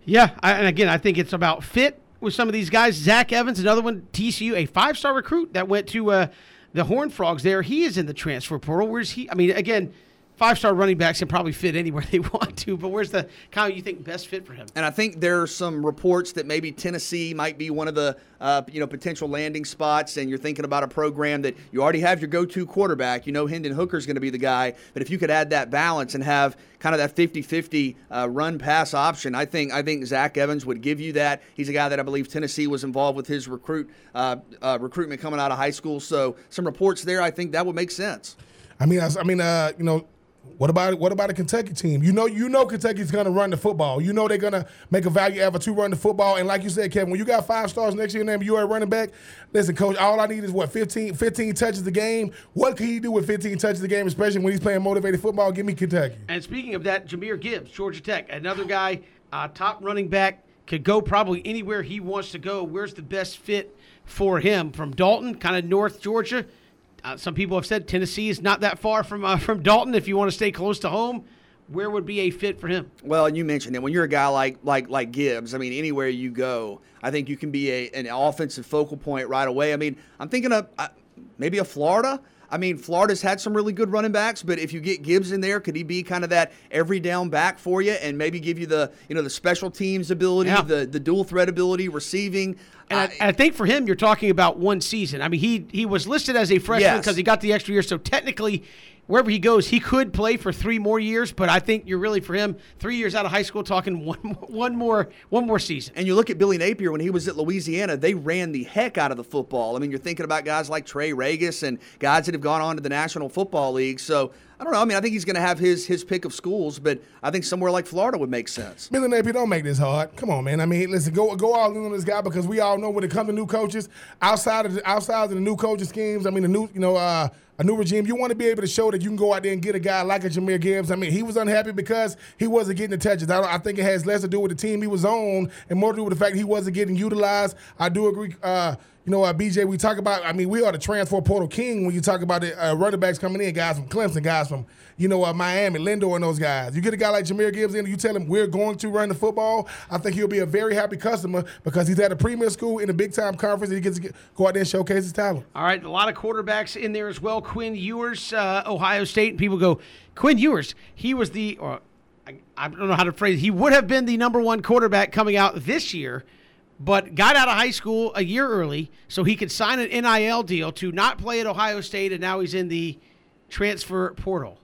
Yeah, I, and again, I think it's about fit with some of these guys. Zach Evans, another one, TCU, a five star recruit that went to uh, the Horned Frogs there. He is in the transfer portal. Where's he? I mean, again, five star running backs can probably fit anywhere they want to, but where's the kind of you think best fit for him? And I think there are some reports that maybe Tennessee might be one of the uh, you know potential landing spots. And you're thinking about a program that you already have your go-to quarterback. You know Hendon Hooker's going to be the guy, but if you could add that balance and have kind of that 50-50 uh, run pass option, I think I think Zach Evans would give you that. He's a guy that I believe Tennessee was involved with his recruit uh, uh recruitment coming out of high school. So some reports there, I think that would make sense. I mean, I, I mean, uh, you know, what about what about a Kentucky team? You know, you know Kentucky's going to run the football. You know they're going to make a value ever to run the football. And like you said, Kevin, when you got five stars next year, name you are running back. Listen, coach, all I need is what 15, 15 touches a game. What can he do with 15 touches a game, especially when he's playing motivated football? Give me Kentucky. And speaking of that, Jahmyr Gibbs, Georgia Tech, another guy, uh, top running back, could go probably anywhere he wants to go. Where's the best fit for him? From Dalton, kind of North Georgia uh, some people have said Tennessee is not that far from uh, from Dalton. If you want to stay close to home, where would be a fit for him? Well, you mentioned it. When you're a guy like like like Gibbs, I mean, anywhere you go, I think you can be a, an offensive focal point right away. I mean, I'm thinking of uh, maybe a Florida. I mean, Florida's had some really good running backs, but if you get Gibbs in there, could he be kind of that every down back for you and maybe give you the you know the special teams ability, yeah. the the dual threat ability, receiving? And I, I, think for him, you're talking about one season. I mean, he he was listed as a freshman because yes. he got the extra year, so technically wherever he goes, he could play for three more years. But I think you're really for him three years out of high school, talking one one more one more season. And you look at Billy Napier when he was at Louisiana, they ran the heck out of the football. I mean, you're thinking about guys like Trey Ragas and guys that have gone on to the National Football League. So I don't know. I mean, I think he's going to have his his pick of schools, but I think somewhere like Florida would make sense. Billy Napier, don't make this hard. Come on, man. I mean, listen, go go all in on this guy because we all know when it comes to new coaches, outside of the, outside of the new coaching schemes. I mean, the new you know uh, a new regime. You want to be able to show that you can go out there and get a guy like a Jahmyr Gibbs. I mean, he was unhappy because he wasn't getting the touches. I, I think it has less to do with the team he was on and more to do with the fact he wasn't getting utilized. I do agree. Uh, you know, uh, BJ, we talk about, I mean, we are the transfer portal king when you talk about the uh, running backs coming in, guys from Clemson, guys from, you know, uh, Miami, Lindor, and those guys. You get a guy like Jahmyr Gibbs in, you tell him we're going to run the football. I think he'll be a very happy customer because he's at a premier school in a big time conference and he gets to get, go out there and showcase his talent. All right, a lot of quarterbacks in there as well. Quinn Ewers, uh, Ohio State, people go, Quinn Ewers, he was the, I, I don't know how to phrase it, he would have been the number one quarterback coming out this year but got out of high school a year early so he could sign an NIL deal to not play at Ohio State, and now he's in the transfer portal.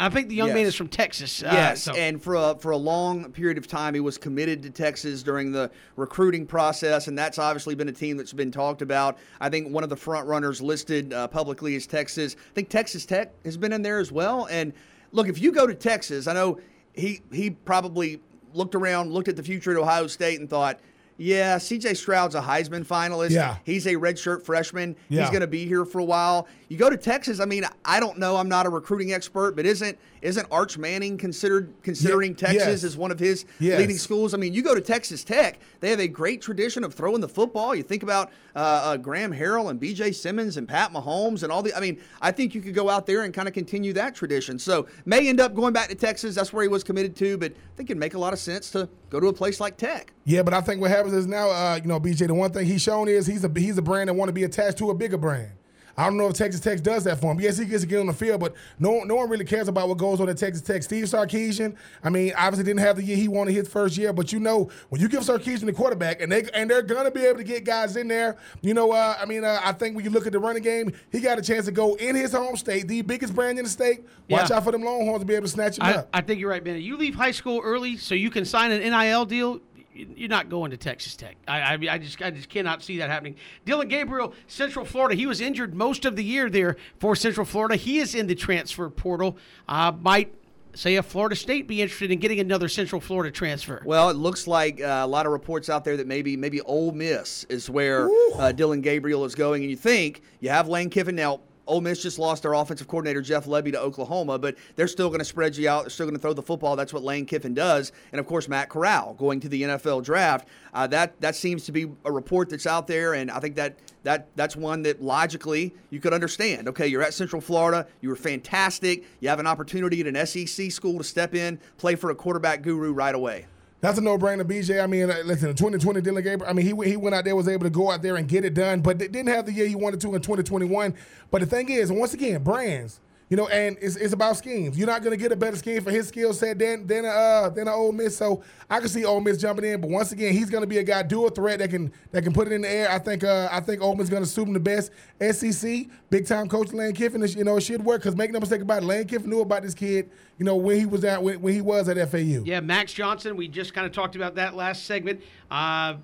I think the young yes. man is from Texas. Uh, yes, so. and for a, for a long period of time, he was committed to Texas during the recruiting process, and that's obviously been a team that's been talked about. I think one of the front runners listed uh, publicly is Texas. I think Texas Tech has been in there as well. And look, if you go to Texas, I know he he probably looked around, looked at the future at Ohio State, and thought – yeah, CJ Stroud's a Heisman finalist. Yeah. He's a redshirt freshman. Yeah. He's going to be here for a while. You go to Texas, I mean, I don't know, I'm not a recruiting expert, but isn't isn't Arch Manning considered considering yeah. Texas yes. as one of his yes. leading schools? I mean, you go to Texas Tech, they have a great tradition of throwing the football. You think about uh, uh, Graham Harrell and B.J. Symons and Pat Mahomes and all the. I mean, I think you could go out there and kind of continue that tradition. So may end up going back to Texas. That's where he was committed to, but I think it'd make a lot of sense to go to a place like Tech. Yeah, but I think what happens is now, uh, you know, BJ, the one thing he's shown is he's a he's a brand that want to be attached to a bigger brand. I don't know if Texas Tech does that for him. Yes, he gets to get on the field, but no, no one really cares about what goes on at Texas Tech. Steve Sarkisian, I mean, obviously didn't have the year he wanted his first year, but you know when you give Sarkisian the quarterback and they and they're gonna be able to get guys in there. You know, uh, I mean, uh, I think when you look at the running game, he got a chance to go in his home state, the biggest brand in the state. Watch Yeah. out for them Longhorns to be able to snatch him I, up. I think you're right, Bennett. You leave high school early so you can sign an NIL deal. You're not going to Texas Tech. I, I, I just, I just cannot see that happening. Dillon Gabriel, Central Florida. He was injured most of the year there for Central Florida. He is in the transfer portal. Uh, might say if Florida State be interested in getting another Central Florida transfer. Well, it looks like uh, a lot of reports out there that maybe maybe Ole Miss is where uh, Dillon Gabriel is going, and you think you have Lane Kiffin now. Ole Miss just lost their offensive coordinator Jeff Lebby to Oklahoma, but they're still going to spread you out. They're still going to throw the football. That's what Lane Kiffin does, and of course Matt Corral going to the NFL draft. Uh, that that seems to be a report that's out there, and I think that that that's one that logically you could understand. Okay, you're at Central Florida, you were fantastic. You have an opportunity at an SEC school to step in, play for a quarterback guru right away. That's a no-brainer, BJ. I mean, uh, listen, in 2020, Dillon Gabriel. I mean, he he went out there, was able to go out there and get it done, but it didn't have the year he wanted to in 2021. But the thing is, once again, brands. You know, and it's, it's about schemes. You're not going to get a better scheme for his skill set than than uh than an Ole Miss. So I can see Ole Miss jumping in, but once again, he's going to be a guy dual threat that can that can put it in the air. I think uh I think Ole Miss is going to suit him the best. SEC, big time coach Lane Kiffin. You know, it should work because make no mistake about it, Lane Kiffin knew about this kid. You know, when he was at when, when he was at FAU. Yeah, Max Johnson. We just kind of talked about that last segment. Uh,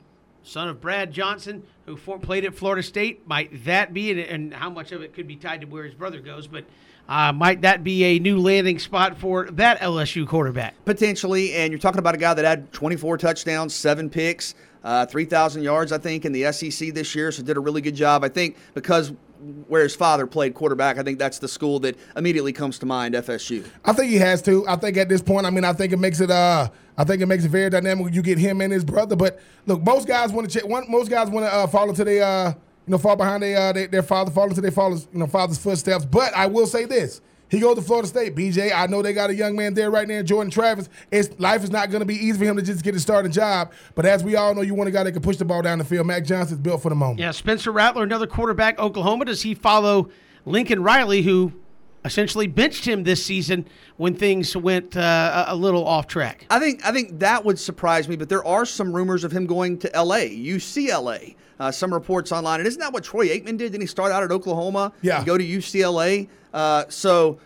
son of Brad Johnson, who for, played at Florida State. Might that be, and, and how much of it could be tied to where his brother goes, but uh, might that be a new landing spot for that LSU quarterback? potentially. And you're talking about a guy that had 24 touchdowns, seven picks, uh, 3,000 yards, I think, in the SEC this year. So did a really good job. I think because where his father played quarterback, I think that's the school that immediately comes to mind, FSU. I think he has to. I think at this point, I mean, I think it makes it. Uh, I think it makes it very dynamic. when You get him and his brother. But look, most guys want to check. One, most guys want to uh, follow to their, uh, you know, fall behind their, uh, their their father, follow to their father's, you know, father's footsteps. But I will say this: he goes to Florida State. BJ, I know they got a young man there right now, Jordan Travis. It's life is not going to be easy for him to just get a starting job. But as we all know, you want a guy that can push the ball down the field. Max Johnson's built for the moment. Yeah, Spencer Rattler, another quarterback, Oklahoma. Does he follow Lincoln Riley, who essentially benched him this season when things went uh, a a little off track? I think I think that would surprise me, but there are some rumors of him going to LA, UCLA. Uh, some reports online, and isn't that what Troy Aikman did? Didn't he start out at Oklahoma? Yeah. and go to UCLA. Uh, so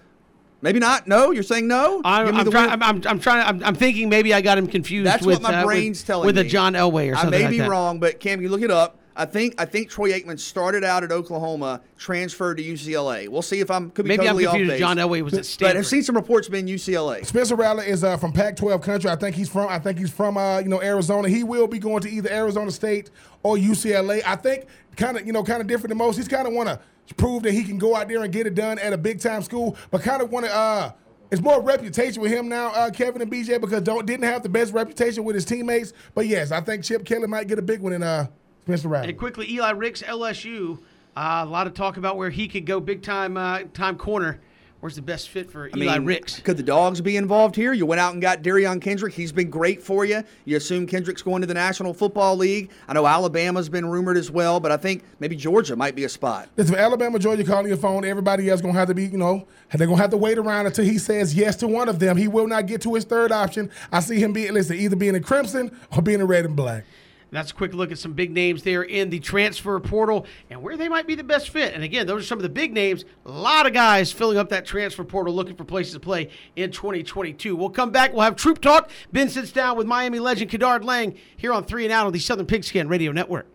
maybe not. No, you're saying no. I'm, I'm, try, I'm, I'm, I'm trying. I'm, I'm thinking maybe I got him confused. That's with, what my uh, brain's with, telling with me. a John Elway or something. I something may like be that. wrong, but Cam, you look it up. I think I think Troy Aikman started out at Oklahoma, transferred to UCLA. We'll see if I'm could be Maybe totally I'm off confused. base. John Elway was at Stanford. But I've seen some reports been UCLA. Spencer Rattler is uh, from Pac-12 country. I think he's from. I think he's from uh, you know Arizona. He will be going to either Arizona State or UCLA. I think kind of you know kind of different than most. He's kind of want to prove that he can go out there and get it done at a big time school, but kind of want to. Uh, it's more reputation with him now, uh, Kevin and BJ, because don't didn't have the best reputation with his teammates. But yes, I think Chip Kelly might get a big one in uh, Spencer Rattler. And quickly, Eli Ricks, LSU. Uh, a lot of talk about where he could go big time uh, time corner. Where's the best fit for I Eli mean, Ricks? Could the dogs be involved here? You went out and got Derion Kendrick. He's been great for you. You assume Kendrick's going to the National Football League. I know Alabama's been rumored as well, but I think maybe Georgia might be a spot. Listen, Alabama, Georgia calling your phone. Everybody else gonna have to be, you know, they're gonna have to wait around until he says yes to one of them. He will not get to his third option. I see him being, listen, either being in crimson or being in red and black. That's a quick look at some big names there in the transfer portal and where they might be the best fit. And again, those are some of the big names. A lot of guys filling up that transfer portal looking for places to play in 2022. We'll come back. We'll have Troupe Talk. Ben sits down with Miami legend Kenard Lang here on 3 and Out on the Southern Pigskin Radio Network.